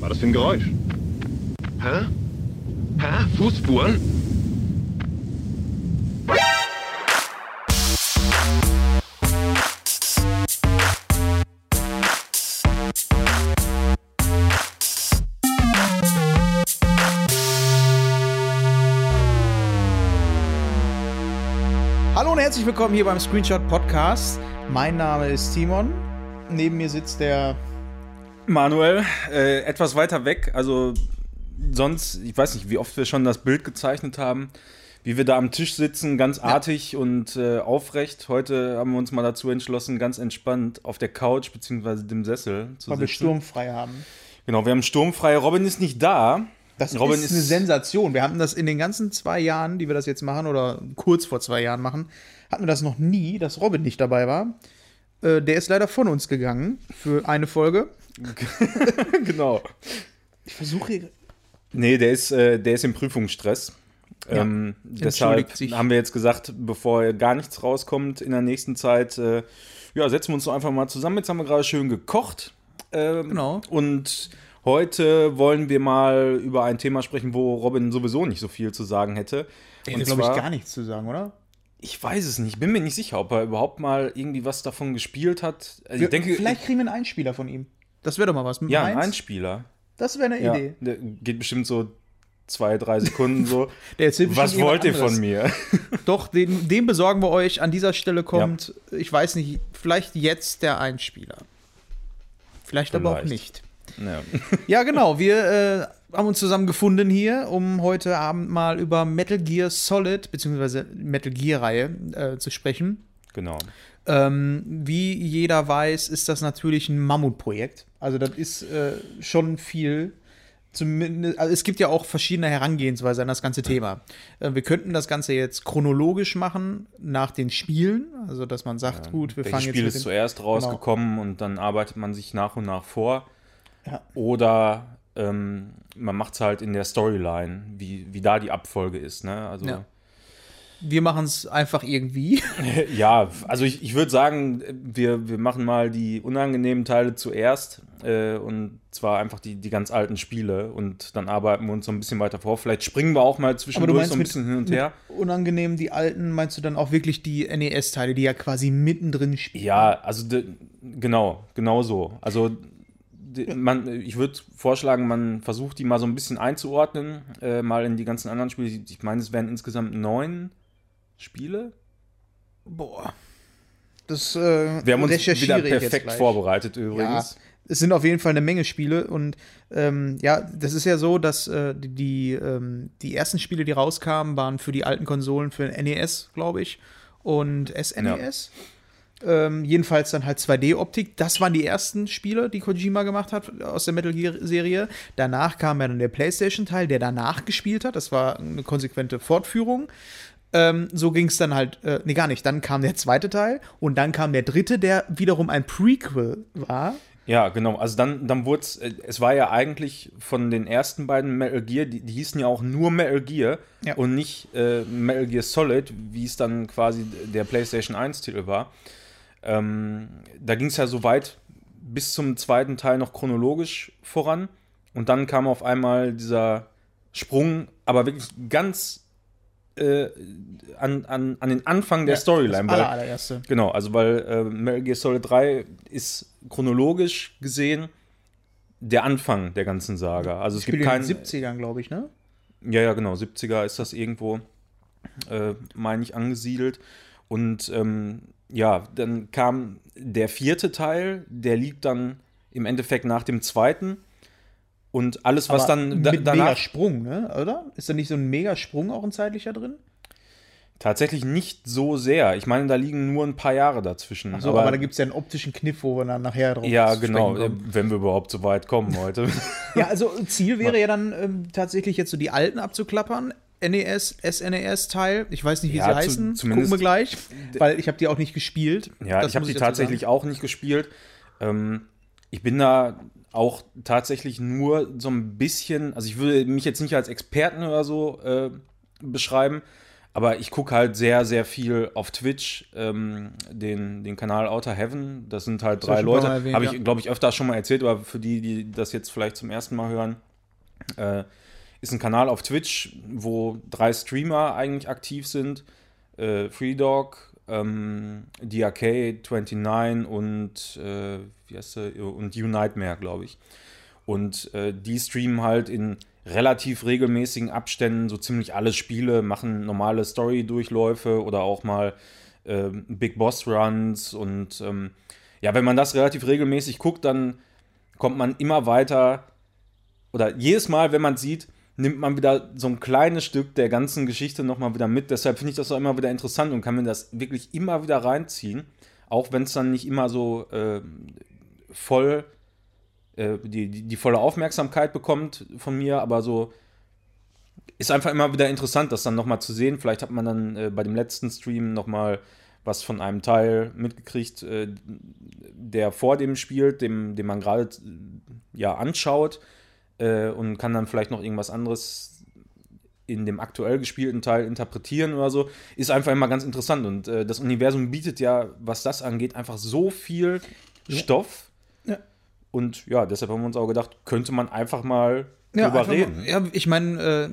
War das für ein Geräusch? Hä? Hä? Fußspuren? Hallo und herzlich willkommen hier beim Screenshot Podcast. Mein Name ist Simon. Neben mir sitzt der Manuel, äh, etwas weiter weg. Also sonst, ich weiß nicht, wie oft wir schon das Bild gezeichnet haben, wie wir da am Tisch sitzen, ganz artig und äh, aufrecht. Heute haben wir uns mal dazu entschlossen, ganz entspannt auf der Couch bzw. dem Sessel zu weil wir sitzen. sturmfrei haben. Genau, wir haben sturmfrei. Robin ist nicht da. Das Robin ist eine Sensation. Wir hatten das in den ganzen zwei Jahren, die wir das jetzt machen, oder kurz vor zwei Jahren machen, hatten wir das noch nie, dass Robin nicht dabei war. Äh, der ist leider von uns gegangen für eine Folge. genau. Ich versuche. Nee, der ist, äh, der ist im Prüfungsstress. Ja, ähm, deshalb sich. haben wir jetzt gesagt, bevor gar nichts rauskommt in der nächsten Zeit, äh, ja, setzen wir uns doch einfach mal zusammen. Jetzt haben wir gerade schön gekocht. Ähm, Genau. Und heute wollen wir mal über ein Thema sprechen, wo Robin sowieso nicht so viel zu sagen hätte. Der Und hat, glaube ich, gar nichts zu sagen, oder? Ich weiß es nicht. Ich bin mir nicht sicher, ob er überhaupt mal irgendwie was davon gespielt hat. Also ich denke, Vielleicht kriegen wir einen Einspieler von ihm. Das wäre doch mal was. Mit ja, ein. Einspieler. Das wäre eine Ja, Idee. der geht bestimmt so zwei, drei Sekunden so. Was wollt ihr von mir? Doch, den, den besorgen wir euch. An dieser Stelle kommt, ich weiß nicht, vielleicht jetzt der Einspieler. Vielleicht, aber auch Vielleicht. nicht. Ja. Ja, genau. Wir äh, haben uns zusammen gefunden hier, um heute Abend mal über Metal Gear Solid bzw. Metal Gear-Reihe äh, zu sprechen. Genau. Ähm, wie jeder weiß, ist das natürlich ein Mammutprojekt. Also das ist äh, schon viel. Zumindest, also es gibt ja auch verschiedene Herangehensweise an das ganze Thema. Äh, wir könnten das Ganze jetzt chronologisch machen nach den Spielen, also dass man sagt, gut, wir fangen Spiel jetzt ist mit dem, zuerst rausgekommen und dann arbeitet man sich nach und nach vor. Ja. Oder ähm, man macht es halt in der Storyline, wie, wie da die Abfolge ist. Ne? Also, Ja. Wir machen es einfach irgendwie. Ja, also ich, ich würde sagen, wir, wir machen mal die unangenehmen Teile zuerst äh, und zwar einfach die, die ganz alten Spiele und dann arbeiten wir uns so ein bisschen weiter vor. Vielleicht springen wir auch mal Aber du zwischendurch so ein bisschen hin und her. unangenehm die alten, meinst du dann auch wirklich die NES-Teile, die ja quasi mittendrin spielen? Ja, also genau, genau so. Also man, ich würde vorschlagen, man versucht die mal so ein bisschen einzuordnen, äh, mal in die ganzen anderen Spiele. Ich meine, es wären insgesamt neun Spiele. Boah. Das äh, Wir haben uns wieder perfekt vorbereitet Ja, übrigens. es sind auf jeden Fall eine Menge Spiele und ähm, ja, das ist ja so, dass äh, die, ähm, die ersten Spiele, die rauskamen, waren für die alten Konsolen für NES, glaube ich, und SNES. Ähm, jedenfalls dann halt 2D-Optik. Das waren die ersten Spiele, die Kojima gemacht hat aus der Metal Gear-Serie. Danach kam ja dann der PlayStation-Teil, der danach gespielt hat. Das war eine konsequente Fortführung. Ähm, so ging es dann halt, äh, nee, gar nicht. Dann kam der zweite Teil und dann kam der dritte, der wiederum ein Prequel war. Ja, genau. Also dann, dann wurde es, es war ja eigentlich von den ersten beiden Metal Gear, die, die hießen ja auch nur Metal Gear Ja. und nicht äh, Metal Gear Solid, wie es dann quasi der PlayStation 1-Titel war. Ähm, da ging es ja so weit bis zum zweiten Teil noch chronologisch voran und dann kam auf einmal dieser Sprung, aber wirklich ganz äh, an, an, an den Anfang der Storyline. Das weil- aller, allererste. Genau, also weil äh, Metal Gear Solid 3 ist chronologisch gesehen der Anfang der ganzen Saga. Also es Spielt gibt in keinen. den 70ern, glaube ich, ne? Ja, ja, genau. 70er ist das irgendwo, äh, meine ich, angesiedelt. Und ähm, ja, dann kam der vierte Teil, der liegt dann im Endeffekt nach dem zweiten. Und alles, was Aber dann da, mit danach. Megasprung, ne? Oder? Ist da nicht so ein Megasprung auch ein zeitlicher drin? Tatsächlich nicht so sehr. Ich meine, da liegen nur ein paar Jahre dazwischen. So, aber, da gibt es ja einen optischen Kniff, wo wir dann nachher drauf Ja, genau, kommen. wenn wir überhaupt so weit kommen heute. Ja, also Ziel wäre ja dann ähm, tatsächlich jetzt so die alten abzuklappern. NES, SNES-Teil. Ich weiß nicht, wie Ja, sie zu- heißen. Gucken zumindest- wir gleich. Weil ich habe die auch nicht gespielt. Ja, Das ich habe die tatsächlich sagen. auch nicht gespielt. Ähm, ich bin da auch tatsächlich nur so ein bisschen, also ich würde mich jetzt nicht als Experten oder so äh, beschreiben, Aber ich gucke halt sehr, sehr viel auf Twitch, ähm, den, den Kanal Outer Heaven. Das sind halt drei Leute. Habe ich, glaube ich, öfter schon mal erzählt, aber für die, die das jetzt vielleicht zum ersten Mal hören, äh, ist ein Kanal auf Twitch, wo drei Streamer eigentlich aktiv sind. Äh, Freedog, ähm, DRK29 und äh, wie heißt der? und Unitemare, glaube ich. Und äh, die streamen halt in relativ regelmäßigen Abständen so ziemlich alle Spiele, machen normale Story-Durchläufe oder auch mal äh, Big Boss Runs. Und ähm, ja, wenn man das relativ regelmäßig guckt, dann kommt man immer weiter. Oder jedes Mal, wenn man sieht, nimmt man wieder so ein kleines Stück der ganzen Geschichte nochmal wieder mit. Deshalb finde ich das auch immer wieder interessant und kann mir das wirklich immer wieder reinziehen. Auch wenn es dann nicht immer so äh, voll äh, die, die, die, volle Aufmerksamkeit bekommt von mir, aber so ist einfach immer wieder interessant, das dann nochmal zu sehen. Vielleicht hat man dann äh, bei dem letzten Stream nochmal was von einem Teil mitgekriegt, äh, der vor dem spielt, dem, dem man gerade ja, anschaut äh, und kann dann vielleicht noch irgendwas anderes in dem aktuell gespielten Teil interpretieren oder so, ist einfach immer ganz interessant. Und äh, das Universum bietet ja, was das angeht, einfach so viel ja. Stoff. Ja. Und ja, deshalb haben wir uns auch gedacht, könnte man einfach mal ja, drüber reden. Ja, ich meine, äh,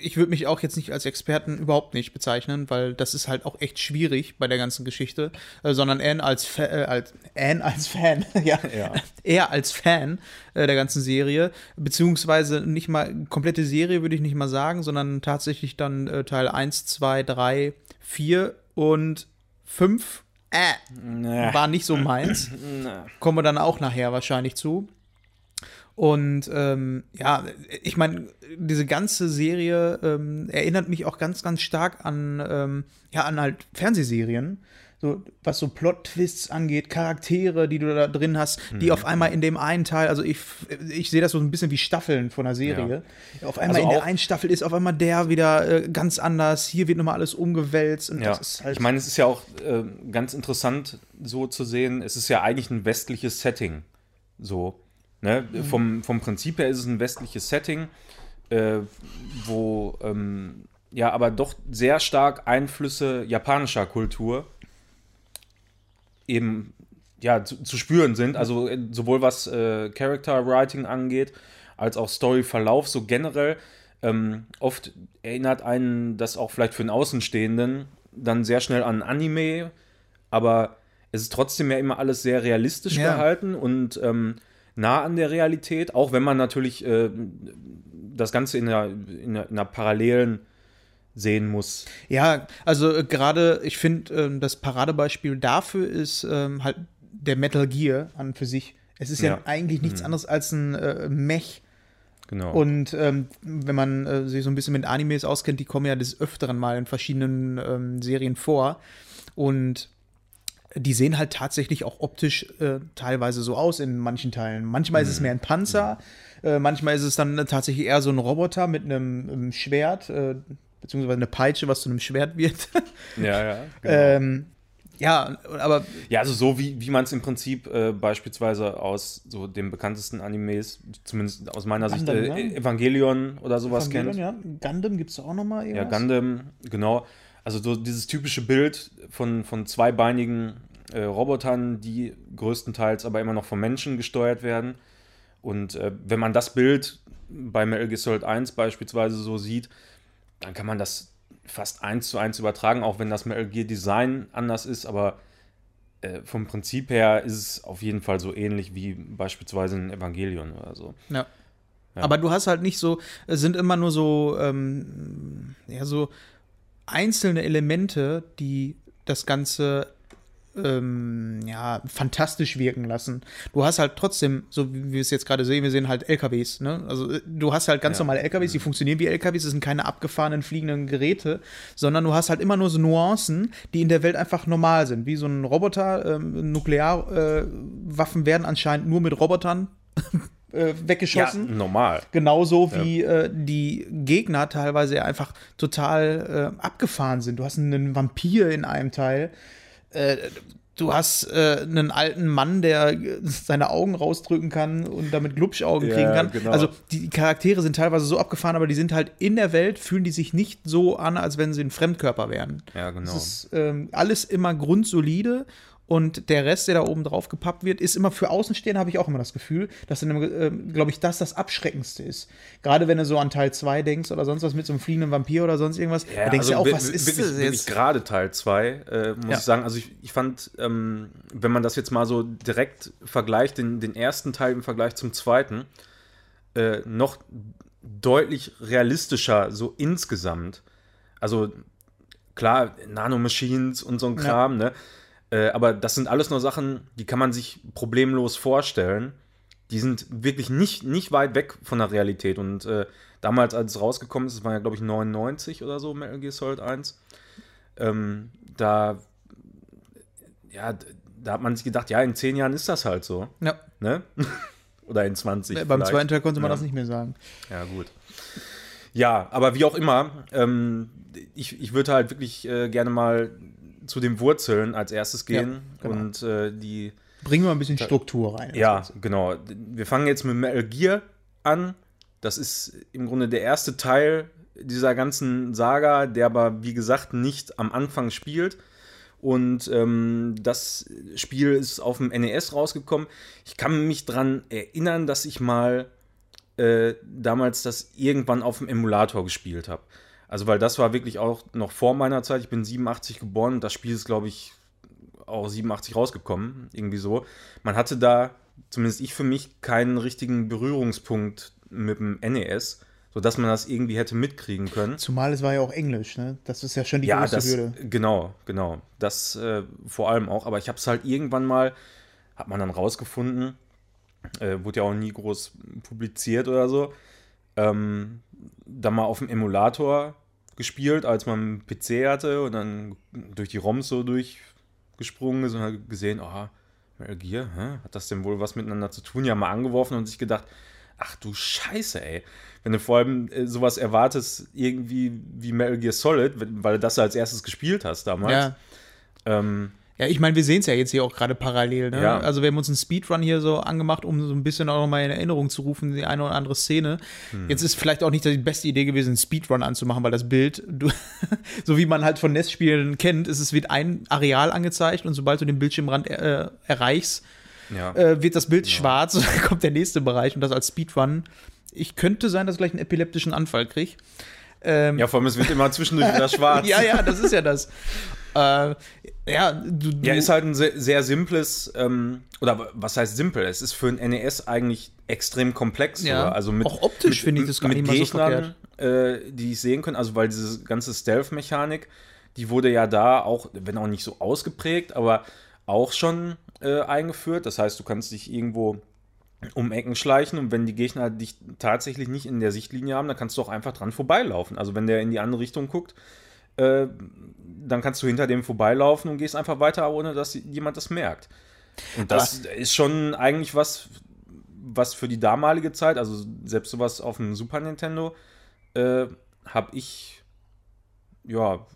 ich würde mich auch jetzt nicht als Experten überhaupt nicht bezeichnen, weil das ist halt auch echt schwierig bei der ganzen Geschichte, äh, sondern Anne als, Fa äh, als, Anne als Fan, ja, ja, eher als Fan äh, der ganzen Serie, beziehungsweise nicht mal komplette Serie würde ich nicht mal sagen, sondern tatsächlich dann äh, Teil 1, 2, 3, 4 und 5 äh, war nicht so meins. Kommen wir dann auch nachher wahrscheinlich zu. Und ähm, ja, ich meine, diese ganze Serie ähm, erinnert mich auch ganz, ganz stark an, ähm, ja, an halt Fernsehserien. So, was so Plot-Twists angeht, Charaktere, die du da drin hast, die mhm. auf einmal in dem einen Teil, also ich, ich sehe das so ein bisschen wie Staffeln von einer Serie. Ja. Auf einmal also in der einen Staffel ist auf einmal der wieder äh, ganz anders, hier wird nochmal alles umgewälzt. Und ja. das ist halt ich meine, es ist ja auch äh, ganz interessant so zu sehen, es ist ja eigentlich ein westliches Setting. So. Ne? Mhm. Vom, vom Prinzip her ist es ein westliches Setting, äh, wo ähm, ja aber doch sehr stark Einflüsse japanischer Kultur eben ja, zu, zu spüren sind. Also äh, sowohl was äh, Character Writing angeht, als auch Storyverlauf, so generell. Ähm, oft erinnert einen das auch vielleicht für einen Außenstehenden dann sehr schnell an Anime, aber es ist trotzdem ja immer alles sehr realistisch ja. gehalten und ähm, nah an der Realität, auch wenn man natürlich äh, das Ganze in einer, in einer, in einer parallelen sehen muss. Ja, also äh, gerade, ich finde, äh, das Paradebeispiel dafür ist ähm, halt der Metal Gear an für sich. Es ist ja, ja eigentlich nichts mhm. anderes als ein äh, Mech. Genau. Und ähm, wenn man äh, sich so ein bisschen mit Animes auskennt, die kommen ja des Öfteren mal in verschiedenen ähm, Serien vor. Und die sehen halt tatsächlich auch optisch äh, teilweise so aus in manchen Teilen. Manchmal ist es mhm. mehr ein Panzer, äh, manchmal ist es dann tatsächlich eher so ein Roboter mit einem, einem Schwert, äh, beziehungsweise eine Peitsche, was zu einem Schwert wird. ja, ja. Genau. Ähm, ja, aber. Ja, also so wie, wie man es im Prinzip äh, beispielsweise aus so den bekanntesten Animes, zumindest aus meiner Gundam, Sicht, äh, ne? Evangelion oder sowas Evangelion, kennt. Ja. Gundam gibt es auch noch mal irgendwas? Ja, Gundam, genau. Also so dieses typische Bild von, von zweibeinigen äh, Robotern, die größtenteils aber immer noch von Menschen gesteuert werden. Und äh, wenn man das Bild bei Metal Gear Solid 1 beispielsweise so sieht, dann kann man das fast eins zu eins übertragen, auch wenn das Metal Gear Design anders ist, aber äh, vom Prinzip her ist es auf jeden Fall so ähnlich wie beispielsweise ein Evangelion oder so. Ja. ja. Aber du hast halt nicht so, es sind immer nur so, ähm, ja, so einzelne Elemente, die das Ganze ähm, ja, fantastisch wirken lassen. Du hast halt trotzdem, so wie wir es jetzt gerade sehen, wir sehen halt LKWs, ne? Also äh, du hast halt ganz ja. normale LKWs, die funktionieren wie LKWs, das sind keine abgefahrenen fliegenden Geräte, sondern du hast halt immer nur so Nuancen, die in der Welt einfach normal sind. Wie so ein Roboter, ähm, Nuklearwaffen äh, werden anscheinend nur mit Robotern äh, weggeschossen. Ja, normal. Genauso wie ja. äh, die Gegner teilweise einfach total äh, abgefahren sind. Du hast einen Vampir in einem Teil. Äh, du hast äh, einen alten Mann, der seine Augen rausdrücken kann und damit Glubschaugen Ja, kriegen kann. genau. Also die, Charaktere sind teilweise so abgefahren, aber die sind halt in der Welt, fühlen die sich nicht so an, als wenn sie ein Fremdkörper wären. Ja, genau. Es ist ähm, alles immer grundsolide und der Rest, der da oben drauf gepappt wird, ist immer für Außenstehende, habe ich auch immer das Gefühl, dass dann, ähm, glaube ich, das das Abschreckendste ist. Gerade wenn du so an Teil 2 denkst oder sonst was mit so einem fliegenden Vampir oder sonst irgendwas, da denkst du ja auch, was ist wirklich, das jetzt? gerade Teil 2, äh, muss Ja. ich sagen. Also ich, ich fand, ähm, wenn man das jetzt mal so direkt vergleicht, den, den ersten Teil im Vergleich zum zweiten, äh, noch deutlich realistischer, so insgesamt. Also klar, Nanomachines und so ein Ja. Kram, ne? Äh, aber das sind alles nur Sachen, die kann man sich problemlos vorstellen. Die sind wirklich nicht, nicht weit weg von der Realität. Und äh, damals, als es rausgekommen ist, das war ja, glaube ich, 99 oder so, Metal Gear Solid 1, ähm, da, ja, da hat man sich gedacht, ja, in zehn Jahren ist das halt so. Ja. Ne? oder in 20. Beim vielleicht. zweiten Teil konnte man Ja. das nicht mehr sagen. Ja, gut. Ja, aber wie auch immer, ähm, ich, ich würde halt wirklich äh, gerne mal zu den Wurzeln als erstes gehen genau. und äh, die, Bringen wir ein bisschen Struktur rein. ja, genau. Wir fangen jetzt mit Metal Gear an. Das ist im Grunde der erste Teil dieser ganzen Saga, der aber, wie gesagt, nicht am Anfang spielt. Und ähm, das Spiel ist auf dem NES rausgekommen. Ich kann mich daran erinnern, dass ich mal äh, damals das irgendwann auf dem Emulator gespielt habe. Also, weil das war wirklich auch noch vor meiner Zeit. Ich bin 87 geboren und das Spiel ist, glaube ich, auch 87 rausgekommen. Irgendwie so. Man hatte da, zumindest ich für mich, keinen richtigen Berührungspunkt mit dem NES, sodass man das irgendwie hätte mitkriegen können. Zumal es war ja auch Englisch, ne? Das ist ja schon die Ja, große das, Hürde. genau, genau. Das äh, vor allem auch. Aber ich habe es halt irgendwann mal, hat man dann rausgefunden, äh, wurde ja auch nie groß publiziert oder so, ähm, dann mal auf dem Emulator gespielt, als man PC hatte und dann durch die ROMs so durchgesprungen ist und hat gesehen, oh, Metal Gear, hä? hat das denn wohl was miteinander zu tun? Ja, mal angeworfen und sich gedacht, ach du Scheiße, ey. Wenn du vor allem äh, sowas erwartest, irgendwie wie Metal Gear Solid, weil du das als erstes gespielt hast damals. Ja. Ähm, Ja, ich meine, wir sehen es ja jetzt hier auch gerade parallel. Ne? Ja. Also wir haben uns einen Speedrun hier so angemacht, um so ein bisschen auch noch mal in Erinnerung zu rufen, die eine oder andere Szene. Hm. Jetzt ist vielleicht auch nicht die beste Idee gewesen, einen Speedrun anzumachen, weil das Bild, du, so wie man halt von NES-Spielen kennt, ist es wird ein Areal angezeigt und sobald du den Bildschirmrand äh, erreichst, ja. äh, wird das Bild schwarz und dann kommt der nächste Bereich und das als Speedrun. Ich könnte sein, dass ich gleich einen epileptischen Anfall kriege. Ähm, ja, vor allem, es wird immer zwischendurch wieder schwarz. ja, ja, das ist ja das. Äh, ja, du, du, Ja, ist halt ein sehr, sehr simples, ähm, oder was heißt simpel? Es ist für ein NES eigentlich extrem komplex. Ja. Also mit, Auch optisch finde ich das gar mit nicht mal so Gegnern, äh, die ich sehen kann. Also, weil diese ganze Stealth-Mechanik, die wurde ja da auch, wenn auch nicht so ausgeprägt, aber auch schon äh, eingeführt. Das heißt, du kannst dich irgendwo um Ecken schleichen und wenn die Gegner dich tatsächlich nicht in der Sichtlinie haben, dann kannst du auch einfach dran vorbeilaufen. Also wenn der in die andere Richtung guckt, äh, dann kannst du hinter dem vorbeilaufen und gehst einfach weiter, ohne dass jemand das merkt. Und das ist schon eigentlich was, was für die damalige Zeit, also selbst sowas auf dem Super Nintendo, äh, habe ich ja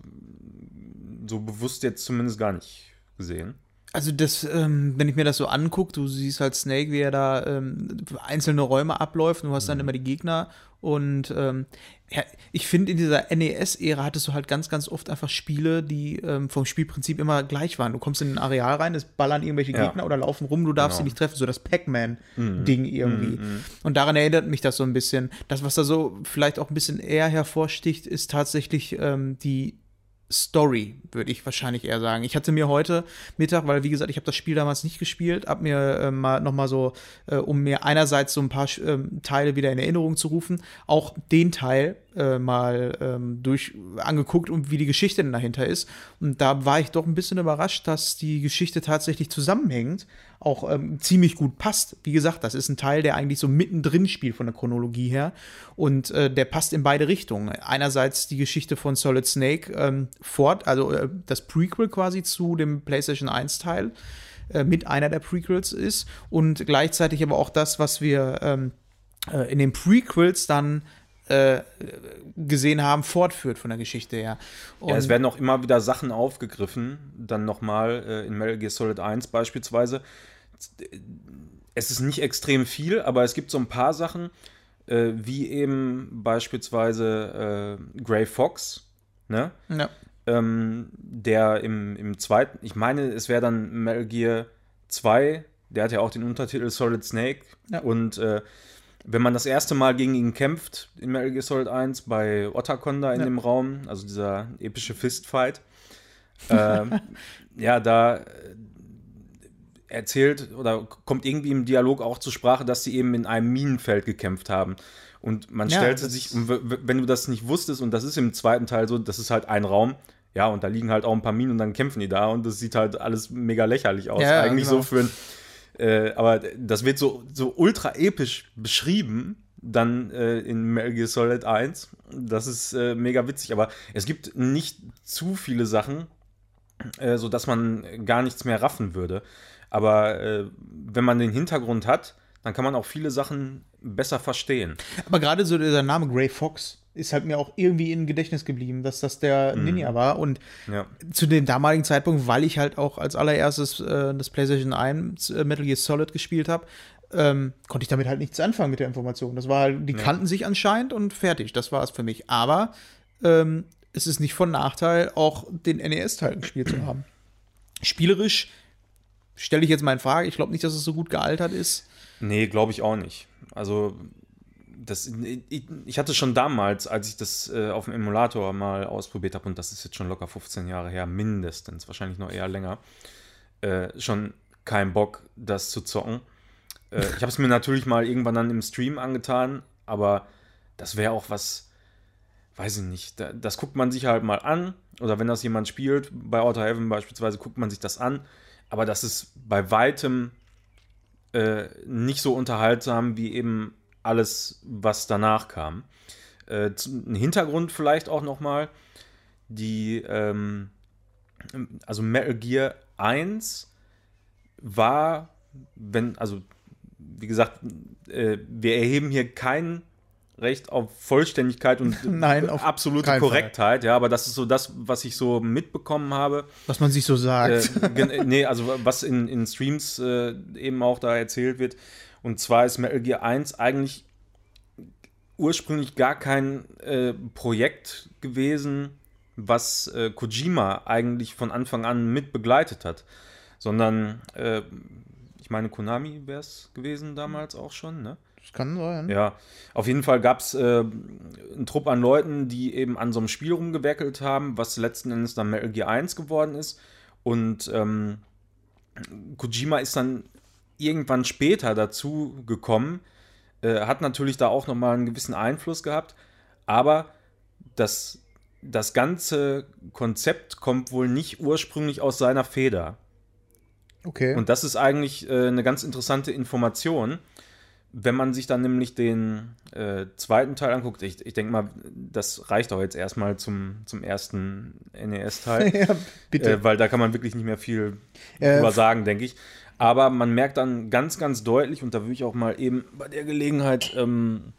so bewusst jetzt zumindest gar nicht gesehen. Also das, ähm, wenn ich mir das so angucke, du siehst halt Snake, wie er da ähm, einzelne Räume abläuft und du hast dann immer die Gegner und ähm, ja, ich finde in dieser NES-Ära hattest du halt ganz, ganz oft einfach Spiele, die ähm, vom Spielprinzip immer gleich waren. Du kommst in ein Areal rein, es ballern irgendwelche Ja. Gegner oder laufen rum, du darfst Genau. sie nicht treffen, so das Pac-Man-Ding irgendwie. Und daran erinnert mich das so ein bisschen. Das, was da so vielleicht auch ein bisschen eher hervorsticht, ist tatsächlich ähm, die Story, würde ich wahrscheinlich eher sagen. Ich hatte mir heute Mittag, weil wie gesagt, ich habe das Spiel damals nicht gespielt, habe mir äh, mal noch mal so, äh, um mir einerseits so ein paar ähm, Teile wieder in Erinnerung zu rufen, auch den Teil äh, mal ähm, durch angeguckt und wie die Geschichte denn dahinter ist. Und da war ich doch ein bisschen überrascht, dass die Geschichte tatsächlich zusammenhängt, auch ähm, ziemlich gut passt. Wie gesagt, das ist ein Teil, der eigentlich so mittendrin spielt von der Chronologie her und äh, der passt in beide Richtungen. Einerseits die Geschichte von Solid Snake ähm, fort, also äh, das Prequel quasi zu dem PlayStation 1 Teil äh, mit einer der Prequels ist und gleichzeitig aber auch das, was wir ähm, äh, in den Prequels dann äh, gesehen haben, fortführt von der Geschichte her. Und ja, es werden auch immer wieder Sachen aufgegriffen, dann nochmal äh, in Metal Gear Solid 1 beispielsweise. Es ist nicht extrem viel, aber es gibt so ein paar Sachen, äh, wie eben beispielsweise äh, Gray Fox, ne? Ja. Ähm, der im, im zweiten, ich meine, es wäre dann Metal Gear 2, der hat ja auch den Untertitel Solid Snake ja. und äh, wenn man das erste Mal gegen ihn kämpft in Metal Gear Solid 1 bei Otaconda in ja. dem Raum, also dieser epische Fistfight, äh, ja, da äh, erzählt oder kommt irgendwie im Dialog auch zur Sprache, dass sie eben in einem Minenfeld gekämpft haben. Und man ja, stellt sich, wenn du das nicht wusstest, und das ist im zweiten Teil so, das ist halt ein Raum, ja, und da liegen halt auch ein paar Minen und dann kämpfen die da und das sieht halt alles mega lächerlich aus. Ja, Eigentlich genau. so für ein äh, aber das wird so, so ultra episch beschrieben, dann äh, in Metal Solid 1. Das ist äh, mega witzig, aber es gibt nicht zu viele Sachen, äh, sodass man gar nichts mehr raffen würde. Aber äh, wenn man den Hintergrund hat, dann kann man auch viele Sachen besser verstehen. Aber gerade so der Name Gray Fox, ist halt mir auch irgendwie in Gedächtnis geblieben, dass das der mhm. Ninja war. Und ja. zu dem damaligen Zeitpunkt, weil ich halt auch als allererstes äh, das PlayStation 1 äh, Metal Gear Solid gespielt habe, ähm, konnte ich damit halt nichts anfangen mit der Information. Das war halt, die ja. kannten sich anscheinend und fertig. Das war es für mich. Aber ähm, es ist nicht von Nachteil, auch den NES-Teil gespielt zu haben. Spielerisch stelle ich jetzt mal in Frage. Ich glaube nicht, dass es so gut gealtert ist. Nee, glaube ich auch nicht. Also das, ich, hatte schon damals, als ich das äh, auf dem Emulator mal ausprobiert habe, und das ist jetzt schon locker 15 Jahre her, mindestens, wahrscheinlich noch eher länger, äh, schon keinen Bock, das zu zocken. Äh, ich habe es mir natürlich mal irgendwann dann im Stream angetan, aber das wäre auch was, weiß ich nicht, da, das guckt man sich halt mal an, oder wenn das jemand spielt, bei Outer Heaven beispielsweise, guckt man sich das an, aber das ist bei weitem äh, nicht so unterhaltsam wie eben alles, was danach kam. Äh, ein Hintergrund vielleicht auch nochmal, die, ähm, also Metal Gear 1 war, wenn, also wie gesagt, äh, wir erheben hier kein Recht auf Vollständigkeit und Nein, auf absolute Korrektheit, Fall. ja, aber das ist so das, was ich so mitbekommen habe. Was man sich so sagt. Äh, nee, also was in, in Streams äh, eben auch da erzählt wird. Und zwar ist Metal Gear 1 eigentlich ursprünglich gar kein äh, Projekt gewesen, was äh, Kojima eigentlich von Anfang an mit begleitet hat, sondern äh, ich meine, Konami wäre es gewesen damals auch schon, ne? Das kann sein. Ja, auf jeden Fall gab es äh, einen Trupp an Leuten, die eben an so einem Spiel rumgewerkelt haben, was letzten Endes dann Metal Gear 1 geworden ist. Und ähm, Kojima ist dann irgendwann später dazu gekommen, äh, hat natürlich da auch nochmal einen gewissen Einfluss gehabt, aber das, das ganze Konzept kommt wohl nicht ursprünglich aus seiner Feder. Okay. Und das ist eigentlich äh, eine ganz interessante Information. Wenn man sich dann nämlich den äh, zweiten Teil anguckt, ich, ich denke mal, das reicht auch jetzt erstmal zum, zum ersten NES-Teil. ja, bitte. Äh, weil da kann man wirklich nicht mehr viel äh, drüber sagen, denke ich. Aber man merkt dann ganz, ganz deutlich, und da würde ich auch mal eben bei der Gelegenheit ähm,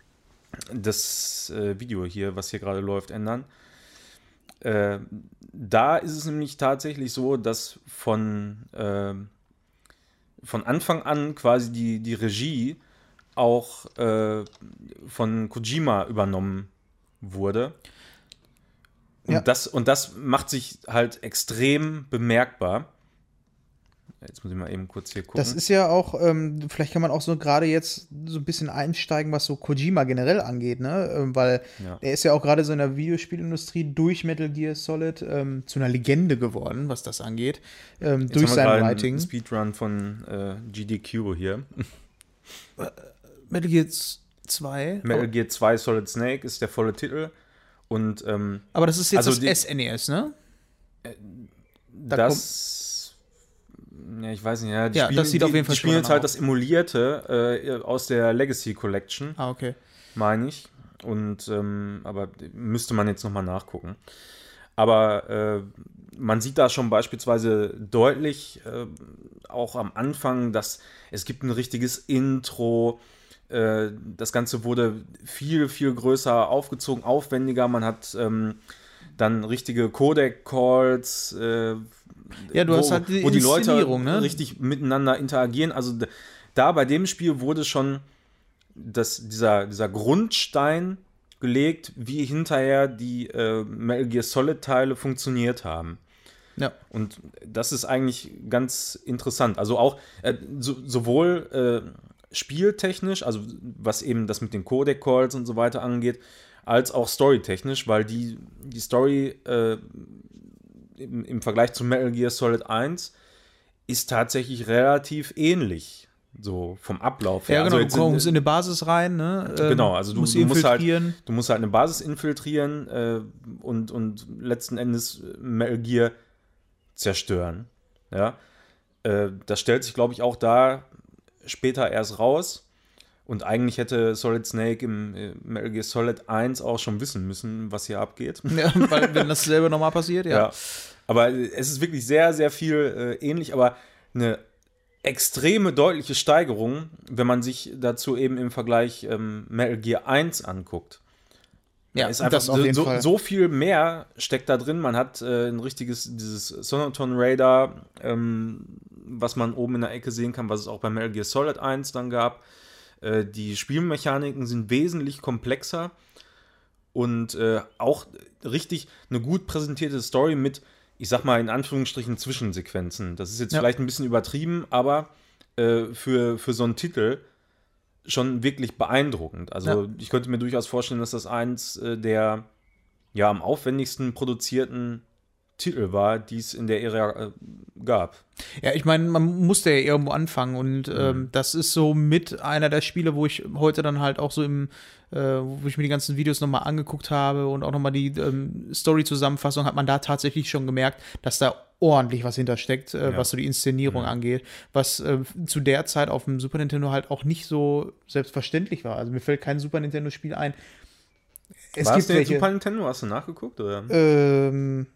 das äh, Video hier, was hier gerade läuft, ändern. Äh, da ist es nämlich tatsächlich so, dass von, äh, von Anfang an quasi die, die Regie auch äh, von Kojima übernommen wurde. Und, ja. das, und das macht sich halt extrem bemerkbar. Jetzt muss ich mal eben kurz hier gucken. Das ist ja auch, ähm, vielleicht kann man auch so gerade jetzt so ein bisschen einsteigen, was so Kojima generell angeht, ne? Ähm, weil ja. er ist ja auch gerade so in der Videospielindustrie durch Metal Gear Solid ähm, zu einer Legende geworden, was das angeht. Ähm, durch sein Writing. Speedrun von äh, GDQ hier. Äh, Metal Gear 2. Metal Gear 2 Solid Snake ist der volle Titel. Und, ähm, Aber das ist jetzt also das SNES, e ne? Äh, da das ja, ich weiß nicht, ja, die ja, spielen, das sieht die, auf jeden Fall die spielen jetzt halt das Emulierte äh, aus der Legacy Collection. Ah, okay. Meine ich. Und, ähm, aber müsste man jetzt nochmal nachgucken. Aber äh, man sieht da schon beispielsweise deutlich, äh, auch am Anfang, dass es gibt ein richtiges Intro, Äh, das Ganze wurde viel, viel größer aufgezogen, aufwendiger. Man hat ähm, dann richtige Codec-Calls, äh, Ja, du wo, hast halt die wo die Leute ne? richtig miteinander interagieren. Also da bei dem Spiel wurde schon das, dieser, dieser Grundstein gelegt, wie hinterher die äh, Metal Gear Solid-Teile funktioniert haben. Ja. Und das ist eigentlich ganz interessant. Also auch äh, so, sowohl äh, spieltechnisch, also was eben das mit den Codec-Calls und so weiter angeht, als auch storytechnisch, weil die, die Story äh, im, im Vergleich zu Metal Gear Solid 1 ist tatsächlich relativ ähnlich. So vom Ablauf Ja, genau, jetzt du kommst in eine Basis rein, ne? ähm, Genau, also du, musst du, musst halt, du musst halt eine Basis infiltrieren äh, und, und letzten Endes Metal Gear zerstören. Ja. Äh, das stellt sich, glaube ich, auch da später erst raus. Und eigentlich hätte Solid Snake im äh, Metal Gear Solid 1 auch schon wissen müssen, was hier abgeht. Ja, weil wenn das selber nochmal passiert, ja. Ja. Aber es ist wirklich sehr, sehr viel äh, ähnlich, aber eine extreme deutliche Steigerung, wenn man sich dazu eben im Vergleich ähm, Metal Gear 1 anguckt. Ja, ist einfach so, Fall. so viel mehr steckt da drin. Man hat äh, ein richtiges, dieses Sonoton Radar, ähm, was man oben in der Ecke sehen kann, was es auch bei Metal Gear Solid 1 dann gab. Äh, die Spielmechaniken sind wesentlich komplexer und äh, auch richtig eine gut präsentierte Story mit, ich sag mal in Anführungsstrichen, Zwischensequenzen. Das ist jetzt Ja. vielleicht ein bisschen übertrieben, aber äh, für, für so einen Titel schon wirklich beeindruckend. Also Ja. ich könnte mir durchaus vorstellen, dass das eins äh, der ja am aufwendigsten produzierten Titel war, die es in der Ära äh, gab. Ja, ich meine, man musste ja irgendwo anfangen und Mhm. ähm, das ist so mit einer der Spiele, wo ich heute dann halt auch so im, äh, wo ich mir die ganzen Videos nochmal angeguckt habe und auch nochmal die ähm, Story-Zusammenfassung, hat man da tatsächlich schon gemerkt, dass da ordentlich was hintersteckt, äh, Ja. was so die Inszenierung angeht, was äh, zu der Zeit auf dem Super Nintendo halt auch nicht so selbstverständlich war. Also mir fällt kein Super Nintendo-Spiel ein. Es war es gibt denn welche, Super Nintendo? Hast du nachgeguckt? Oder? ähm,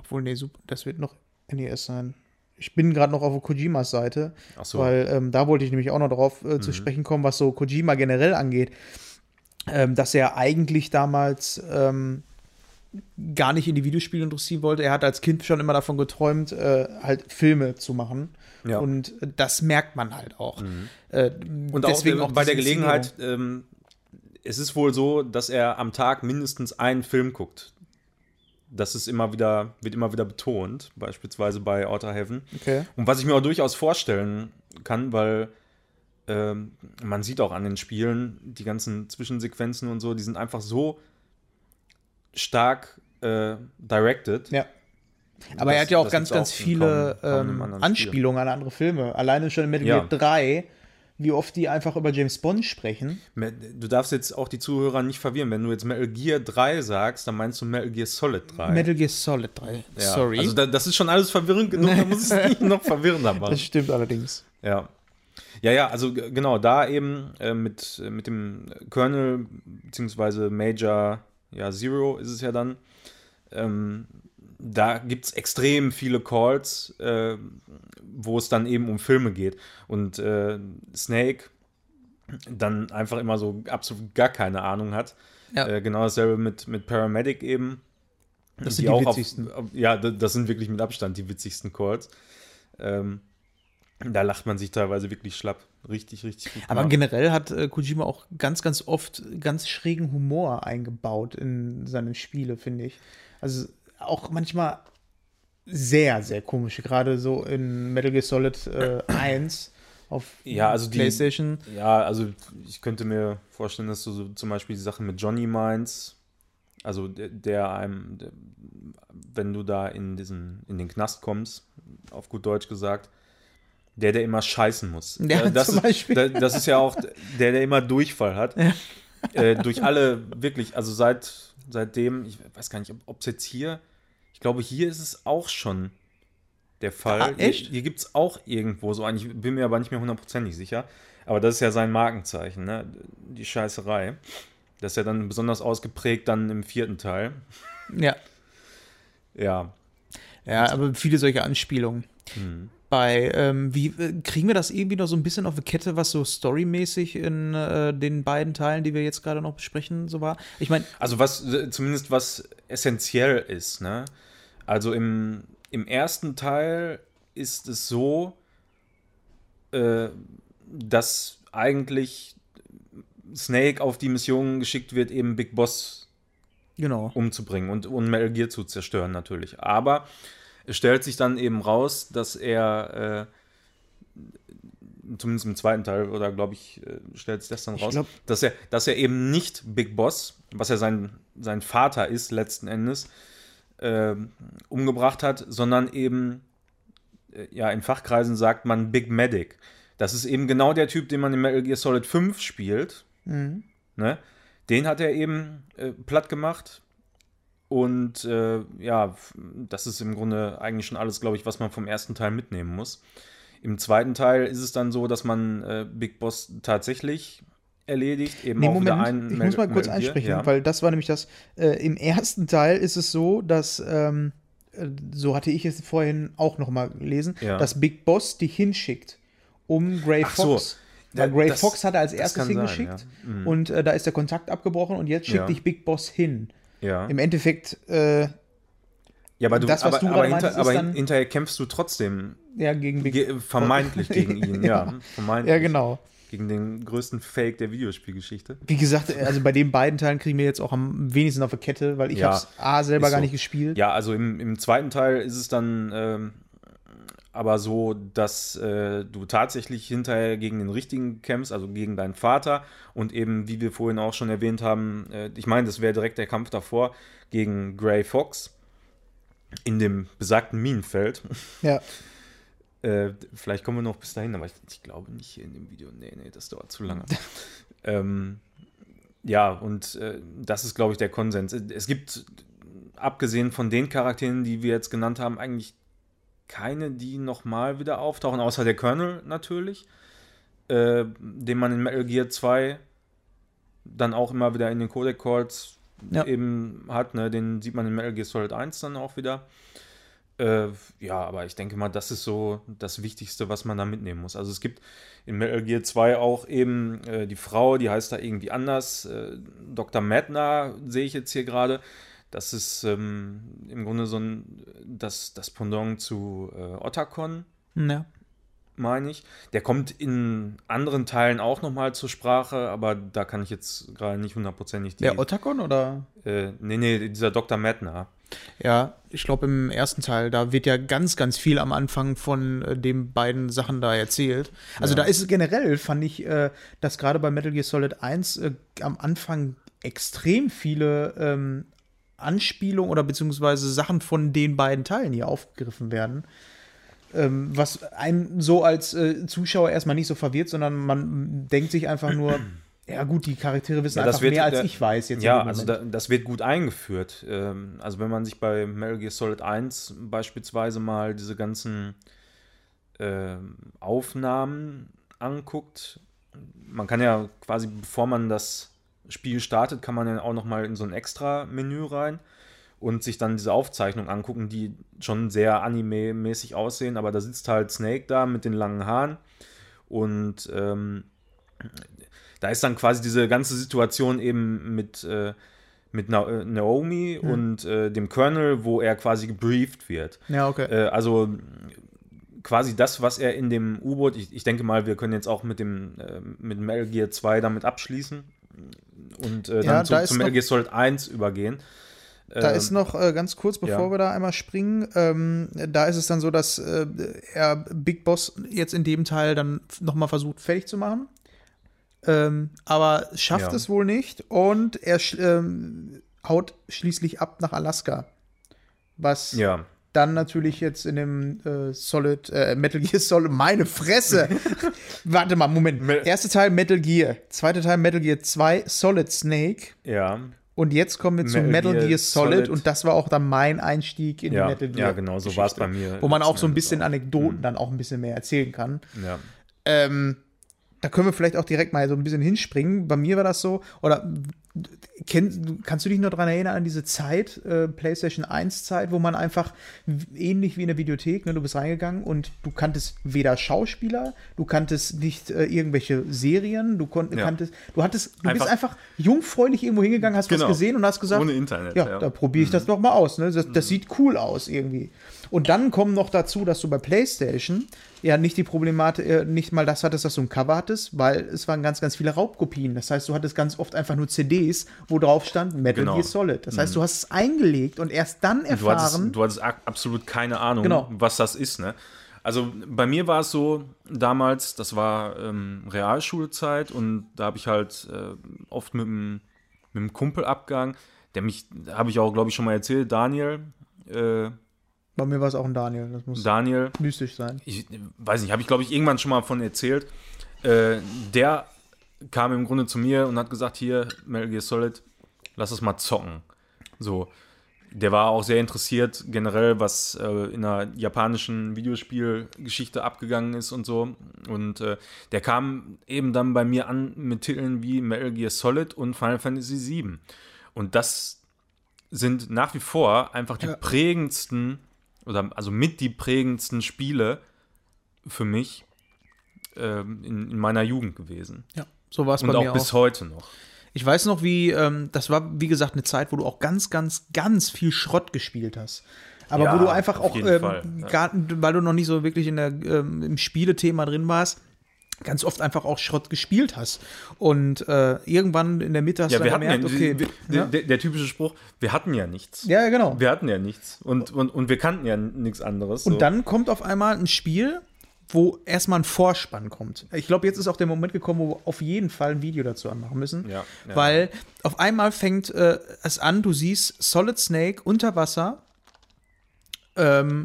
obwohl, nee, Sup- das wird noch NES sein. Ich bin gerade noch auf Kojimas Seite, so. weil ähm, da wollte ich nämlich auch noch darauf äh, zu sprechen kommen, was so Kojima generell angeht. Ähm, dass er eigentlich damals ähm, gar nicht in die Videospiele interessieren wollte. Er hat als Kind schon immer davon geträumt, äh, halt Filme zu machen. Ja. Mhm. Und das merkt man halt auch. Äh, Und deswegen auch, bei der Gelegenheit, ähm, es ist wohl so, dass er am Tag mindestens einen Film guckt. Das ist immer wieder, wird immer wieder betont, beispielsweise bei Outer Heaven. Okay. Und was ich mir auch durchaus vorstellen kann, weil ähm, man sieht auch an den Spielen, die ganzen Zwischensequenzen und so, die sind einfach so stark äh, directed. Ja. Aber er Das- hat ja auch ganz, ganz auch viele kaum- kaum ähm. Anspielungen an andere Filme. Alleine schon in Metal Ja. Gear 3, wie oft die einfach über James Bond sprechen. Du darfst jetzt auch die Zuhörer nicht verwirren. Wenn du jetzt Metal Gear 3 sagst, dann meinst du Metal Gear Solid 3. Metal Gear Solid 3. Ja, Sorry. Also da, das ist schon alles verwirrend genug, da muss es nicht noch verwirrender machen. das stimmt allerdings. Ja. Ja, ja, also genau, da eben äh, mit, mit dem Colonel beziehungsweise Major ja, Zero ist es ja dann. Ähm, da gibt es extrem viele Calls, äh, wo es dann eben um Filme geht. Und äh, Snake dann einfach immer so absolut gar keine Ahnung hat. Ja. Äh, genau dasselbe mit, mit Paramedic eben. Das sind die auch auf, witzigsten. auf, ja, das sind wirklich mit Abstand die witzigsten Calls. Ähm, da lacht man sich teilweise wirklich schlapp. Richtig, richtig gut. Aber gemacht. generell hat äh, Kojima auch ganz, ganz oft ganz schrägen Humor eingebaut in seine Spiele, finde ich. Also auch manchmal sehr, sehr komisch. Gerade so in Metal Gear Solid äh, 1 auf Ja, also die- PlayStation. Ja, also ich könnte mir vorstellen, dass du so zum Beispiel die Sachen mit Johnny meinst. Also der, der einem, der, wenn du da in diesen, in den Knast kommst, auf gut Deutsch gesagt, der, der immer scheißen muss. Ja, Äh, das zum ist, Beispiel. da- Das ist ja auch der, der immer Durchfall hat. Äh, durch alle, wirklich, also seit, seitdem, ich weiß gar nicht, ob es jetzt hier, ich glaube, hier ist es auch schon der Fall. Ah, echt? Hier, hier gibt es auch irgendwo so einen, ich bin mir aber nicht mehr hundertprozentig sicher. Aber das ist ja sein Markenzeichen, ne? Die Scheißerei. Das ist ja dann besonders ausgeprägt dann im vierten Teil. Ja. Ja. Ja, aber viele solche Anspielungen. bei. Ähm, wie äh, kriegen wir das irgendwie noch so ein bisschen auf die Kette, was so storymäßig in äh, den beiden Teilen, die wir jetzt gerade noch besprechen, so war? Ich meine, Also was, äh, zumindest was essentiell ist, ne? Also im, im ersten Teil ist es so, äh, dass eigentlich Snake auf die Mission geschickt wird, eben Big Boss genau. umzubringen und, und Metal Gear zu zerstören natürlich. Aber es stellt sich dann eben raus, dass er äh, zumindest im zweiten Teil oder glaube ich äh, stellt sich das dann raus, glaub- dass er dass er eben nicht Big Boss, was ja sein sein Vater ist letzten Endes äh, umgebracht hat, sondern eben äh, ja in Fachkreisen sagt man Big Medic. Das ist eben genau der Typ, den man in Metal Gear Solid 5 spielt. Mhm. Ne? Den hat er eben äh, platt gemacht. Und äh, ja, das ist im Grunde eigentlich schon alles, glaube ich, was man vom ersten Teil mitnehmen muss. Im zweiten Teil ist es dann so, dass man äh, Big Boss tatsächlich erledigt. Eben Nee, Moment, einen ich muss mal kurz einsprechen, ja. weil das war nämlich das. Äh, Im ersten Teil ist es so, dass, ähm, äh, so hatte ich es vorhin auch noch mal gelesen, Ja. dass Big Boss dich hinschickt, um Gray Ach so. Fox. Weil Ja, Gray das- Fox hat er als erstes kann sein, hingeschickt ja. Mhm. und äh, da ist der Kontakt abgebrochen und jetzt schickt dich Big Boss hin. ja. Im Endeffekt, äh, ja, aber, du, das, was aber, du aber, gerade hinter, aber dann- hinterher kämpfst du trotzdem ja, gegen Big ge vermeintlich gegen ihn, ja. Vermeintlich. Ja, genau. Gegen den größten Fake der Videospielgeschichte. Wie gesagt, also bei den beiden Teilen kriegen wir jetzt auch am wenigsten auf der Kette, weil ich Ja, hab's A selber ist gar so. nicht gespielt. Ja, also im, im zweiten Teil ist es dann ähm, aber so, dass äh, du tatsächlich hinterher gegen den richtigen kämpfst, also gegen deinen Vater und eben, wie wir vorhin auch schon erwähnt haben, äh, ich meine, das wäre direkt der Kampf davor gegen Gray Fox in dem besagten Minenfeld. Ja. Äh, vielleicht kommen wir noch bis dahin, aber ich, ich glaube nicht hier in dem Video. Nee, nee, das dauert zu lange. ähm, ja, und äh, das ist, glaube ich, der Konsens. Es gibt, abgesehen von den Charakteren, die wir jetzt genannt haben, eigentlich keine, die nochmal wieder auftauchen, außer der Colonel natürlich, äh, den man in Metal Gear 2 dann auch immer wieder in den Codec Calls Ja. eben hat. Ne? Den sieht man in Metal Gear Solid 1 dann auch wieder. Äh, ja, aber ich denke mal, das ist so das Wichtigste, was man da mitnehmen muss. Also es gibt in Metal Gear 2 auch eben äh, die Frau, die heißt da irgendwie anders. Äh, Dr. Madna sehe ich jetzt hier gerade. Das ist ähm, im Grunde so ein, das, das Pendant zu äh, Otacon, Ja. meine ich. Der kommt in anderen Teilen auch nochmal zur Sprache, aber da kann ich jetzt gerade nicht hundertprozentig die. Der Otacon oder? äh, nee, nee, dieser Dr. Madna. Ja, ich glaube im ersten Teil, da wird ja ganz, ganz viel am Anfang von äh, den beiden Sachen da erzählt. Also Ja. da ist es generell, fand ich, äh, dass gerade bei Metal Gear Solid 1 äh, am Anfang extrem viele ähm, Anspielungen oder beziehungsweise Sachen von den beiden Teilen hier aufgegriffen werden. Ähm, was einem so als äh, Zuschauer erstmal nicht so verwirrt, sondern man denkt sich einfach nur, ja gut, die Charaktere wissen Ja, einfach wird- mehr als der- ich weiß jetzt. Ja, also da, das wird gut eingeführt. Ähm, also wenn man sich bei Metal Gear Solid 1 beispielsweise mal diese ganzen ähm, Aufnahmen anguckt, man kann ja quasi, bevor man das Spiel startet, kann man ja auch noch mal in so ein Extra-Menü rein und sich dann diese Aufzeichnung angucken, die schon sehr anime-mäßig aussehen, aber da sitzt halt Snake da mit den langen Haaren und ähm, da ist dann quasi diese ganze Situation eben mit, äh, mit Na äh, Naomi und äh, dem Colonel, wo er quasi gebrieft wird. ja, okay. Äh, also quasi das, was er in dem U-Boot, ich, ich denke mal, wir können jetzt auch mit dem äh, mit Metal Gear 2 damit abschließen und äh, dann Ja, zu, da zu Metal Gear Solid 1 übergehen. Da Ähm, ist noch äh, ganz kurz, bevor ja. wir da einmal springen, ähm, da ist es dann so, dass äh, er Big Boss jetzt in dem Teil dann nochmal versucht, fertig zu machen. Ähm, aber schafft Ja. es wohl nicht und er ähm, haut schließlich ab nach Alaska. Was ja, dann natürlich jetzt in dem äh, Solid, äh, Metal Gear Solid, meine Fresse! Warte mal, Moment. Me- Erster Teil Metal Gear, zweiter Teil Metal Gear 2, Solid Snake. ja, Und jetzt kommen wir zu Metal Metal, Gear Gear, Solid, Solid. und das war auch dann mein Einstieg in ja, die Metal Gear. ja, genau, so war es bei mir. Wo man auch so ein bisschen Anekdoten dann auch ein bisschen mehr erzählen kann. Ja. Ähm, da können wir vielleicht auch direkt mal so ein bisschen hinspringen. Bei mir war das so, oder kenn, kannst du dich noch daran erinnern an diese Zeit, äh, PlayStation 1 Zeit, wo man einfach ähnlich wie in der Videothek, ne, du bist reingegangen und du kanntest weder Schauspieler, du kanntest nicht äh, irgendwelche Serien, du konnt, Ja. kanntest, du hattest, du Einfach- bist einfach jungfräulich irgendwo hingegangen, hast Genau. was gesehen und hast gesagt, Ohne Internet, ja, ja. Mhm. da probiere ich das doch mal aus. Ne? Das, das sieht cool aus irgendwie. Und dann kommen noch dazu, dass du bei PlayStation ja nicht die Problematik, äh, nicht mal das hattest, dass du ein Cover hattest, weil es waren ganz, ganz viele Raubkopien. Das heißt, du hattest ganz oft einfach nur CDs, wo drauf stand Metal Genau. Gear Solid. Das heißt, du hast es eingelegt und erst dann Du hattest, erfahren. du hattest absolut keine Ahnung, Genau. was das ist. Ne? Also bei mir war es so, damals, das war ähm, Realschulzeit und da habe ich halt äh, oft mit einem mit einem Kumpel abgegangen, der mich, habe ich auch, glaube ich, schon mal erzählt, Daniel. Äh, bei mir war es auch ein Daniel. Das muss Daniel, mystisch sein. ich weiß nicht, habe ich, glaube ich, irgendwann schon mal von erzählt. Äh, der kam im Grunde zu mir und hat gesagt: Hier, Metal Gear Solid, lass es mal zocken. So. Der war auch sehr interessiert, generell, was äh, in der japanischen Videospielgeschichte abgegangen ist und so. Und äh, der kam eben dann bei mir an mit Titeln wie Metal Gear Solid und Final Fantasy VII. Und das sind nach wie vor einfach die Ja. prägendsten oder also mit die prägendsten Spiele für mich ähm, in, in meiner Jugend gewesen. Ja, so war es bei Und mir auch bis auch. heute noch. Ich weiß noch, wie, ähm, das war, wie gesagt, eine Zeit, wo du auch ganz, ganz, ganz viel Schrott gespielt hast. Aber Ja, wo du einfach auch, ähm, ja. gar, weil du noch nicht so wirklich in der, ähm, im Spielethema drin warst, ganz oft einfach auch Schrott gespielt hast. Und äh, irgendwann in der Mitte hast Ja, du wir hatten ja, gemerkt, okay, der, ja, der, der typische Spruch, wir hatten ja nichts. ja, genau. Wir hatten ja nichts. Und, und, und wir kannten ja nichts anderes. Und so. dann kommt auf einmal ein Spiel, wo erstmal ein Vorspann kommt. Ich glaube, jetzt ist auch der Moment gekommen, wo wir auf jeden Fall ein Video dazu anmachen müssen. Ja, ja. Weil auf einmal fängt äh, es an, du siehst Solid Snake unter Wasser. Ähm,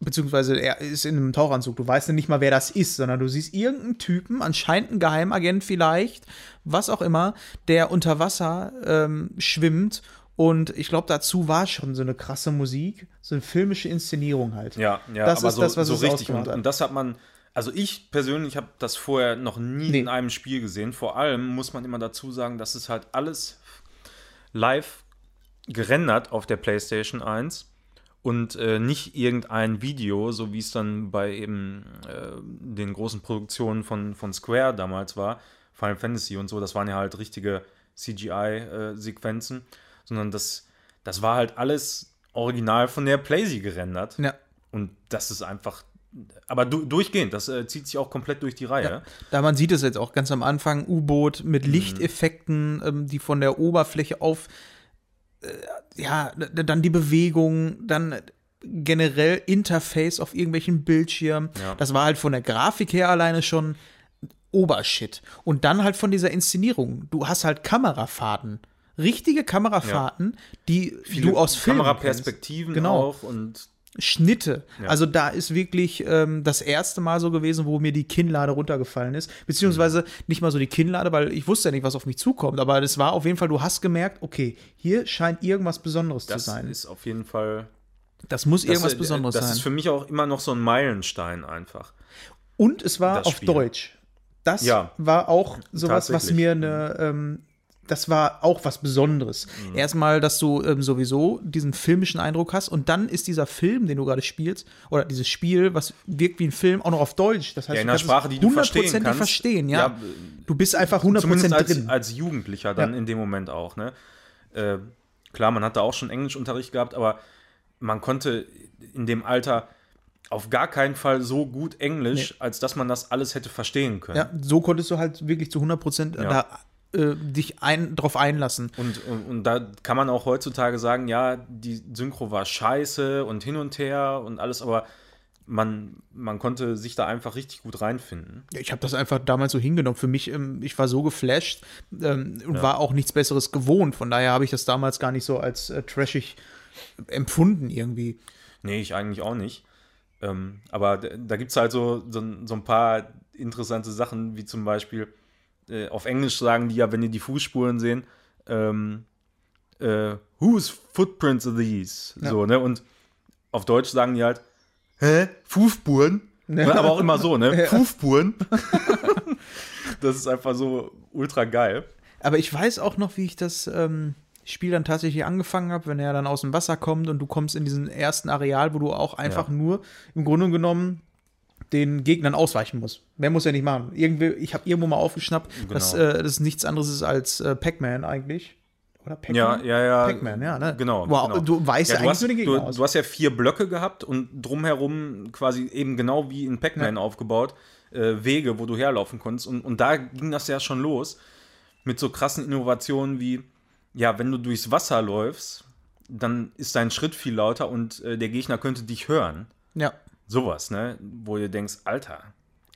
beziehungsweise er ist in einem Tauchanzug. Du weißt ja nicht mal, wer das ist, sondern du siehst irgendeinen Typen, anscheinend ein Geheimagent vielleicht, was auch immer, der unter Wasser ähm, schwimmt. Und ich glaube, dazu war schon so eine krasse Musik, so eine filmische Inszenierung halt. Ja, ja, Das aber ist so, das, was so richtig. Und, und das hat man, also ich persönlich habe das vorher noch nie Nee. in einem Spiel gesehen. Vor allem muss man immer dazu sagen, dass es halt alles live gerendert auf der PlayStation 1 und äh, nicht irgendein Video, so wie es dann bei eben äh, den großen Produktionen von, von Square damals war, Final Fantasy und so, das waren ja halt richtige CGI-Sequenzen, sondern das, das war halt alles original von der PlayStation gerendert. Ja. Und das ist einfach, aber du, durchgehend, das äh, zieht sich auch komplett durch die Reihe. Da man sieht es jetzt auch ganz am Anfang, U-Boot Mhm. mit Lichteffekten, ähm, die von der Oberfläche auf, äh, ja, d- dann die Bewegung, dann generell Interface auf irgendwelchen Bildschirmen. Ja. Das war halt von der Grafik her alleine schon Obershit. Und dann halt von dieser Inszenierung. Du hast halt Kamerafahrten. Richtige Kamerafahrten, die Viele du aus Filmen Kameraperspektiven. Genau. auch und Schnitte. Ja. Also da ist wirklich ähm, das erste Mal so gewesen, wo mir die Kinnlade runtergefallen ist. Beziehungsweise nicht mal so die Kinnlade, weil ich wusste ja nicht, was auf mich zukommt. Aber das war auf jeden Fall, du hast gemerkt, okay, hier scheint irgendwas Besonderes das zu sein. ist auf jeden Fall das muss irgendwas das, äh, Besonderes Das sein. ist für mich auch immer noch so ein Meilenstein einfach. Und es war das auf. Deutsch. Das Ja, war auch sowas, was mir eine, ähm, das war auch was Besonderes. Mhm. Erstmal, dass du ähm, sowieso diesen filmischen Eindruck hast und dann ist dieser Film, den du gerade spielst, oder dieses Spiel, was wirkt wie ein Film, auch noch auf Deutsch. Das heißt, Ja, in einer Sprache, die du verstehen kannst. verstehen, ja. Ja, Du bist einfach 100% Zumindest als, drin. als Jugendlicher dann Ja. in dem Moment auch. Ne? Äh, klar, man hatte auch schon Englischunterricht gehabt, aber man konnte in dem Alter auf gar keinen Fall so gut Englisch, als dass man das alles hätte verstehen können. ja, so konntest du halt wirklich zu 100% Ja. da äh, dich ein, drauf einlassen. Und, und, und da kann man auch heutzutage sagen, ja, die Synchro war scheiße und hin und her und alles, aber man, man konnte sich da einfach richtig gut reinfinden. Ja, ich habe das einfach damals so hingenommen. Für mich, ähm, ich war so geflasht ähm, und war auch nichts Besseres gewohnt. Von daher habe ich das damals gar nicht so als äh, trashig empfunden irgendwie. Nee, ich eigentlich auch nicht. Ähm, aber da gibt es halt so, so, so ein paar interessante Sachen, wie zum Beispiel äh, auf Englisch sagen die ja, wenn die die Fußspuren sehen, ähm, äh, whose footprints are these? Ja. So, ne? Und auf Deutsch sagen die halt, hä? Fußspuren? Aber auch immer so, ne? Fußspuren. das ist einfach so ultra geil. Aber ich weiß auch noch, wie ich das ähm, Spiel dann tatsächlich angefangen habe, wenn er dann aus dem Wasser kommt und du kommst in diesen ersten Areal, wo du auch einfach Ja. nur im Grunde genommen den Gegnern ausweichen musst. Mehr muss er nicht machen. Irgendwie, ich habe irgendwo mal aufgeschnappt, dass Genau. äh, das nichts anderes ist als äh, Pac-Man eigentlich. Oder Pac-Man? Ja, ja, ja. Pac-Man, ja, ne? Genau. Wow, genau. du weißt ja, du eigentlich hast, nur den Gegner du, aus. du hast ja vier Blöcke gehabt und drumherum quasi eben genau wie in Pac-Man aufgebaut, äh, Wege, wo du herlaufen konntest. Und, und da ging das ja schon los mit so krassen Innovationen wie, ja, wenn du durchs Wasser läufst, dann ist dein Schritt viel lauter und äh, der Gegner könnte dich hören. ja. Sowas, ne? Wo du denkst, Alter,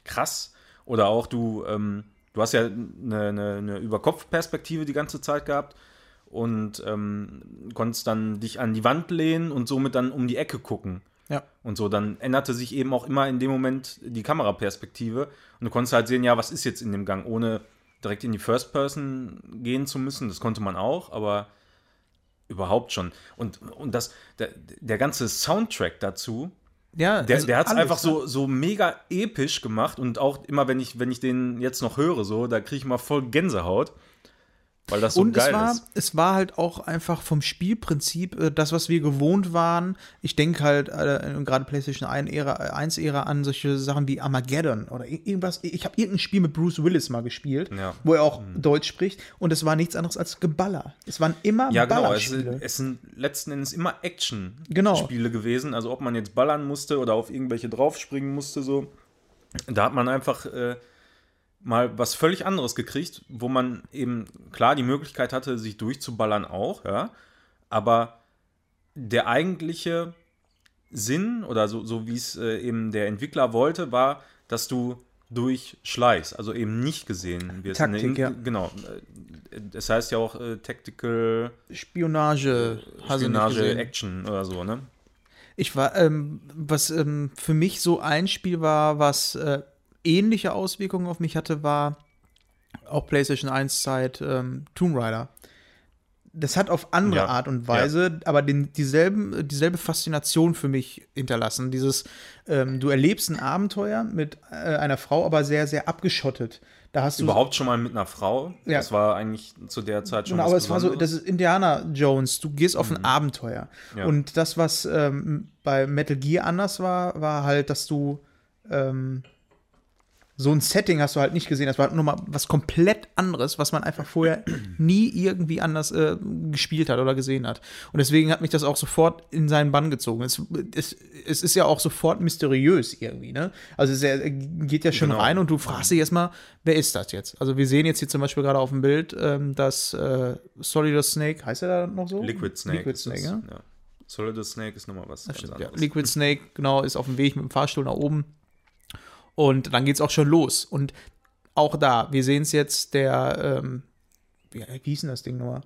krass. Oder auch du, ähm, du hast ja eine, eine, eine Überkopfperspektive die ganze Zeit gehabt und ähm, konntest dann dich an die Wand lehnen und somit dann um die Ecke gucken. Ja. Und so, dann änderte sich eben auch immer in dem Moment die Kameraperspektive und du konntest halt sehen, ja, was ist jetzt in dem Gang, ohne direkt in die First Person gehen zu müssen. Das konnte man auch, aber überhaupt schon. Und, und das, der, der ganze Soundtrack dazu, Ja, der, also der hat es einfach so, so mega episch gemacht und auch immer, wenn ich, wenn ich den jetzt noch höre, so, da kriege ich mal voll Gänsehaut, weil das so und geil es war, ist. es war halt auch einfach vom Spielprinzip äh, das, was wir gewohnt waren. Ich denke halt äh, gerade PlayStation 1 Ära, äh, 1 Ära an solche Sachen wie Armageddon oder ir- irgendwas. Ich habe irgendein Spiel mit Bruce Willis mal gespielt, Ja. Mhm. wo er auch Deutsch spricht und es war nichts anderes als Geballer. Es waren immer Ja, genau. Es, es sind letzten Endes immer Action-Spiele Genau. gewesen. Also ob man jetzt ballern musste oder auf irgendwelche draufspringen musste, so. Da hat man einfach äh, mal was völlig anderes gekriegt, wo man eben klar die Möglichkeit hatte, sich durchzuballern auch, ja. Aber der eigentliche Sinn oder so, so wie es äh, eben der Entwickler wollte, war, dass du durchschleichst, also eben nicht gesehen wirst. Taktik, In ja. Genau. Äh, Das heißt ja auch äh, Tactical Spionage, nicht Spionage gesehen. Action oder so, ne? Ich war, ähm, was ähm, für mich so ein Spiel war, was äh, ähnliche Auswirkungen auf mich hatte, war auch PlayStation 1 Zeit ähm, Tomb Raider. Das hat auf andere Ja, Art und Weise, aber den, dieselben, dieselbe Faszination für mich hinterlassen. Dieses, ähm, du erlebst ein Abenteuer mit äh, einer Frau, aber sehr, sehr abgeschottet. Da hast du Überhaupt schon mal mit einer Frau. Ja. Das war eigentlich zu der Zeit schon Genau, aber es war so, das ist Indiana Jones, du gehst auf ein Abenteuer. Ja. Und das, was ähm, bei Metal Gear anders war, war halt, dass du ähm, so ein Setting hast du halt nicht gesehen. Das war halt nochmal was komplett anderes, was man einfach vorher nie irgendwie anders äh, gespielt hat oder gesehen hat. Und deswegen hat mich das auch sofort in seinen Bann gezogen. Es, es, es ist ja auch sofort mysteriös irgendwie, ne? Also es er geht ja schon Genau. rein und du fragst dich erstmal, wer ist das jetzt? Also wir sehen jetzt hier zum Beispiel gerade auf dem Bild, ähm, dass äh, Solidus Snake, heißt er da noch so? Liquid Snake. Liquid Snake, ja. ja. Solid Snake ist nochmal was. Stimmt, ja. anderes. Liquid Snake, genau, ist auf dem Weg mit dem Fahrstuhl nach oben. Und dann geht's auch schon los. Und auch da, wir sehen es jetzt, der, ähm, wie, wie hieß denn das Ding nochmal?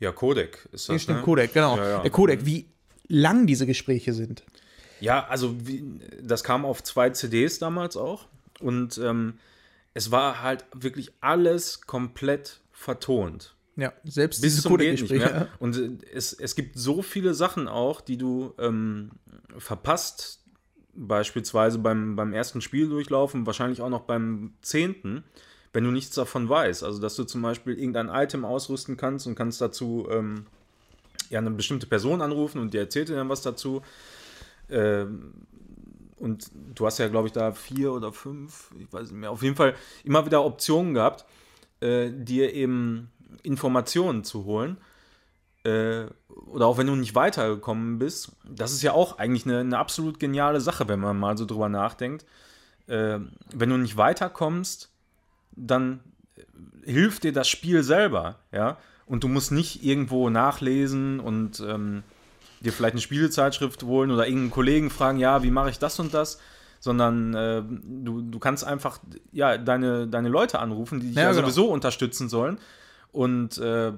Ja, Codec ist das. stimmt, Ne? Codec, genau. Ja, ja. Der Codec, wie lang diese Gespräche sind. Ja, also wie, das kam auf zwei CDs damals auch. Und ähm, es war halt wirklich alles komplett vertont. Ja, selbst Bis diese geht Codec-Gespräche. Und äh, es, es gibt so viele Sachen auch, die du ähm, verpasst, beispielsweise beim, beim ersten Spiel durchlaufen, wahrscheinlich auch noch beim zehnten, wenn du nichts davon weißt. Also, dass du zum Beispiel irgendein Item ausrüsten kannst und kannst dazu ähm, ja, eine bestimmte Person anrufen und die erzählt dir dann was dazu. Ähm, und du hast ja, glaube ich, da vier oder fünf, ich weiß nicht mehr, auf jeden Fall immer wieder Optionen gehabt, äh, dir eben Informationen zu holen. Äh, oder auch wenn du nicht weitergekommen bist. Das ist ja auch eigentlich eine, eine absolut geniale Sache, wenn man mal so drüber nachdenkt. Äh, wenn du nicht weiterkommst, dann hilft dir das Spiel selber, ja. Und du musst nicht irgendwo nachlesen und ähm, dir vielleicht eine Spielezeitschrift holen oder irgendeinen Kollegen fragen, ja, wie mache ich das und das, sondern äh, du, du kannst einfach ja, deine, deine Leute anrufen, die dich Ja, ja, genau. sowieso unterstützen sollen. Und äh,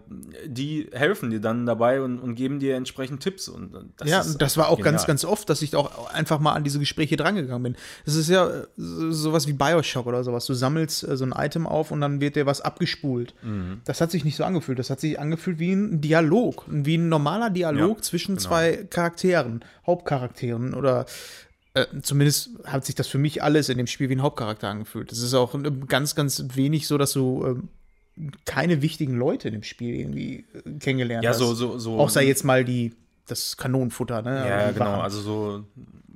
die helfen dir dann dabei und, und geben dir entsprechend Tipps. Und das ja, ist das war auch ganz, genial. ganz oft, dass ich auch einfach mal an diese Gespräche drangegangen bin. Das ist ja äh, so- sowas wie Bioshock oder sowas. Du sammelst äh, so ein Item auf und dann wird dir was abgespult. Mhm. Das hat sich nicht so angefühlt. Das hat sich angefühlt wie ein Dialog. Wie ein normaler Dialog Ja, zwischen genau. zwei Charakteren, Hauptcharakteren oder Äh, zumindest hat sich das für mich alles in dem Spiel wie ein Hauptcharakter angefühlt. Es ist auch ganz, ganz wenig so, dass du ähm, keine wichtigen Leute in dem Spiel irgendwie äh, kennengelernt Ja, hast. so, so, so. Außer jetzt mal die, das Kanonenfutter, ne? Ja, Die genau. Wachen. Also so,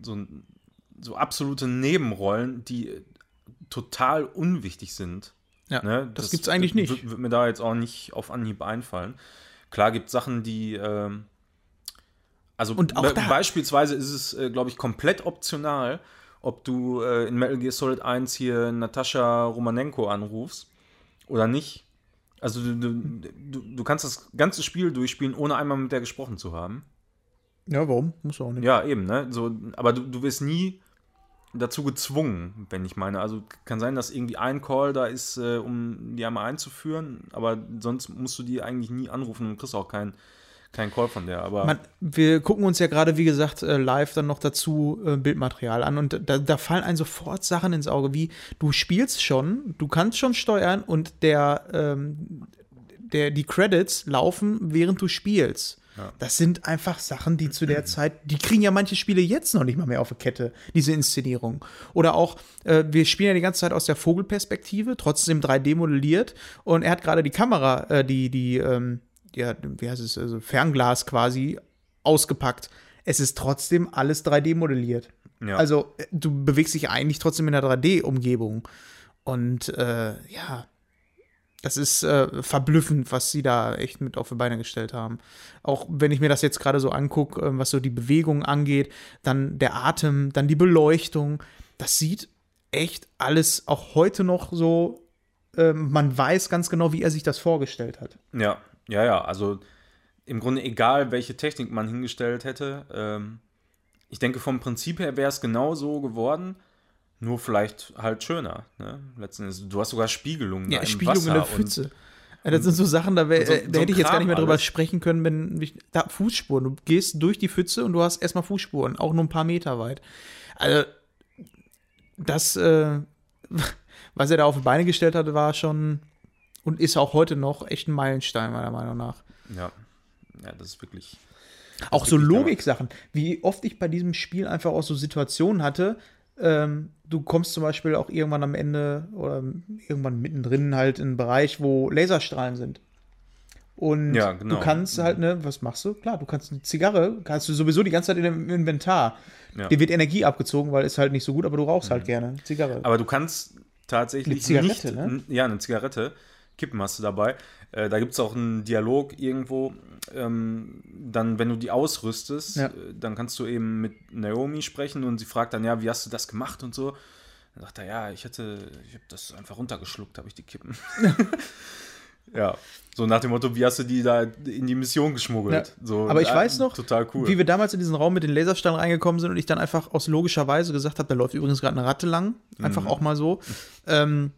so, so absolute Nebenrollen, die total unwichtig sind. Ja, ne? das gibt's eigentlich nicht. Wird, wird mir da jetzt auch nicht auf Anhieb einfallen. Klar gibt es Sachen, die. Ähm, also Und auch be da- beispielsweise ist es, äh, glaube ich, komplett optional, ob du äh, in Metal Gear Solid 1 hier Natascha Romanenko anrufst oder nicht. Also du, du, du, du kannst das ganze Spiel durchspielen, ohne einmal mit der gesprochen zu haben. Ja, warum? Muss auch nicht. Ja, eben, ne? So, aber du, du wirst nie dazu gezwungen, wenn ich meine. Also kann sein, dass irgendwie ein Call da ist, äh, um die einmal einzuführen, aber sonst musst du die eigentlich nie anrufen und kriegst auch keinen kein Call von der. Aber Man, wir gucken uns ja gerade, wie gesagt, äh, live dann noch dazu äh, Bildmaterial an und da, da fallen einem sofort Sachen ins Auge, wie du spielst schon, du kannst schon steuern und der, ähm, der, die Credits laufen, während du spielst. Das sind einfach Sachen, die zu der Zeit, die kriegen ja manche Spiele jetzt noch nicht mal mehr auf die Kette, diese Inszenierung. Oder auch, äh, wir spielen ja die ganze Zeit aus der Vogelperspektive, trotzdem 3D modelliert und er hat gerade die Kamera, äh, die, die, ähm, ja, wie heißt es, also Fernglas quasi ausgepackt. Es ist trotzdem alles 3D modelliert. Ja. Also äh, du bewegst dich eigentlich trotzdem in einer 3D-Umgebung. Und äh, ja, das ist äh, verblüffend, was sie da echt mit auf die Beine gestellt haben. Auch wenn ich mir das jetzt gerade so angucke, äh, was so die Bewegung angeht, dann der Atem, dann die Beleuchtung, das sieht echt alles auch heute noch so, äh, man weiß ganz genau, wie er sich das vorgestellt hat. Ja, ja, ja. Also im Grunde egal, welche Technik man hingestellt hätte. Ähm, ich denke, vom Prinzip her wäre es genau so geworden. Nur vielleicht halt schöner. Ne? Letzten Endes. Du hast sogar Spiegelungen Ja, da im Spiegelung Wasser in der und- Pfütze. Ja, das sind so Sachen, da, wär, so- äh, da so hätte ich jetzt gar nicht mehr drüber alles. sprechen können, wenn ich, da Fußspuren. Du gehst durch die Pfütze und du hast erstmal Fußspuren, auch nur ein paar Meter weit. Also, das, äh, was er da auf die Beine gestellt hatte, war schon und ist auch heute noch echt ein Meilenstein, meiner Meinung nach. Ja. ja, das ist wirklich. Auch so Logiksachen, wie oft ich bei diesem Spiel einfach auch so Situationen hatte. Ähm, du kommst zum Beispiel auch irgendwann am Ende oder irgendwann mittendrin halt in einen Bereich, wo Laserstrahlen sind. Und Ja, genau. du kannst halt, ne, was machst du? Klar, du kannst eine Zigarre, kannst du sowieso die ganze Zeit in dem Inventar. Ja. Mhm. Dir wird Energie abgezogen, weil ist halt nicht so gut, aber du rauchst halt gerne eine Zigarre. Aber du kannst tatsächlich Eine Zigarette, nicht. ne? Ja, eine Zigarette. Kippen hast du dabei. Äh, da gibt es auch einen Dialog irgendwo. Ähm, dann, wenn du die ausrüstest, Ja. äh, dann kannst du eben mit Naomi sprechen und sie fragt dann, ja, wie hast du das gemacht und so. Dann sagt er, ja, ich hätte, ich habe das einfach runtergeschluckt, habe ich die Kippen. ja, so nach dem Motto, wie hast du die da in die Mission geschmuggelt? Ja. So, Aber ich äh, weiß noch, total cool. wie wir damals in diesen Raum mit den Laserstrahlen reingekommen sind und ich dann einfach aus logischer Weise gesagt habe, da läuft übrigens gerade eine Ratte lang. Einfach Mhm. auch mal so. Ähm,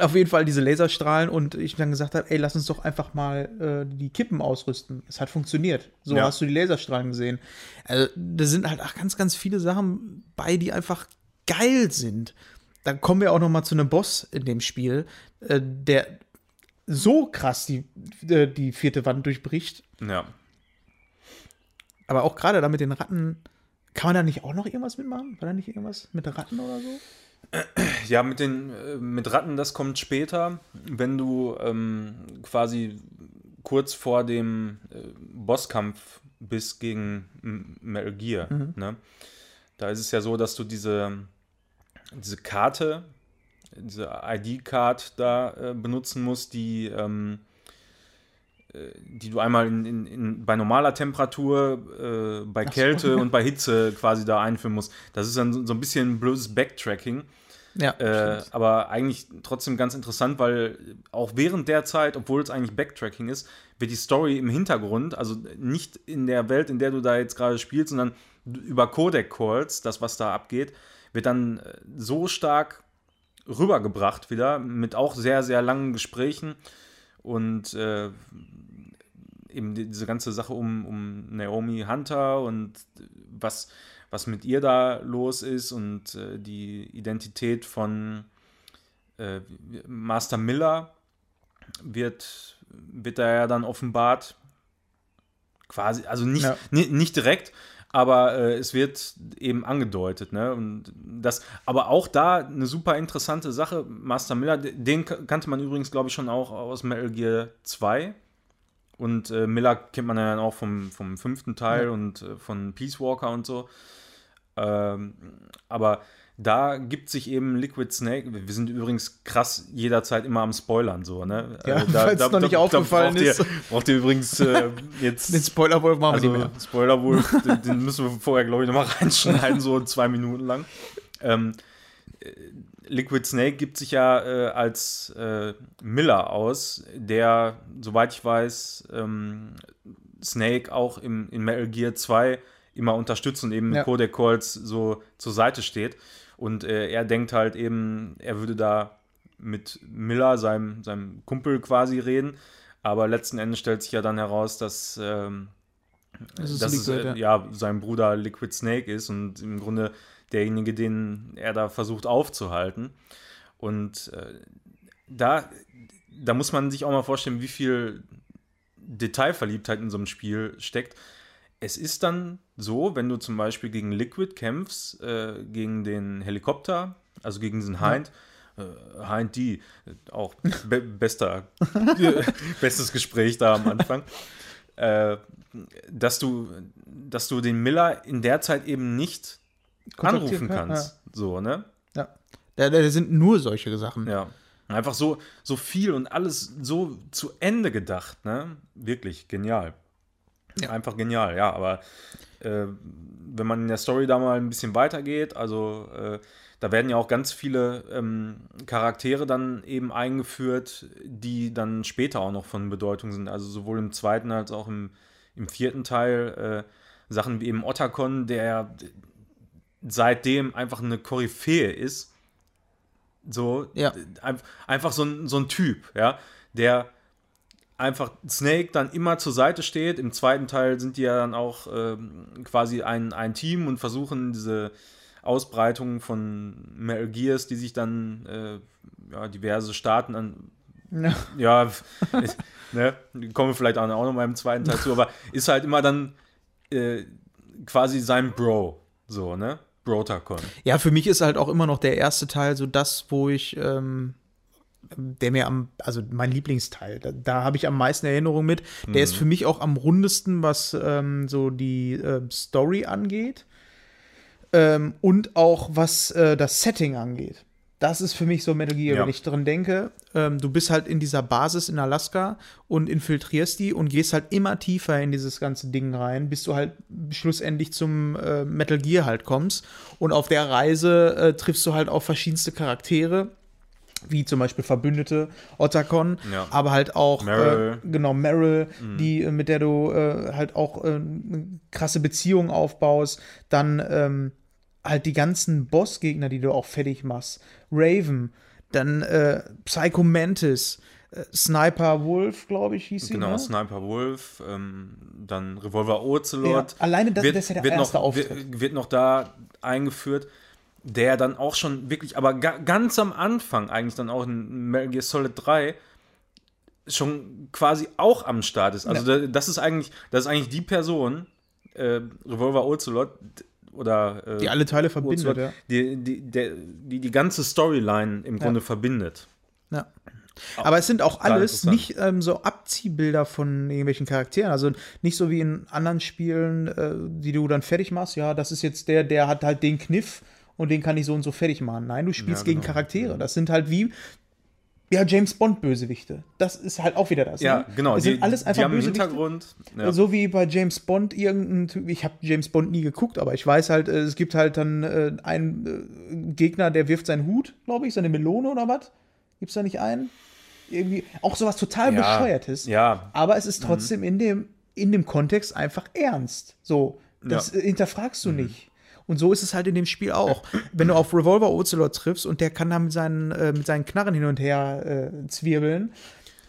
auf jeden Fall diese Laserstrahlen und ich dann gesagt habe, ey, lass uns doch einfach mal äh, die Kippen ausrüsten. Es hat funktioniert. So Ja. hast du die Laserstrahlen gesehen. Also, da sind halt auch ganz, ganz viele Sachen bei, die einfach geil sind. Dann kommen wir auch noch mal zu einem Boss in dem Spiel, äh, der so krass die, äh, die vierte Wand durchbricht. ja. Aber auch gerade da mit den Ratten, kann man da nicht auch noch irgendwas mitmachen? War da nicht irgendwas mit Ratten oder so? Ja, mit den äh, mit Ratten, das kommt später, wenn du ähm, quasi kurz vor dem äh, Bosskampf bist gegen Metal Gear. Ne? Da ist es ja so, dass du diese, diese Karte, diese ID-Card da äh, benutzen musst, die, ähm, äh, die du einmal in, in, in, bei normaler Temperatur, äh, bei so. Kälte und bei Hitze quasi da einführen musst. Das ist dann so, so ein bisschen ein blödes Backtracking. Ja, Äh, aber eigentlich trotzdem ganz interessant, weil auch während der Zeit, obwohl es eigentlich Backtracking ist, wird die Story im Hintergrund, also nicht in der Welt, in der du da jetzt gerade spielst, sondern über Codec-Calls, das, was da abgeht, wird dann äh, so stark rübergebracht wieder, mit auch sehr, sehr langen Gesprächen und äh, eben die, diese ganze Sache um, um Naomi Hunter und was, was mit ihr da los ist und äh, die Identität von äh, Master Miller wird, wird da ja dann offenbart. Quasi, also nicht, Ja. ni- nicht direkt, aber äh, es wird eben angedeutet. Ne? Und das, aber auch da eine super interessante Sache. Master Miller, den kannte man übrigens, glaube ich, schon auch aus Metal Gear 2. Und äh, Miller kennt man ja dann auch vom, vom fünften Teil ja. und äh, von Peace Walker und so. Ähm, aber da gibt sich eben Liquid Snake. Wir sind übrigens krass jederzeit immer am Spoilern, so, ne? Ja, äh, da, falls da, noch nicht da, aufgefallen ist. Ihr, braucht ihr übrigens äh, jetzt. Den Spoilerwolf machen also, wir nicht mehr. Spoilerwolf, den, den, müssen wir vorher, glaube ich, nochmal reinschneiden, so zwei Minuten lang. Ähm, äh, Liquid Snake gibt sich ja äh, als äh, Miller aus, der, soweit ich weiß, ähm, Snake auch im, in Metal Gear 2 immer unterstützt und eben ja. mit Codec Calls so zur Seite steht. Und äh, er denkt halt eben, er würde da mit Miller, seinem, seinem Kumpel quasi reden. Aber letzten Endes stellt sich ja dann heraus, dass, ähm, das dass Liquid, es, äh, ja. ja. sein Bruder Liquid Snake ist und im Grunde derjenige, den er da versucht aufzuhalten. Und äh, da, da muss man sich auch mal vorstellen, wie viel Detailverliebtheit in so einem Spiel steckt es ist dann so, wenn du zum Beispiel gegen Liquid kämpfst, äh, gegen den Helikopter, also gegen diesen Hind, ja. äh, Hind D, auch be bester, bestes Gespräch da am Anfang, äh, dass, du, dass du den Miller in der Zeit eben nicht anrufen kannst. Ja. So, ne? Ja. Da, da sind nur solche Sachen. Ja. Einfach so, so viel und alles so zu Ende gedacht, ne? Wirklich genial. Ja. Einfach genial, ja. Aber äh, wenn man in der Story da mal ein bisschen weitergeht, also äh, da werden ja auch ganz viele ähm, Charaktere dann eben eingeführt, die dann später auch noch von Bedeutung sind. Also sowohl im zweiten als auch im, im vierten Teil. Äh, Sachen wie eben Otacon, der seitdem einfach eine Koryphäe ist. So, ja. einfach so ein, so ein Typ, ja, der einfach Snake dann immer zur Seite steht. Im zweiten Teil sind die ja dann auch ähm, quasi ein, ein Team und versuchen diese Ausbreitung von Metal Gears, die sich dann äh, ja, diverse Staaten an. Ja, ja ne, kommen wir vielleicht auch noch mal im zweiten Teil zu, aber ist halt immer dann äh, quasi sein Bro, so, ne? Brotacon. Ja, für mich ist halt auch immer noch der erste Teil so das, wo ich ähm, der mir am, also mein Lieblingsteil, da, da habe ich am meisten Erinnerung mit. Der mhm. ist für mich auch am rundesten, was ähm, so die äh, Story angeht ähm, und auch was äh, das Setting angeht. Das ist für mich so Metal Gear, ja. wenn ich dran denke. Ähm, du bist halt in dieser Basis in Alaska und infiltrierst die und gehst halt immer tiefer in dieses ganze Ding rein, bis du halt schlussendlich zum äh, Metal Gear halt kommst. Und auf der Reise äh, triffst du halt auch verschiedenste Charaktere wie zum Beispiel Verbündete, Otacon, ja. aber halt auch Meryl. Äh, genau Meryl, mhm. die äh, mit der du äh, halt auch äh, eine krasse Beziehung aufbaust, dann ähm, halt die ganzen Bossgegner, die du auch fertig machst, Raven, dann äh, Psycho Mantis, äh, Sniper Wolf, glaube ich, hieß sie. Genau, ne? Sniper Wolf, ähm, dann Revolver Ocelot. Ja, alleine das, wird, das ist ja der wird erste noch, Auftritt. Wird, wird noch da eingeführt der dann auch schon wirklich, aber ga, ganz am Anfang eigentlich dann auch in Metal Gear Solid 3 schon quasi auch am Start ist. Also ja. das ist eigentlich, das ist eigentlich die Person, äh, Revolver Ocelot, oder äh, die alle Teile verbindet, Ocelot, ja. die, die, der, die die ganze Storyline im Grunde ja. verbindet. Ja. Aber es sind auch alles nicht ähm, so Abziehbilder von irgendwelchen Charakteren. Also nicht so wie in anderen Spielen, äh, die du dann fertig machst. Ja, das ist jetzt der, der hat halt den Kniff und den kann ich so und so fertig machen. Nein, du spielst ja, genau. gegen Charaktere. Das sind halt wie ja, James Bond Bösewichte. Das ist halt auch wieder das. Ja, ne? genau. Das sind die, alles einfach die haben Bösewichte. Hintergrund. Ja. So wie bei James Bond irgendein Typ. Ich habe James Bond nie geguckt, aber ich weiß halt, äh, es gibt halt dann äh, einen äh, Gegner, der wirft seinen Hut, glaube ich, seine Melone oder was? Gibt es da nicht einen? Irgendwie auch sowas total ja, bescheuertes. Ja. Aber es ist trotzdem mhm. in dem in dem Kontext einfach ernst. So, das ja. hinterfragst du mhm. nicht. Und so ist es halt in dem Spiel auch. Wenn du auf Revolver Ocelot triffst und der kann da mit seinen, äh, mit seinen Knarren hin und her äh, zwirbeln.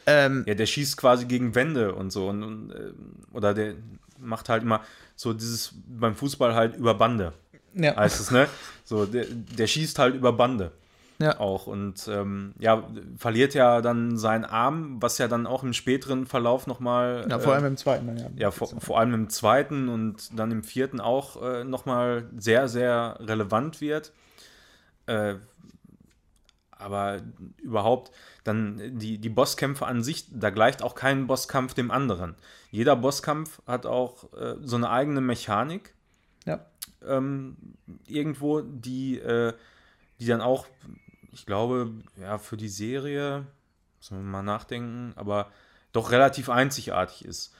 Ähm, ja, der schießt quasi gegen Wände und so. Und, und äh, oder der macht halt immer so dieses beim Fußball halt über Bande. Ja. Heißt es, ne? So, der, der schießt halt über Bande. Ja. Auch. Und ähm, ja, verliert ja dann seinen Arm, was ja dann auch im späteren Verlauf nochmal. Ja, vor äh, allem im zweiten, dann, ja. Ja, vor, vor, allem im zweiten und dann im vierten auch äh, nochmal sehr, sehr relevant wird. Äh, aber überhaupt, dann die, die Bosskämpfe an sich, da gleicht auch kein Bosskampf dem anderen. Jeder Bosskampf hat auch äh, so eine eigene Mechanik. Ja. Ähm, irgendwo, die, äh, die dann auch ich glaube, ja, für die Serie, muss man mal nachdenken, aber doch relativ einzigartig ist.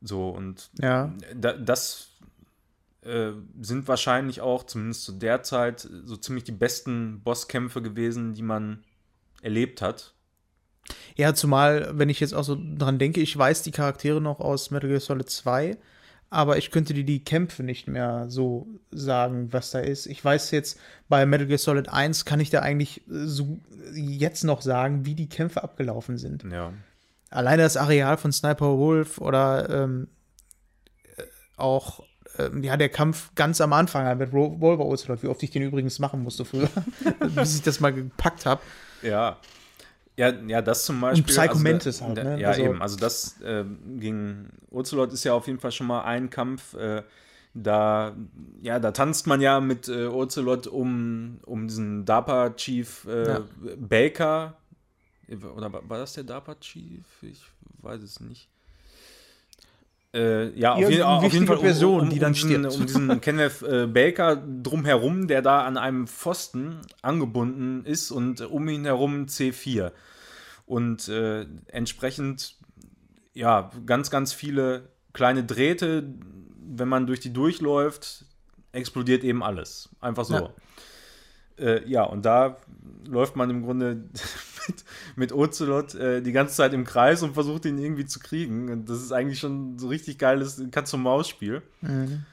So, und ja. da, das äh, sind wahrscheinlich auch, zumindest zu der Zeit, so ziemlich die besten Bosskämpfe gewesen, die man erlebt hat. Ja, zumal, wenn ich jetzt auch so dran denke, ich weiß die Charaktere noch aus Metal Gear Solid 2 aber ich könnte dir die Kämpfe nicht mehr so sagen, was da ist. Ich weiß jetzt, bei Metal Gear Solid 1 kann ich da eigentlich so jetzt noch sagen, wie die Kämpfe abgelaufen sind. Ja. Alleine das Areal von Sniper Wolf oder ähm, äh, auch ähm, ja, der Kampf ganz am Anfang mit Wolver Ocelot, wie oft ich den übrigens machen musste früher, bis ich das mal gepackt habe. Ja. Ja, ja, das zum Beispiel. Und also, Mantis halt, ne? Ja, also, eben. Also das äh, gegen Ocelot ist ja auf jeden Fall schon mal ein Kampf. Äh, da, ja, da tanzt man ja mit äh, Ocelot um, um diesen DARPA-Chief äh, ja. Baker. Oder war, war das der DARPA-Chief? Ich weiß es nicht. Äh, ja, auf, je, auf, jeden Fall Person, um, um, die dann um diesen, um diesen Kenneth äh, Baker drumherum, der da an einem Pfosten angebunden ist und um ihn herum C4. Und äh, entsprechend, ja, ganz, ganz viele kleine Drähte, wenn man durch die durchläuft, explodiert eben alles. Einfach so. Ja, äh, ja und da läuft man im Grunde mit, mit Ocelot äh, die ganze Zeit im Kreis und versucht ihn irgendwie zu kriegen. Und das ist eigentlich schon so richtig geiles Katz-und-Maus-Spiel. Mhm.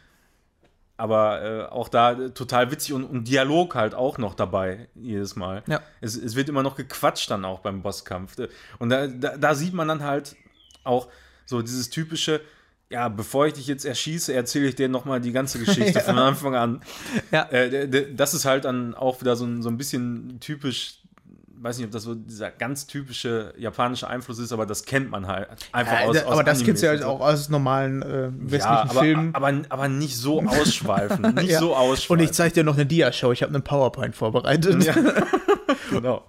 Aber äh, auch da äh, total witzig und, und, Dialog halt auch noch dabei, jedes Mal. Ja. Es, es, wird immer noch gequatscht dann auch beim Bosskampf. Und da, da, da sieht man dann halt auch so dieses typische, ja, bevor ich dich jetzt erschieße, erzähle ich dir nochmal die ganze Geschichte ja. von Anfang an. Ja. Äh, das ist halt dann auch wieder so ein, so ein bisschen typisch weiß nicht, ob das so dieser ganz typische japanische Einfluss ist, aber das kennt man halt einfach ja, aus, aus Aber das kennst du ja halt auch aus normalen äh, westlichen ja, aber, Filmen. Aber, aber nicht so ausschweifend, nicht so ausschweifend. Und ich zeige dir noch eine Dia-Show, ich habe einen PowerPoint vorbereitet. Ja. genau.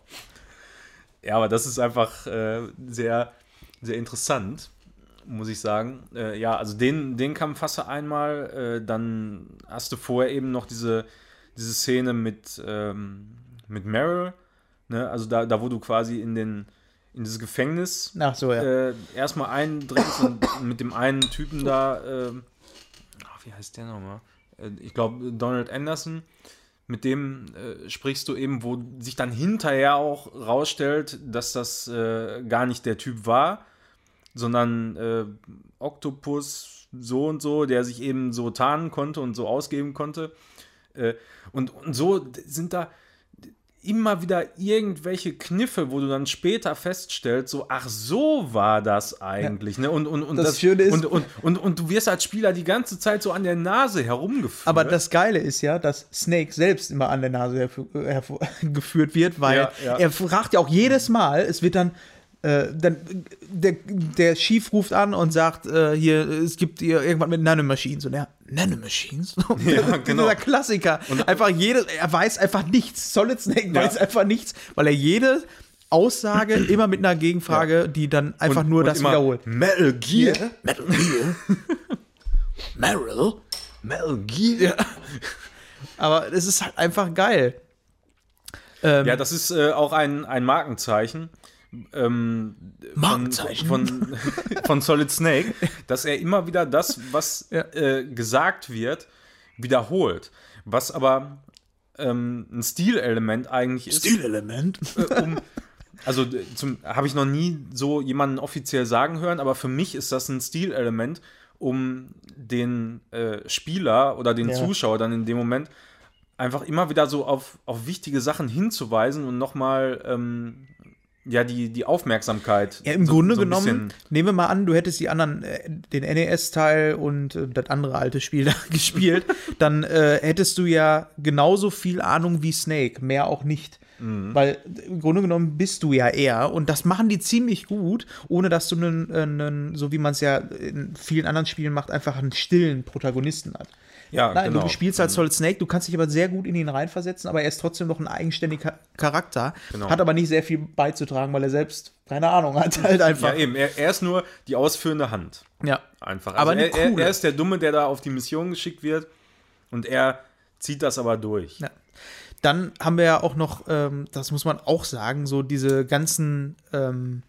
Ja, aber das ist einfach äh, sehr, sehr interessant, muss ich sagen. Äh, ja, also den, den Kampf hast du einmal, äh, dann hast du vorher eben noch diese, diese Szene mit, ähm, mit Meryl, Ne? Also da, da, wo du quasi in den in dieses Gefängnis Ach so, ja. äh, erstmal eindringst und mit dem einen Typen da, äh, ach, wie heißt der nochmal? Äh, ich glaube, Donald Anderson. Mit dem äh, sprichst du eben, wo sich dann hinterher auch rausstellt, dass das äh, gar nicht der Typ war, sondern äh, Octopus so und so, der sich eben so tarnen konnte und so ausgeben konnte. und, und so sind da, immer wieder irgendwelche Kniffe, wo du dann später feststellst, so, ach, so war das eigentlich. Ja. Ne? Und, und, und, das, das Schöne ist, und, und, und, und, du wirst als Spieler die ganze Zeit so an der Nase herumgeführt. Aber das Geile ist ja, dass Snake selbst immer an der Nase hergeführt wird, weil ja, ja. er fragt ja auch jedes Mal, es wird dann äh, dann der, der Chief ruft an und sagt, äh, hier, es gibt hier irgendwas mit Nanomachines. Und er, Nanomachines? Ja, genau. Dieser Klassiker. Und einfach jedes, er weiß einfach nichts. Solid Snake ja. weiß einfach nichts, weil er jede Aussage immer mit einer Gegenfrage, ja. die dann einfach und, nur und das wiederholt. Metal Gear. Yeah. Metal Gear. Meryl. Metal Gear. Ja. Aber es ist halt einfach geil. Ähm, ja, das ist äh, auch ein, ein Markenzeichen ähm, von, von, von, Solid Snake, dass er immer wieder das, was ja. äh, gesagt wird, wiederholt. Was aber ähm, ein Stilelement eigentlich ist. Stilelement? Äh, um, also habe ich noch nie so jemanden offiziell sagen hören, aber für mich ist das ein Stilelement, um den äh, Spieler oder den ja. Zuschauer dann in dem Moment einfach immer wieder so auf, auf wichtige Sachen hinzuweisen und nochmal ähm, ja, die, die Aufmerksamkeit. Ja, im so, Grunde so genommen, nehmen wir mal an, du hättest die anderen, äh, den NES-Teil und äh, das andere alte Spiel da gespielt, dann äh, hättest du ja genauso viel Ahnung wie Snake, mehr auch nicht. Mhm. Weil im Grunde genommen bist du ja er und das machen die ziemlich gut, ohne dass du einen, einen so wie man es ja in vielen anderen Spielen macht, einfach einen stillen Protagonisten hat. Ja, Nein, genau. du spielst als Solid Snake, du kannst dich aber sehr gut in ihn reinversetzen, aber er ist trotzdem noch ein eigenständiger Charakter, Genau. hat aber nicht sehr viel beizutragen, weil er selbst, keine Ahnung, hat halt einfach. Ja, eben. Er, er ist nur die ausführende Hand. Ja. Einfach. Aber Also eine er, er, er ist der Dumme, der da auf die Mission geschickt wird und er zieht das aber durch. Ja. Dann haben wir ja auch noch, ähm, das muss man auch sagen, so diese ganzen ähm,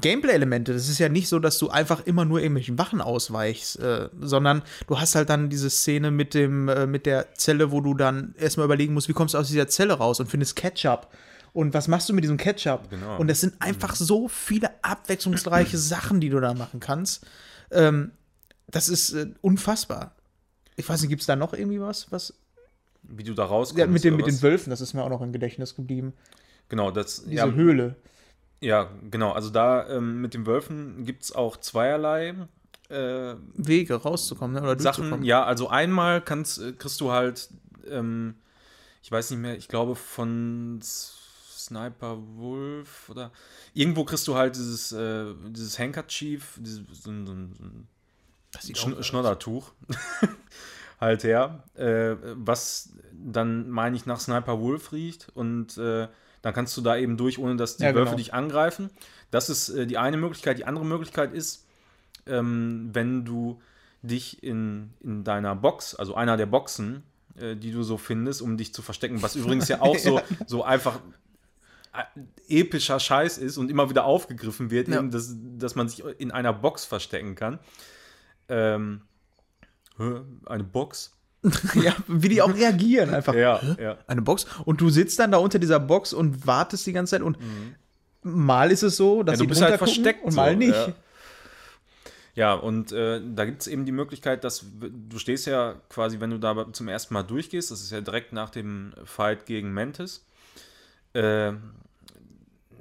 Gameplay-Elemente. Das ist ja nicht so, dass du einfach immer nur irgendwelchen Wachen ausweichst, äh, sondern du hast halt dann diese Szene mit dem, äh, mit der Zelle, wo du dann erstmal überlegen musst, wie kommst du aus dieser Zelle raus und findest Ketchup. Und was machst du mit diesem Ketchup? Genau. Und es sind einfach so viele abwechslungsreiche Sachen, die du da machen kannst. Ähm, das ist äh, unfassbar. Ich weiß nicht, gibt es da noch irgendwie was, was Wie du da rauskommst. ja, mit, den, mit den? Wölfen, das ist mir auch noch im Gedächtnis geblieben. Genau, das. Diese Ja, Höhle. Ja, genau. Also da ähm, mit den Wölfen gibt es auch zweierlei äh, Wege rauszukommen ne? oder Sachen. Ja, also einmal kannst, äh, kriegst du halt, ähm, ich weiß nicht mehr, ich glaube von Sniper Wolf oder irgendwo kriegst du halt dieses, äh, dieses Handkerchief, dieses, so, ein- so, so ein Schn Schnoddertuch halt her, äh, was dann, meine ich, nach Sniper Wolf riecht und äh, dann kannst du da eben durch, ohne dass die Ja, Wölfe genau. dich angreifen. Das ist äh, die eine Möglichkeit. Die andere Möglichkeit ist, ähm, wenn du dich in, in deiner Box, also einer der Boxen, äh, die du so findest, um dich zu verstecken, was übrigens ja auch so, so einfach äh, epischer Scheiß ist und immer wieder aufgegriffen wird, Ja. eben, dass, dass man sich in einer Box verstecken kann. Ähm, eine Box? ja, wie die auch reagieren einfach. Ja, ja. Eine Box. Und du sitzt dann da unter dieser Box und wartest die ganze Zeit und mal ist es so, dass Mhm. Ja, du bist halt versteckt und mal so, nicht. Ja, ja und äh, da gibt es eben die Möglichkeit, dass du stehst ja quasi, wenn du da zum ersten Mal durchgehst, das ist ja direkt nach dem Fight gegen Mantis, äh,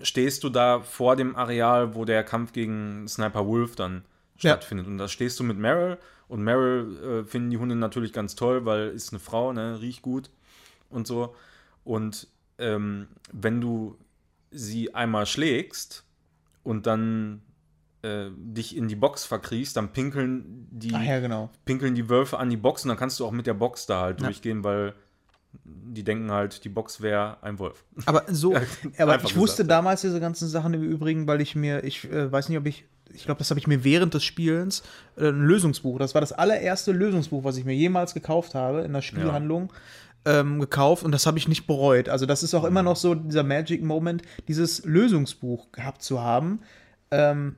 stehst du da vor dem Areal, wo der Kampf gegen Sniper Wolf dann Ja. stattfindet. Und da stehst du mit Meryl und Meryl äh, finden die Hunde natürlich ganz toll, weil ist eine Frau, ne, riecht gut und so. Und ähm, wenn du sie einmal schlägst und dann äh, dich in die Box verkriechst, dann pinkeln die, ja, genau. pinkeln die Wölfe an die Box und dann kannst du auch mit der Box da halt Ja. durchgehen, weil die denken halt, die Box wäre ein Wolf. Aber so, aber ich wusste damals diese ganzen Sachen im Übrigen, weil ich mir, ich äh, weiß nicht, ob ich, ich glaube, das habe ich mir während des Spielens, äh, ein Lösungsbuch, das war das allererste Lösungsbuch, was ich mir jemals gekauft habe in der Spielhandlung. Ähm, gekauft und das habe ich nicht bereut. Also, das ist auch Mhm. immer noch so dieser Magic Moment, dieses Lösungsbuch gehabt zu haben. Ähm,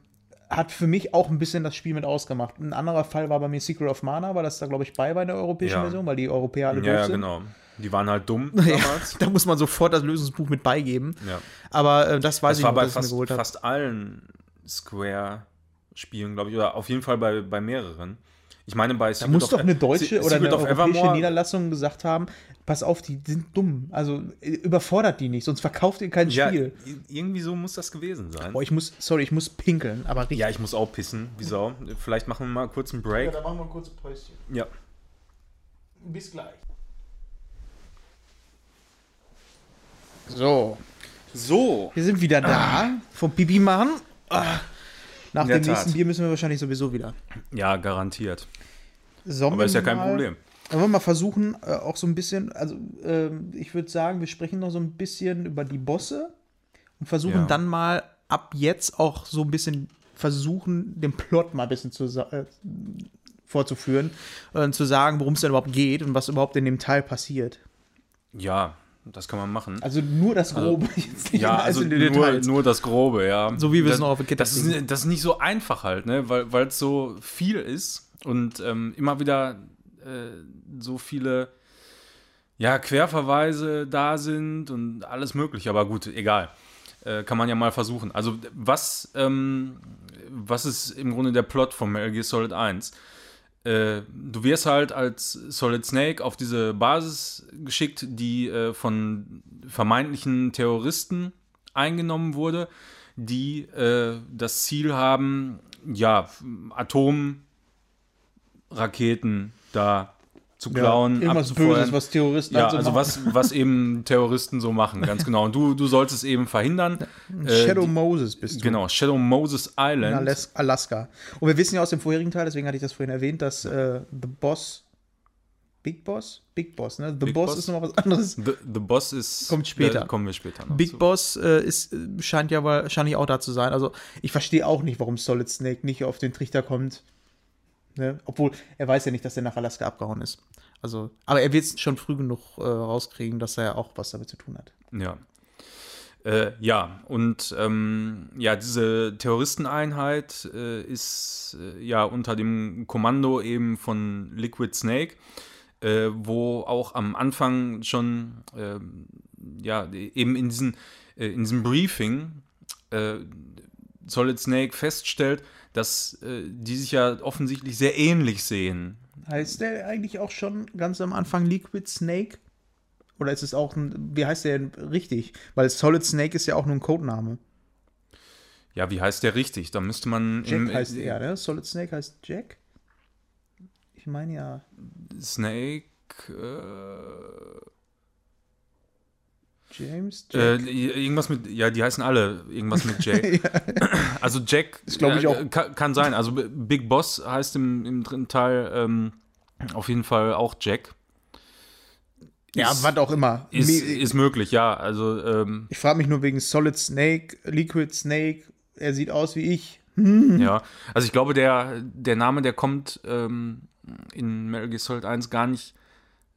hat für mich auch ein bisschen das Spiel mit ausgemacht. Ein anderer Fall war bei mir Secret of Mana, weil das da, glaube ich, bei war in der europäischen Ja. Version, weil die Europäer alle Ja, doof ja, sind. genau. Die waren halt dumm Ja, damals. da muss man sofort das Lösungsbuch mit beigeben. Ja. Aber äh, das weiß Das ich war noch, bei dass ich mir fast, fast allen Square-Spielen, glaube ich, oder auf jeden Fall bei, bei mehreren. Ich meine, bei Da Secret muss of- doch eine deutsche Se- oder eine Secret of europäische Evermore- Niederlassung gesagt haben, pass auf, die sind dumm. Also äh, überfordert die nicht, sonst verkauft ihr kein Ja, Spiel. i- irgendwie so muss das gewesen sein. Boah, ich muss, sorry, ich muss pinkeln, aber richtig. Ja, ich muss auch pissen, wie Sau. Vielleicht machen wir mal kurz einen Break. dann machen wir kurz ein Päuschen. Ja. Bis gleich. So, So. wir sind wieder da vom Pipi machen. Nach dem nächsten Tat. Bier müssen wir wahrscheinlich sowieso wieder. Ja, garantiert. Sollen Aber ist ja kein mal- Problem. Wollen wir mal versuchen, äh, auch so ein bisschen, also ähm, ich würde sagen, wir sprechen noch so ein bisschen über die Bosse und versuchen Ja. dann mal ab jetzt auch so ein bisschen versuchen, den Plot mal ein bisschen zu, äh, vorzuführen und zu sagen, worum es denn überhaupt geht und was überhaupt in dem Teil passiert. Ja, das kann man machen. Also nur das Grobe, jetzt nicht ja, in also nur, nur das Grobe, ja. So wie wir es noch auf der Kette das ist, das ist nicht so einfach halt, ne? Weil es so viel ist und ähm, immer wieder äh, so viele ja, Querverweise da sind und alles mögliche. Aber gut, egal. Äh, kann man ja mal versuchen. Also was, ähm, was ist im Grunde der Plot von Metal Gear Solid 1? Äh, du wirst halt als Solid Snake auf diese Basis geschickt, die äh, von vermeintlichen Terroristen eingenommen wurde, die äh, das Ziel haben, ja, Atomraketen da zu klauen, ja, irgendwas abzufeuern. Böses, was Terroristen Ja, so also machen. was, was eben Terroristen so machen, ganz genau. Und du, du sollst es eben verhindern. Äh, Shadow die- Moses bist du. Genau, Shadow Moses In Island. Alas- Alaska. Und wir wissen ja aus dem vorherigen Teil, deswegen hatte ich das vorhin erwähnt, dass äh, The Boss. Big Boss? Big Boss, ne? The Big Boss, Boss? ist nochmal was anderes. The, the Boss ist. Kommt später. Da kommen wir später noch. Big zu. Boss äh, ist, äh, scheint ja wahrscheinlich auch da zu sein. Also, ich verstehe auch nicht, warum Solid Snake nicht auf den Trichter kommt. Ne? Obwohl, er weiß ja nicht, dass er nach Alaska abgehauen ist. Also, aber er wird es schon früh genug äh, rauskriegen, dass er auch was damit zu tun hat. Ja. Äh, ja, und ähm, ja, diese Terroristeneinheit äh, ist äh, ja unter dem Kommando eben von Liquid Snake, äh, wo auch am Anfang schon ähm, ja eben in, diesen, äh, in diesem Briefing Solid Snake feststellt, dass äh, die sich ja offensichtlich sehr ähnlich sehen. Heißt der eigentlich auch schon ganz am Anfang Liquid Snake? Oder ist es auch ein, wie heißt der denn richtig? Weil Solid Snake ist ja auch nur ein Codename. Ja, wie heißt der richtig? Da müsste man Jack im- heißt er, ne? Solid Snake heißt Jack? Ich meine ja. Snake. Äh, James? Äh, irgendwas mit, ja, die heißen alle irgendwas mit Jack. Also Jack, Das ich äh, auch. Kann, kann sein. Also Big Boss heißt im, im dritten Teil ähm, auf jeden Fall auch Jack. ja, ist- was auch immer. Ist, ist möglich, ja. Also ähm, ich frage mich nur wegen Solid Snake, Liquid Snake. Er sieht aus wie ich. ja. Also ich glaube, der, der Name, der kommt ähm, in Metal Gear Solid 1 gar nicht,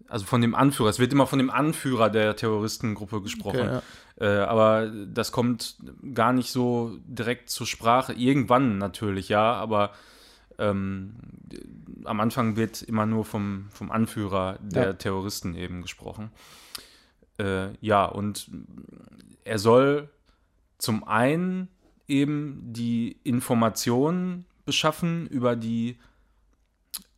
also von dem Anführer. Es wird immer von dem Anführer der Terroristengruppe gesprochen. Okay, ja. Äh, aber das kommt gar nicht so direkt zur Sprache. Irgendwann natürlich, ja, aber ähm, am Anfang wird immer nur vom, vom Anführer der Ja. Terroristen eben gesprochen. Äh, ja, und er soll zum einen eben die Informationen beschaffen über die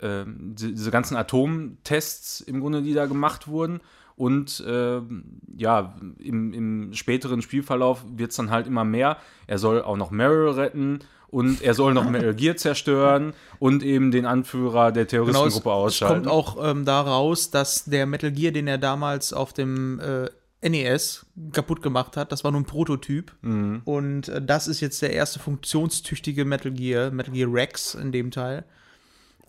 ähm, die- diese ganzen Atomtests im Grunde, die da gemacht wurden. Und ähm, ja, im, im späteren Spielverlauf wird es dann halt immer mehr. Er soll auch noch Meryl retten und er soll noch Metal Gear zerstören und eben den Anführer der Genau, Terroristengruppe es ausschalten. kommt auch ähm, da raus, dass der Metal Gear, den er damals auf dem äh, NES kaputt gemacht hat, das war nur ein Prototyp. Mhm. Und äh, das ist jetzt der erste funktionstüchtige Metal Gear, Metal Gear Rex in dem Teil.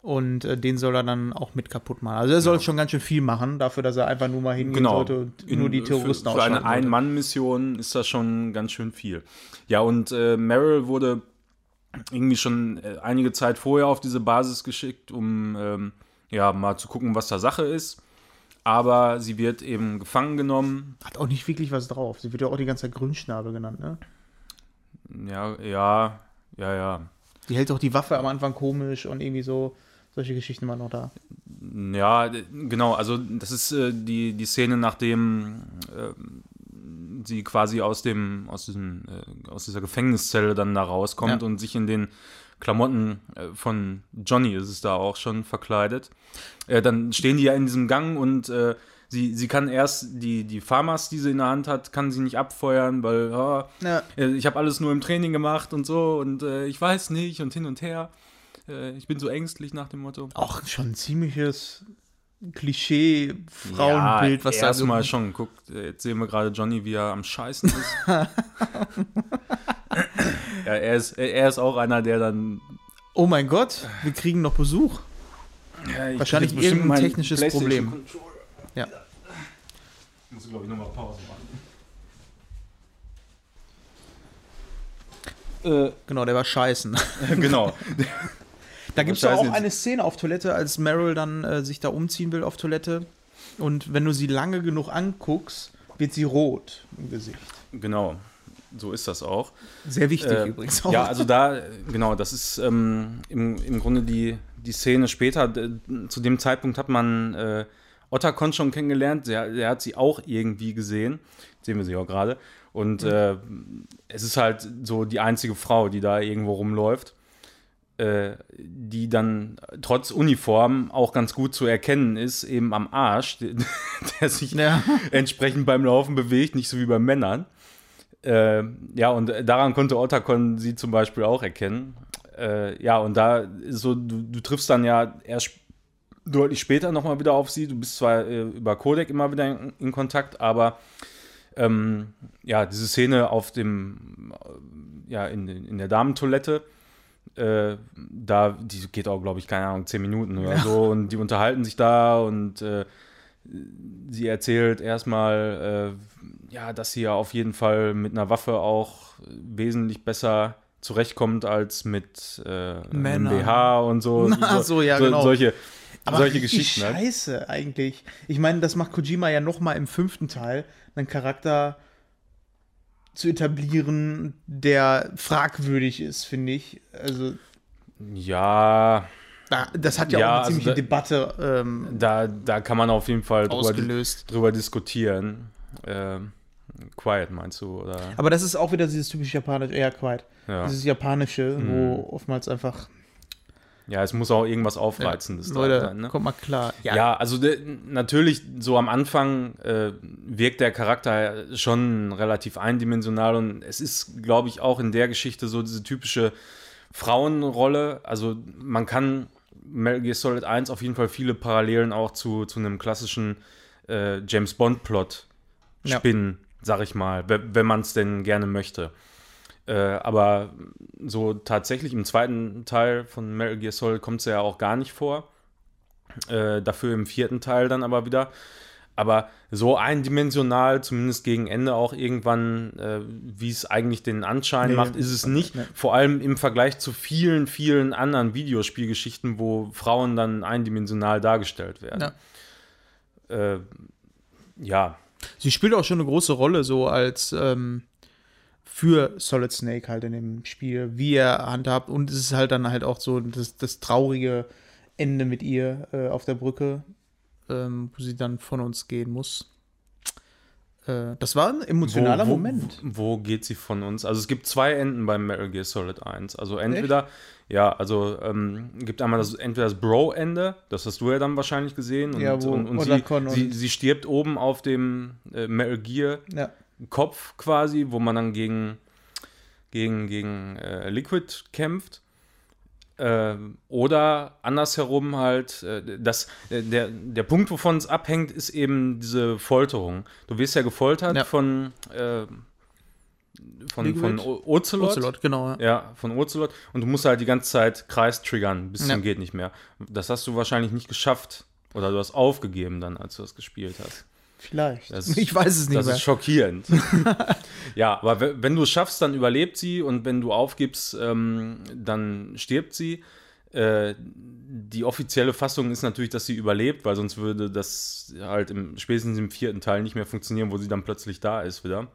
Und äh, den soll er dann auch mit kaputt machen. Also er soll schon ganz schön viel machen, dafür, dass er einfach nur mal hingehen Genau. sollte und nur die Terroristen für, für eine ausschalten. Ein-Mann-Mission ist das schon ganz schön viel. Ja, und äh, Meryl wurde irgendwie schon äh, einige Zeit vorher auf diese Basis geschickt, um ähm, ja mal zu gucken, was da Sache ist. Aber sie wird eben gefangen genommen. Hat auch nicht wirklich was drauf. Sie wird ja auch die ganze Zeit Grünschnabel genannt, ne? Ja, ja, ja, ja. Die hält doch die Waffe am Anfang komisch und irgendwie so. Solche Geschichten waren noch da. Ja, genau, also das ist äh, die, die Szene, nachdem ähm, sie quasi aus dem, aus diesem, äh, aus dieser Gefängniszelle dann da rauskommt Ja. und sich in den Klamotten äh, von Johnny ist es da auch schon verkleidet. Äh, dann stehen die ja in diesem Gang und äh, sie, sie kann erst die, die Farmers, die sie in der Hand hat, kann sie nicht abfeuern, weil ah, Ja. äh, ich habe alles nur im Training gemacht und so und äh, ich weiß nicht und hin und her. Äh, ich bin so ängstlich nach dem Motto. Auch schon ein ziemliches Klischee-Frauenbild, was da erstmal schon. Guck, äh, jetzt sehen wir gerade Johnny, wie er am Scheißen ist. ja, er ist, er ist auch einer, der dann. Oh mein Gott, wir kriegen noch Besuch. Ja, ich Wahrscheinlich irgendein technisches Problem. Controller. Ja. Ich muss, glaube ich, nochmal Pause machen. Genau, der war scheißen. genau. Da gibt es auch jetzt. eine Szene auf Toilette, als Meryl dann äh, sich da umziehen will auf Toilette. Und wenn du sie lange genug anguckst, wird sie rot im Gesicht. Genau. So ist das auch. Sehr wichtig Äh, übrigens auch. Ja, also da, genau, das ist ähm, im, im Grunde die, die Szene später. Zu dem Zeitpunkt hat man äh, Ottercon schon kennengelernt. Der, der hat sie auch irgendwie gesehen. Sehen wir sie auch gerade. Und äh, es ist halt so die einzige Frau, die da irgendwo rumläuft. Äh, die dann trotz Uniform auch ganz gut zu erkennen ist, eben am Arsch, der, sich Ja. entsprechend beim Laufen bewegt, nicht so wie bei Männern. Äh, ja, und daran konnte Otacon sie zum Beispiel auch erkennen. Äh, ja, und da ist so, du, du triffst dann ja erst deutlich später nochmal wieder auf sie. Du bist zwar äh, über Codec immer wieder in, in Kontakt, aber ähm, ja, diese Szene auf dem, äh, ja, in, in der Damentoilette, äh, da, die geht auch, glaube ich, keine Ahnung, zehn Minuten oder ja. so und die unterhalten sich da und äh, sie erzählt erstmal, äh, ja, dass sie ja auf jeden Fall mit einer Waffe auch wesentlich besser zurechtkommt als mit äh, einem BH und so. Na, so, ja, so, genau. Solche, aber solche Geschichten. Halt. Scheiße, eigentlich. Ich meine, das macht Kojima ja noch mal im fünften Teil, einen Charakter zu etablieren, der fragwürdig ist, finde ich. Also. Ja. Das hat ja, ja auch eine also ziemliche da, Debatte. Ähm, da, da kann man auf jeden Fall drüber, drüber diskutieren. Ähm, quiet meinst du? Oder? Aber das ist auch wieder dieses typisch japanische, eher Quiet. Ja. Dieses japanische, mhm. wo oftmals einfach ja, es muss auch irgendwas Aufreizendes ja, Leute, sein. Ne? Kommt mal klar. Ja, ja also de, natürlich, so am Anfang äh, wirkt der Charakter schon relativ eindimensional und es ist, glaube ich, auch in der Geschichte so diese typische Frauenrolle. Also man kann Metal Gear Solid 1 auf jeden Fall viele Parallelen auch zu, zu einem klassischen äh, James Bond-Plot spinnen, ja. sag ich mal, wenn man es denn gerne möchte. Äh, aber so tatsächlich im zweiten Teil von Metal Gear Solid kommt es ja auch gar nicht vor. Äh, dafür im vierten Teil dann aber wieder. Aber so eindimensional, zumindest gegen Ende auch irgendwann, äh, wie es eigentlich den Anschein nee, macht, ist es nicht. Nee. Vor allem im Vergleich zu vielen, vielen anderen Videospielgeschichten, wo Frauen dann eindimensional dargestellt werden. Ja. Äh, ja. Sie spielt auch schon eine große Rolle, so als ähm, für Solid Snake halt in dem Spiel, wie er handhabt. Und es ist halt dann halt auch so das, das traurige Ende mit ihr äh, auf der Brücke, ähm, wo sie dann von uns gehen muss. Äh, das war ein emotionaler wo, wo, Moment. Wo geht sie von uns? Also es gibt zwei Enden beim Metal Gear Solid 1. Also entweder, Echt? ja, also ähm, gibt einmal das, entweder das Bro-Ende, das hast du ja dann wahrscheinlich gesehen. Und, ja, wo, und, und, sie, sie, sie, stirbt oben auf dem äh, Metal Gear. Ja Kopf quasi, wo man dann gegen, gegen, gegen äh, Liquid kämpft. Äh, oder andersherum halt, äh, das, äh, der, der Punkt, wovon es abhängt, ist eben diese Folterung. Du wirst ja gefoltert ja. von äh, von, von Ocelot. Ocelot, genau. Ja. ja. von Ocelot. Und du musst halt die ganze Zeit Kreis triggern, bis ja. zum geht nicht mehr. Das hast du wahrscheinlich nicht geschafft. Oder du hast aufgegeben dann, als du das gespielt hast. Vielleicht. Das, ich weiß es nicht. Das mehr. ist schockierend. ja, aber wenn du es schaffst, dann überlebt sie und wenn du aufgibst, ähm, dann stirbt sie. Äh, die offizielle Fassung ist natürlich, dass sie überlebt, weil sonst würde das halt im, spätestens im vierten Teil nicht mehr funktionieren, wo sie dann plötzlich da ist wieder.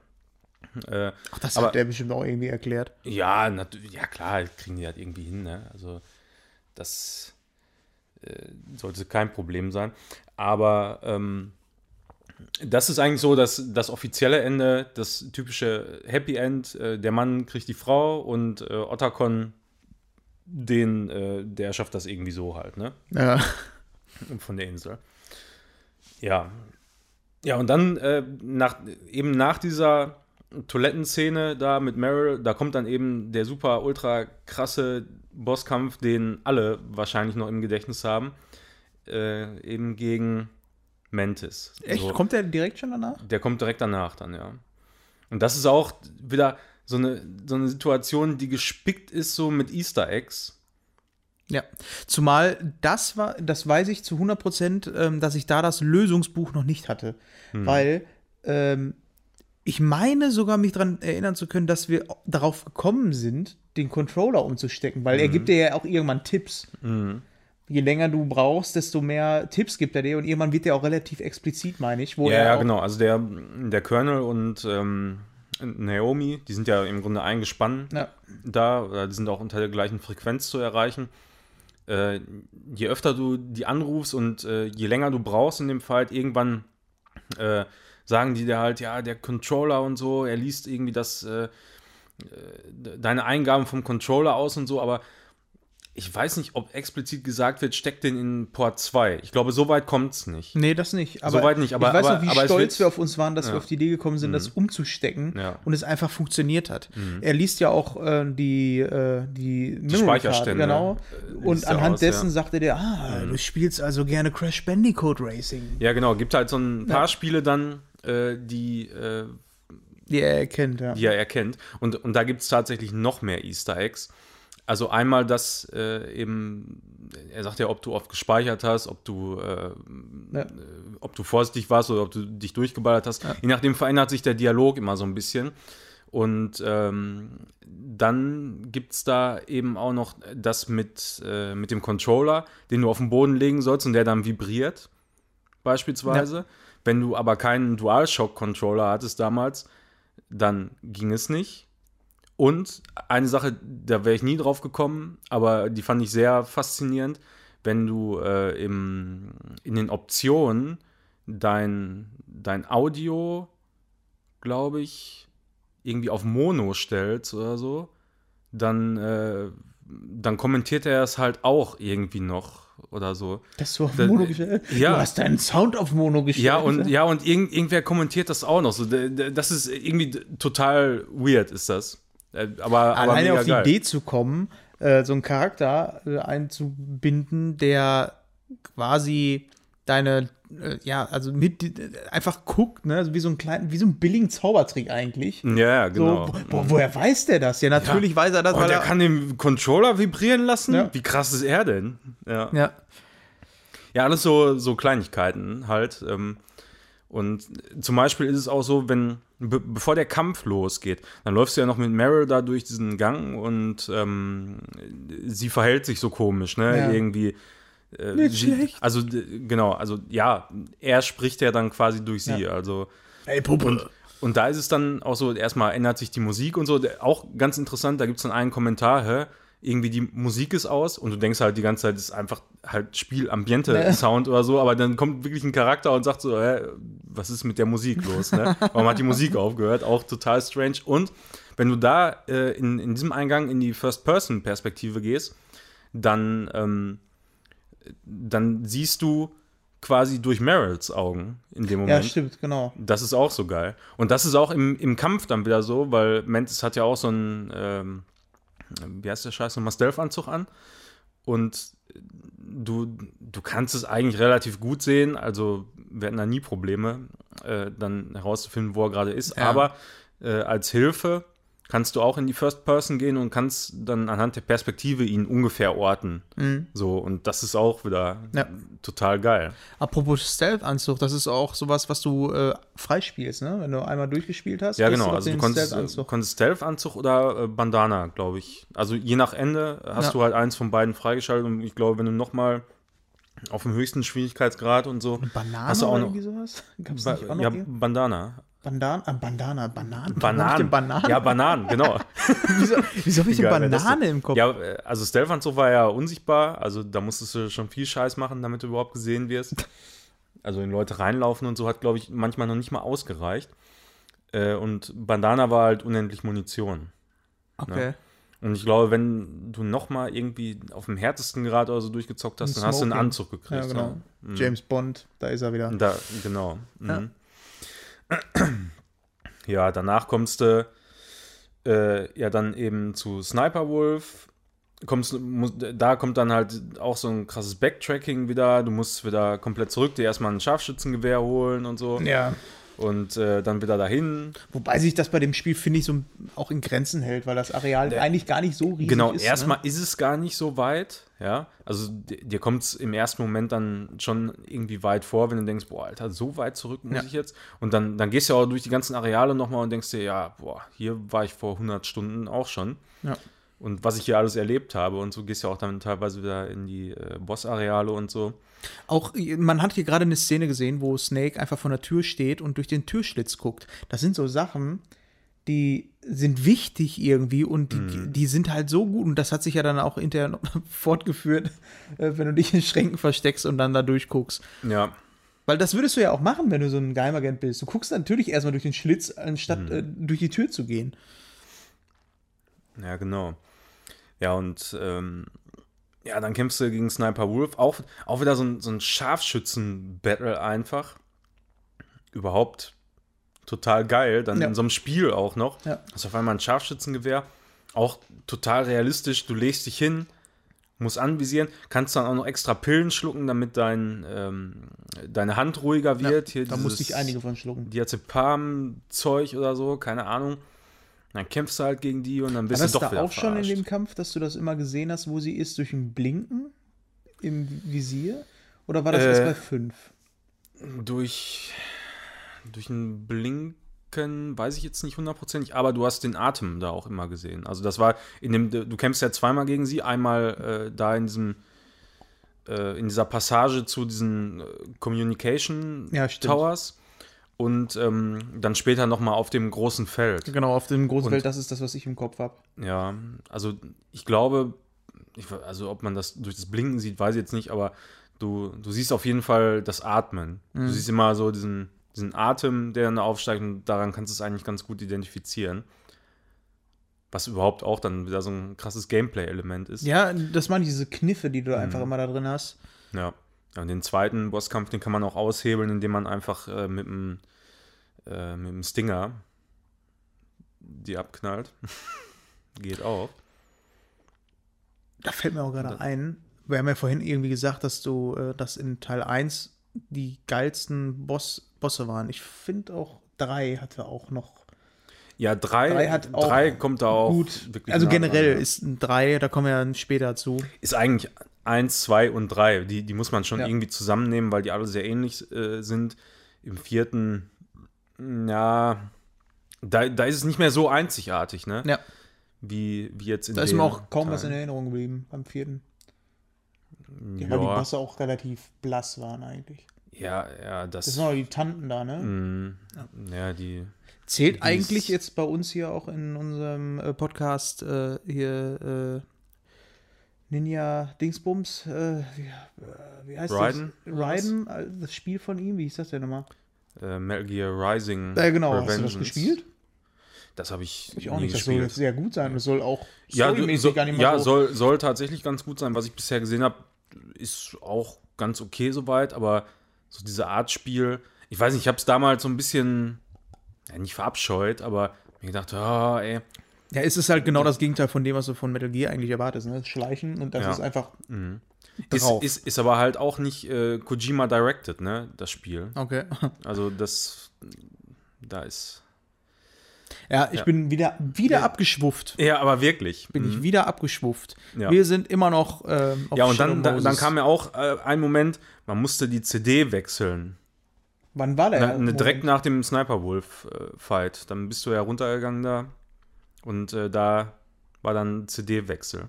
Äh, Ach, das aber, hat der bestimmt auch irgendwie erklärt. Ja, ja klar, kriegen die halt irgendwie hin. Ne? Also das äh, sollte kein Problem sein. Aber ähm, das ist eigentlich so dass das offizielle Ende, das typische Happy End. Äh, der Mann kriegt die Frau und äh, Otacon, den, äh, der schafft das irgendwie so halt, ne? Ja. Von der Insel. Ja. Ja, und dann äh, nach, eben nach dieser Toilettenszene da mit Meryl, da kommt dann eben der super ultra krasse Bosskampf, den alle wahrscheinlich noch im Gedächtnis haben. Äh, eben gegen Mantis. Echt? So, kommt der direkt schon danach? Der kommt direkt danach dann, ja. Und das ist auch wieder so eine, so eine Situation, die gespickt ist so mit Easter Eggs. Ja, zumal das war, das weiß ich zu 100 Prozent, ähm, dass ich da das Lösungsbuch noch nicht hatte. Hm. Weil ähm, ich meine sogar mich daran erinnern zu können, dass wir darauf gekommen sind, den Controller umzustecken, weil mhm. er gibt dir ja auch irgendwann Tipps. Mhm je länger du brauchst, desto mehr Tipps gibt er dir und irgendwann wird der auch relativ explizit, meine ich. ja, ja, genau. Also der, der Colonel und ähm, Naomi, die sind ja im Grunde eingespannt ja. da, die sind auch unter der gleichen Frequenz zu erreichen. Äh, je öfter du die anrufst und äh, je länger du brauchst in dem Fall, irgendwann äh, sagen die dir halt, ja, der Controller und so, er liest irgendwie das, äh, äh, deine Eingaben vom Controller aus und so, aber ich weiß nicht, ob explizit gesagt wird, steck den in Port 2. Ich glaube, so weit kommt es nicht. Nee, das nicht. Aber Soweit nicht, aber- ich weiß aber- noch, wie aber stolz wir auf uns waren, dass wir Ja. auf die Idee gekommen sind, das umzustecken Ja. und es einfach funktioniert hat. Er liest ja auch äh, die, äh, die, Card, Speicherstände, genau. äh, Und anhand aus, dessen ja. sagte der, ah, du spielst also gerne Crash Bandicoot Racing, Ja, genau. Gibt halt so ein paar. Spiele dann, äh, die, äh, die er erkennt, ja. die er erkennt. Und, und da gibt es tatsächlich noch mehr Easter Eggs. Also einmal das äh, eben, er sagt ja, ob du oft gespeichert hast, ob du, äh, Ja. ob du vorsichtig warst oder ob du dich durchgeballert hast. Je nachdem verändert sich der Dialog immer so ein bisschen. Und ähm, dann gibt es da eben auch noch das mit, äh, mit dem Controller, den du auf den Boden legen sollst und der dann vibriert, beispielsweise. Wenn du aber keinen DualShock-Controller hattest damals, dann ging es nicht. Und eine Sache, da wäre ich nie drauf gekommen, aber die fand ich sehr faszinierend, wenn du äh, im, in den Optionen dein, dein Audio, glaube ich, irgendwie auf Mono stellst oder so, dann, äh, dann kommentiert er es halt auch irgendwie noch oder so. Das du auf Da- Mono gestellt ja. Du hast deinen Sound auf Mono gestellt. Ja, und, ja, und irgend, irgendwer kommentiert das auch noch. So, das ist irgendwie total weird, ist das. Äh, Aber, Alleine auf die geil. Idee zu kommen, äh, so einen Charakter äh, einzubinden, der quasi deine, äh, ja, also mit äh, einfach guckt, ne, also wie so ein kleinen, wie so ein billigen Zaubertrick eigentlich. Ja, ja, genau. So, wo, woher weiß der das? Ja, natürlich weiß er das, Und weil der er, kann den Controller vibrieren lassen? Ja. Wie krass ist er denn? Ja, ja, ja alles so, so Kleinigkeiten halt. Ähm, und zum Beispiel ist es auch so, wenn, be bevor der Kampf losgeht, dann läufst du ja noch mit Meryl da durch diesen Gang und ähm, sie verhält sich so komisch, ne? Ja. Irgendwie. Äh, Nicht sie, schlecht. Also, genau, also ja, er spricht ja dann quasi durch sie. Ja. Also. ey Puppe. Und da ist es dann auch so, erstmal ändert sich die Musik und so. Auch ganz interessant, da gibt es dann einen Kommentar, hä? Irgendwie die Musik ist aus und du denkst halt die ganze Zeit, es ist einfach halt Spiel-Ambiente-Sound oder so, aber dann kommt wirklich ein Charakter und sagt so, hä, was ist mit der Musik los? Ne? Warum hat die Musik aufgehört? Auch total strange. Und wenn du da äh, in, in diesem Eingang in die First-Person-Perspektive gehst, dann, ähm, dann siehst du quasi durch Meryls Augen in dem Moment. Ja, stimmt, genau. Das ist auch so geil. Und das ist auch im, im Kampf dann wieder so, weil Mantis hat ja auch so einen, ähm, wie heißt der Scheiß, nochmal Stealth-Anzug an. Und du, du kannst es eigentlich relativ gut sehen. Also wir hatten da nie Probleme, äh, dann herauszufinden, wo er gerade ist. Ja. Aber äh, als Hilfe kannst du auch in die First Person gehen und kannst dann anhand der Perspektive ihn ungefähr orten. So, und das ist auch wieder Mhm. Ja. total geil. Apropos Stealth-Anzug, das ist auch sowas, was du äh, freispielst, ne? Wenn du einmal durchgespielt hast. Ja, genau. auch Also du den konntest, Stealth-Anzug. konntest Stealth-Anzug oder äh, Bandana, glaube ich. Also je nach Ende hast Ja. du halt eins von beiden freigeschaltet und ich glaube, wenn du nochmal auf dem höchsten Schwierigkeitsgrad und so. Banane hast du auch oder noch- irgendwie sowas? Gab's Ba nicht auch noch ja, irgend- Bandana. Bandan ah, Bandana, Bananen. Bananen. Bananen? Ja, Bananen, genau. wieso wieso habe ich geil das Banane im Kopf? Ja, äh, also Stealth-Anzug war ja unsichtbar, also da musstest du schon viel Scheiß machen, damit du überhaupt gesehen wirst. Also wenn Leute reinlaufen und so hat, glaube ich, manchmal noch nicht mal ausgereicht. Äh, und Bandana war halt unendlich Munition. okay. Und ich glaube, wenn du noch mal irgendwie auf dem härtesten Grad oder so durchgezockt hast, Ein dann hast du einen. Anzug gekriegt. Ja, genau. James Bond, da ist er wieder. Da, genau. Mhm. Ja, danach kommst du äh, ja dann eben zu Sniper Wolf. Kommst, muss, da kommt dann halt auch so ein krasses Backtracking wieder. Du musst wieder komplett zurück, dir erstmal ein Scharfschützengewehr holen und so. Ja. Und äh, dann wieder dahin. Wobei sich das bei dem Spiel, finde ich, so auch in Grenzen hält, weil das Areal eigentlich gar nicht so riesig Genau, ist. erstmal Ne? ist es gar nicht so weit, ja. Also di- dir kommt es im ersten Moment dann schon irgendwie weit vor, wenn du denkst, boah, Alter, so weit zurück muss Ja. ich jetzt. Und dann, dann gehst du auch durch die ganzen Areale nochmal und denkst dir, ja, boah, hier war ich vor 100 Stunden auch schon. Ja. Und was ich hier alles erlebt habe und so gehst du auch dann teilweise wieder in die äh, Boss-Areale und so. Auch, man hat hier gerade eine Szene gesehen, wo Snake einfach vor der Tür steht und durch den Türschlitz guckt. Das sind so Sachen, die sind wichtig irgendwie und die, Mhm. die sind halt so gut und das hat sich ja dann auch noch fortgeführt, äh, wenn du dich in Schränken versteckst und dann da durchguckst. Ja, Weil das würdest du ja auch machen, wenn du so ein Geheimagent bist. Du guckst natürlich erstmal durch den Schlitz, anstatt Mhm. äh, durch die Tür zu gehen. ja, genau. Ja, und ähm, Ja, dann kämpfst du gegen Sniper Wolf. Auch, auch wieder so ein, so ein Scharfschützen-Battle einfach. Überhaupt total geil. Dann Ja. in so einem Spiel auch noch. Ja. Hast auf einmal ein Scharfschützengewehr. Auch total realistisch. Du legst dich hin, musst anvisieren, kannst dann auch noch extra Pillen schlucken, damit dein, ähm, deine Hand ruhiger wird. Hier da musste ich einige von schlucken. Diazepam-Zeug oder so, keine Ahnung. Dann kämpfst du halt gegen die und dann bist du doch da wieder auch schon in verarscht. dem Kampf, dass du das immer gesehen hast, wo sie ist, durch ein Blinken im Visier? Oder war das Äh, erst bei 5? durch, durch ein Blinken weiß ich jetzt nicht hundertprozentig, aber du hast den Atem da auch immer gesehen. Also das war in dem, du kämpfst ja zweimal gegen sie, einmal äh, da in diesem äh, in dieser Passage zu diesen äh, Communication Ja. Towers und ähm, dann später nochmal auf dem großen Feld. Genau, auf dem großen Und- Feld, das ist das, was ich im Kopf habe. Ja, also ich glaube, ich, also ob man das durch das Blinken sieht, weiß ich jetzt nicht, aber du, du siehst auf jeden Fall das Atmen. Du siehst immer so diesen, diesen Atem, der dann aufsteigt und daran kannst du es eigentlich ganz gut identifizieren. Was überhaupt auch dann wieder so ein krasses Gameplay-Element ist. Ja, das waren diese Kniffe, die Mhm. du einfach immer da drin hast. Ja. ja. Und den zweiten Bosskampf, den kann man auch aushebeln, indem man einfach äh, mit dem äh, mit dem Stinger die abknallt. Geht auch. Da fällt mir auch gerade ein, wir haben ja vorhin irgendwie gesagt, dass du, äh, dass in Teil 1 die geilsten Boss, Bosse waren. Ich finde auch 3 hatte auch noch Ja, drei, Drei hat auch drei kommt da auch gut. wirklich Also generell ja. ist ein 3, da kommen wir dann später zu. ist eigentlich eins, zwei und drei. Die, die muss man schon Ja. irgendwie zusammennehmen, weil die alle sehr ähnlich äh, sind. Im vierten, ja, da, da ist es nicht mehr so einzigartig, ne? Ja, Wie, wie jetzt in da ist mir auch kaum was in. Erinnerung geblieben beim vierten. Ja, Ja, weil die Bosse auch relativ blass waren eigentlich. ja, ja, das. Das sind auch die Tanten da, ne? mh, ja, die. Zählt Dies- eigentlich jetzt bei uns hier auch in unserem äh, Podcast äh, hier äh, Ninja Dingsbums, äh, wie, äh, wie heißt Raiden? das? Raiden, äh, das Spiel von ihm, wie hieß das denn nochmal? Äh, Metal Gear Rising. Äh, genau, hast du das Revengeance. gespielt? Das habe ich, Ich auch nicht, das soll gespielt. sehr gut sein, das soll auch Ja, so, gar nicht mal ja so soll, soll tatsächlich ganz gut sein. Was ich bisher gesehen habe, ist auch ganz okay soweit, aber so diese Art Spiel, ich weiß nicht, ich habe es damals so ein bisschen, ja, nicht verabscheut, aber mir gedacht, oh, ey, Ja, es ist halt genau das Gegenteil von dem, was du von Metal Gear eigentlich erwartest. Ne? Das Schleichen und das Ja. ist einfach ist, drauf. ist, ist aber halt auch nicht äh, Kojima directed, ne, das Spiel. okay. Also das, da ist, Ja, ich Ja. bin wieder, wieder abgeschwufft. ja, aber wirklich. Bin Mhm. ich wieder abgeschwufft. Ja. Wir sind immer noch ähm, auf Ja, und dann, dann, dann kam ja auch äh, ein Moment, man musste die CD wechseln. Wann war der? Na, ne, direkt nach dem Sniper Wolf äh, Fight. Dann bist du ja runtergegangen da. Und äh, da war dann CD-Wechsel.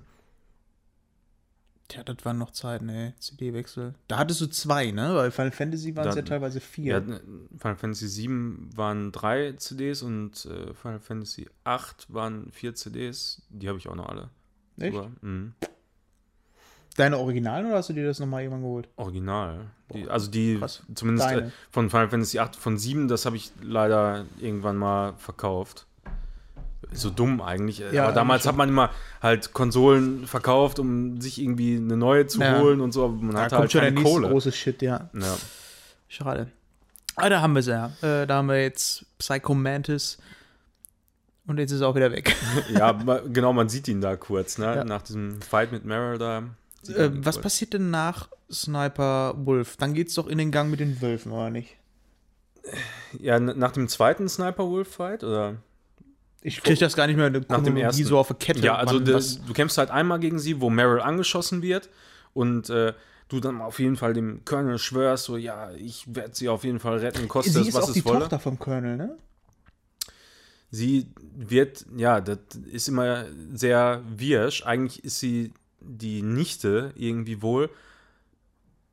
Tja, das waren noch Zeiten, ey. CD-Wechsel. Da hattest du zwei, ne? Weil Final Fantasy waren es ja teilweise Ja, vier. n- Final Fantasy VII waren drei CDs und äh, Final Fantasy VIII waren vier CDs. Die habe ich auch noch alle. Echt? Mhm. Deine Originalen oder hast du dir das nochmal irgendwann geholt? Original. Die, also die, krass. zumindest äh, von Final Fantasy VIII, von 7, das habe ich leider irgendwann mal verkauft. So dumm eigentlich. Ja, aber damals hat man immer halt Konsolen verkauft, um sich irgendwie eine neue zu Ja. holen und so, aber man Da hatte halt schon der keine nächste Kohle. große Shit, ja. Ja. Schade. Ah, da haben wir sie ja. Äh, da haben wir jetzt Psycho Mantis. Und jetzt ist er auch wieder weg. ja, genau, man sieht ihn da kurz, ne? Ja. Nach diesem Fight mit Meryl da. äh, was kurz. passiert denn nach Sniper Wolf? Dann geht's doch in den Gang mit den Wölfen, oder nicht? Ja, nach dem zweiten Sniper Wolf Fight oder? Ich krieg das gar nicht mehr Nach dem ersten. so auf der Kette. Ja, also was- du kämpfst halt einmal gegen sie, wo Meryl angeschossen wird und äh, du dann auf jeden Fall dem Colonel schwörst, so, ja, ich werde sie auf jeden Fall retten, koste Sie es, ist was auch es die wolle. Tochter vom Colonel, ne? Sie wird, ja, das ist immer sehr wirsch. Eigentlich ist sie die Nichte irgendwie wohl,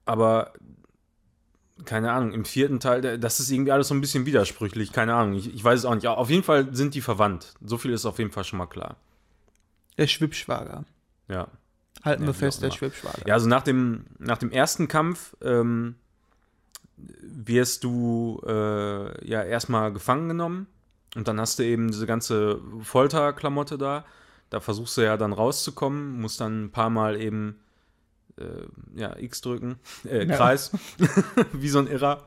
aber keine Ahnung, im vierten Teil, da- das ist irgendwie alles so ein bisschen widersprüchlich, keine Ahnung, ich, ich weiß es auch nicht. Ja, auf jeden Fall sind die verwandt. So viel ist auf jeden Fall schon mal klar. Der Schwippschwager. Ja. Halten Ja, wir fest, der immer. Schwippschwager. Ja, also nach dem, nach dem ersten Kampf ähm, wirst du äh, ja erstmal gefangen genommen und dann hast du eben diese ganze Folterklamotte da. Da versuchst du ja dann rauszukommen, musst dann ein paar Mal eben ja, X drücken, äh, Kreis, wie so ein Irrer.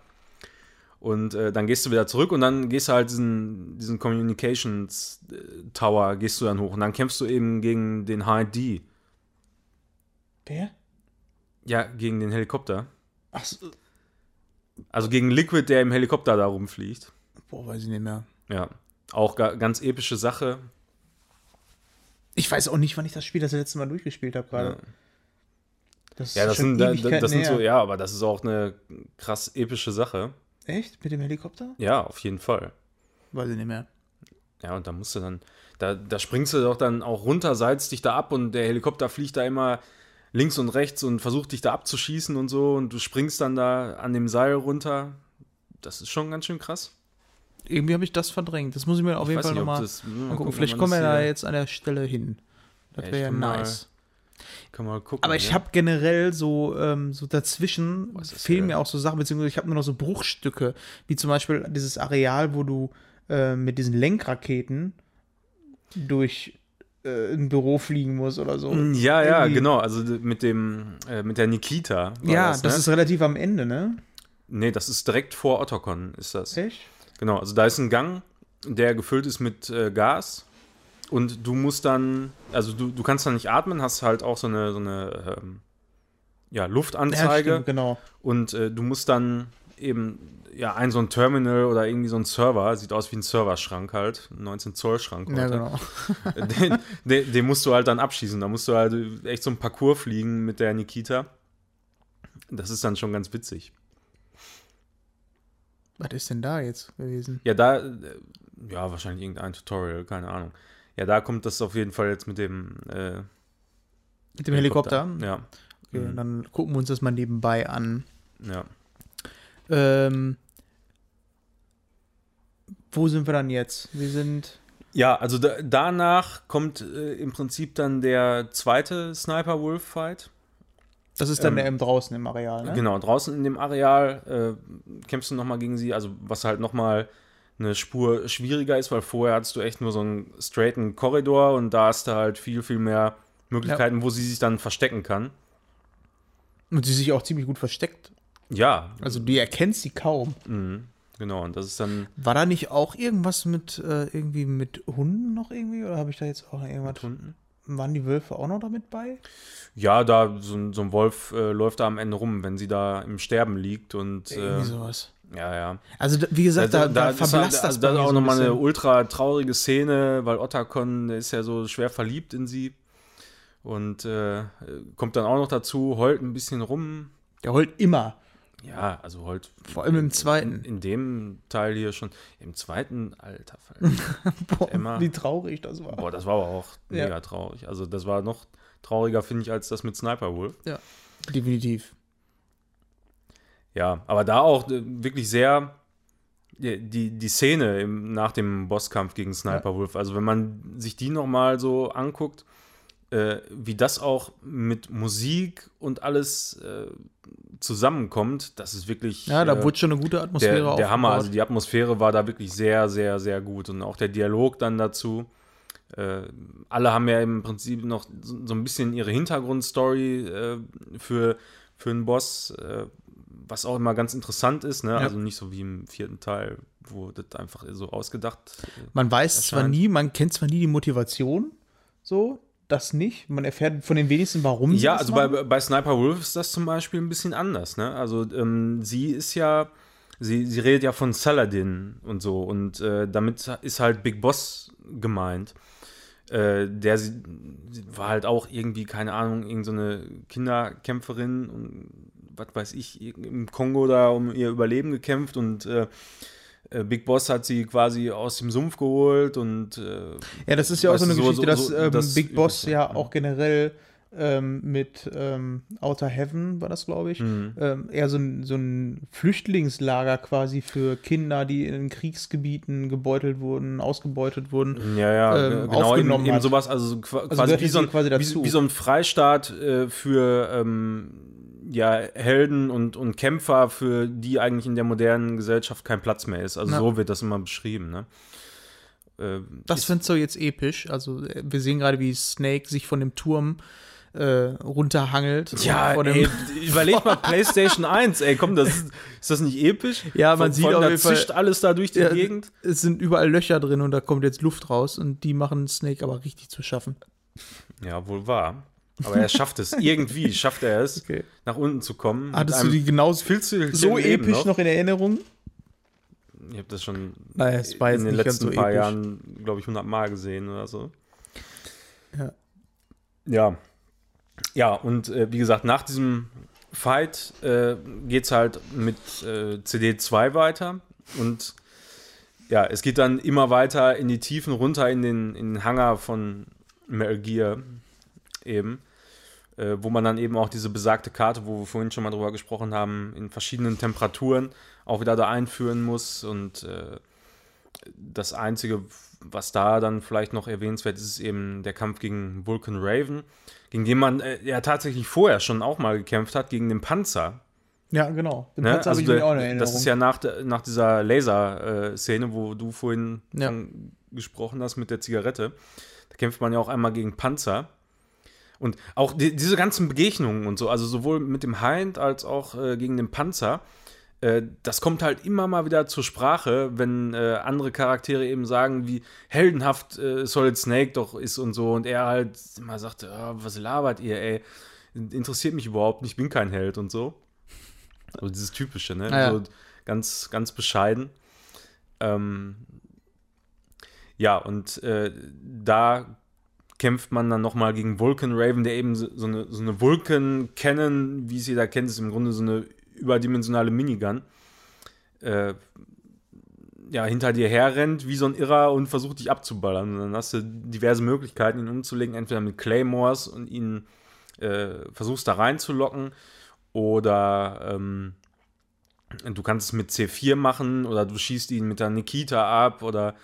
Und äh, dann gehst du wieder zurück und dann gehst du halt diesen, diesen Communications äh, Tower, gehst du dann hoch und dann kämpfst du eben gegen den HID. Wer? Ja, gegen den Helikopter. Ach, so, Also gegen Liquid, der im Helikopter da rumfliegt. boah, weiß ich nicht mehr. Ja. Auch ga, ganz epische Sache. Ich weiß auch nicht, wann ich das Spiel das letzte Mal durchgespielt habe gerade. Ja. Das Ja, ist das sind, da- das sind so, ja, aber das ist auch eine krass epische Sache. Echt? Mit dem Helikopter? Ja, auf jeden Fall. Weiß ich nicht mehr. Ja, und da musst du dann, da, da springst du doch dann auch runter, seilst dich da ab und der Helikopter fliegt da immer links und rechts und versucht dich da abzuschießen und so und du springst dann da an dem Seil runter. Das ist schon ganz schön krass. Irgendwie habe ich das verdrängt. Das muss ich mir auf Ich jeden Fall nochmal das- mal gucken. gucken, Vielleicht kommen wir da jetzt an der Stelle hin. Das wäre ja nice. Kann mal gucken. Aber ich ja. habe generell so, ähm, so dazwischen fehlen mir auch so Sachen, beziehungsweise ich habe nur noch so Bruchstücke, wie zum Beispiel dieses Areal, wo du äh, mit diesen Lenkraketen durch äh, ein Büro fliegen musst oder so. Ja, ja, Irgendwie- genau. Also mit dem, äh, mit der Nikita. Ja, das, das ne? ist relativ am Ende, ne? Nee, das ist direkt vor Ottokon, ist das. Echt? Genau, also da ist ein Gang, der gefüllt ist mit äh, Gas. Und du musst dann, also du, du kannst dann nicht atmen, hast halt auch so eine, so eine ähm, ja, Luftanzeige. Ja, stimmt, genau. und äh, du musst dann eben, ja, ein so ein Terminal oder irgendwie so ein Server, sieht aus wie ein Serverschrank halt, ein 19 Zoll Schrank Ja, heute. genau. den, den, den musst du halt dann abschießen. Da musst du halt echt so ein Parcours fliegen mit der Nikita. Das ist dann schon ganz witzig. Was ist denn da jetzt gewesen? Ja, da, äh, ja, wahrscheinlich irgendein Tutorial, keine Ahnung. Ja, da kommt das auf jeden Fall jetzt mit dem äh, Mit dem Helikopter? Ja, Okay, Mhm. Dann gucken wir uns das mal nebenbei an. ja. Ähm, wo sind wir dann jetzt? Wir sind. Ja, also da, danach kommt äh, im Prinzip dann der zweite Sniper Wolf Fight. Das ist dann Ähm, der eben draußen im Areal, ne? Genau, draußen in dem Areal äh, kämpfst du nochmal gegen sie, also was halt nochmal eine Spur schwieriger ist, weil vorher hattest du echt nur so einen straighten Korridor und da hast du halt viel, viel mehr Möglichkeiten, wo sie sich dann verstecken kann. Und sie sich auch ziemlich gut versteckt. Ja, Also du erkennst sie kaum. mhm, genau, und das ist dann War da nicht auch irgendwas mit äh, irgendwie mit Hunden noch irgendwie? Oder habe ich da jetzt auch noch irgendwas? mit Hunden. Waren die Wölfe auch noch damit bei? Ja, da so, ein- so ein Wolf äh, läuft da am Ende rum, wenn sie da im Sterben liegt und äh, Irgendwie sowas. Ja, ja. Also da, wie gesagt, da, da, verblasst halt, das also bei das ist auch so ein nochmal eine bisschen. ultra traurige Szene, weil Ottakon, der ist ja so schwer verliebt in sie und äh, kommt dann auch noch dazu, heult ein bisschen rum. Der heult immer. Ja, also heult. Vor allem im zweiten. In, in dem Teil hier schon. Im zweiten, alter Fall. Boah, immer. wie traurig das war. Boah, das war aber auch Ja. mega traurig. Also das war noch trauriger, finde ich, als das mit Sniper Wolf. Ja, definitiv. Ja, aber da auch äh, wirklich sehr die, die, die Szene im, nach dem Bosskampf gegen Sniper Wolf. Also wenn man sich die nochmal so anguckt, äh, wie das auch mit Musik und alles äh, zusammenkommt, das ist wirklich Ja, da äh, wurde schon eine gute Atmosphäre der, der Hammer. Also die Atmosphäre war da wirklich sehr, sehr, sehr gut. Und auch der Dialog dann dazu. Äh, alle haben ja im Prinzip noch so, so ein bisschen ihre Hintergrundstory äh, für, für einen Boss, äh, was auch immer ganz interessant ist. Ne? Ja. Also nicht so wie im vierten Teil, wo das einfach so ausgedacht äh, Man weiß zwar erscheint. nie, man kennt zwar nie die Motivation, so, das nicht. Man erfährt von den wenigsten, warum sie Ja, also machen. bei, bei Sniper Wolf ist das zum Beispiel ein bisschen anders. Ne? Also ähm, sie ist ja, sie, sie redet ja von Saladin und so und äh, damit ist halt Big Boss gemeint. Äh, der war halt auch irgendwie, keine Ahnung, irgendeine so Kinderkämpferin und was weiß ich, im Kongo da um ihr Überleben gekämpft und äh, äh, Big Boss hat sie quasi aus dem Sumpf geholt und äh, Ja, das ist ja auch so eine du, so- Geschichte, so- dass ähm, das Big Boss ja auch generell ähm, mit ähm, Outer Heaven, war das, glaube ich, Mhm. ähm, eher so ein, so ein Flüchtlingslager quasi für Kinder, die in Kriegsgebieten gebeutelt wurden, ausgebeutet wurden. Ja, ja, ähm, ge- genau, eben, aufgenommen eben hat. sowas, also so qua- quasi, gehört wie, so ein, quasi dazu. wie, wie so ein Freistaat äh, für ähm, ja, Helden und, und Kämpfer, für die eigentlich in der modernen Gesellschaft kein Platz mehr ist. Also Na. so wird das immer beschrieben, ne? Äh, Das findest du jetzt episch. Also, äh, wir sehen gerade, wie Snake sich von dem Turm äh, runterhangelt. Ja, ey, überleg mal, PlayStation 1, ey, komm, das ist, ist das nicht episch? Ja, man Von- sieht von, auf jeden Fall- zischt alles da durch die Ja, Gegend. Es sind überall Löcher drin und da kommt jetzt Luft raus und die machen Snake aber richtig zu schaffen. Ja, wohl wahr. Aber er schafft es. Irgendwie schafft er es, Okay. nach unten zu kommen. Hattest du die genauso viel zu so episch noch. in Erinnerung? Ich habe das schon Naja, es war jetzt in den letzten so paar episch. Jahren, glaube ich, 100 Mal gesehen oder so. Ja. Ja. Ja, und äh, wie gesagt, nach diesem Fight äh, geht es halt mit äh, CD2 weiter. Und ja, es geht dann immer weiter in die Tiefen runter in den, in den Hangar von Metal Gear eben. Äh, wo man dann eben auch diese besagte Karte, wo wir vorhin schon mal drüber gesprochen haben, in verschiedenen Temperaturen auch wieder da einführen muss. Und äh, das Einzige, was da dann vielleicht noch erwähnenswert ist, ist eben der Kampf gegen Vulcan Raven, gegen den man äh, ja tatsächlich vorher schon auch mal gekämpft hat, gegen den Panzer. Ja, genau. Den Ne? Panzer Also habe ich mir auch in Erinnerung. das ist ja nach, nach dieser Laser-Szene, wo du vorhin Ja. gesprochen hast mit der Zigarette. Da kämpft man ja auch einmal gegen Panzer. Und auch die, diese ganzen Begegnungen und so, also sowohl mit dem Hind als auch äh, gegen den Panzer, äh, das kommt halt immer mal wieder zur Sprache, wenn äh, andere Charaktere eben sagen, wie heldenhaft äh, Solid Snake doch ist und so. Und er halt immer sagt, "Ah, was labert ihr, ey? Interessiert mich überhaupt nicht, ich bin kein Held und so. So dieses Typische, ne? Ja. So ganz, ganz bescheiden. Ähm, ja, und äh, da kämpft man dann nochmal gegen Vulcan Raven, der eben so, eine, so eine Vulcan Cannon, wie es jeder kennt, ist im Grunde so eine überdimensionale Minigun. Äh, ja, hinter dir herrennt wie so ein Irrer und versucht dich abzuballern. Und dann hast du diverse Möglichkeiten, ihn umzulegen, entweder mit Claymores und ihn äh, versuchst da reinzulocken oder ähm, du kannst es mit C4 machen oder du schießt ihn mit der Nikita ab oder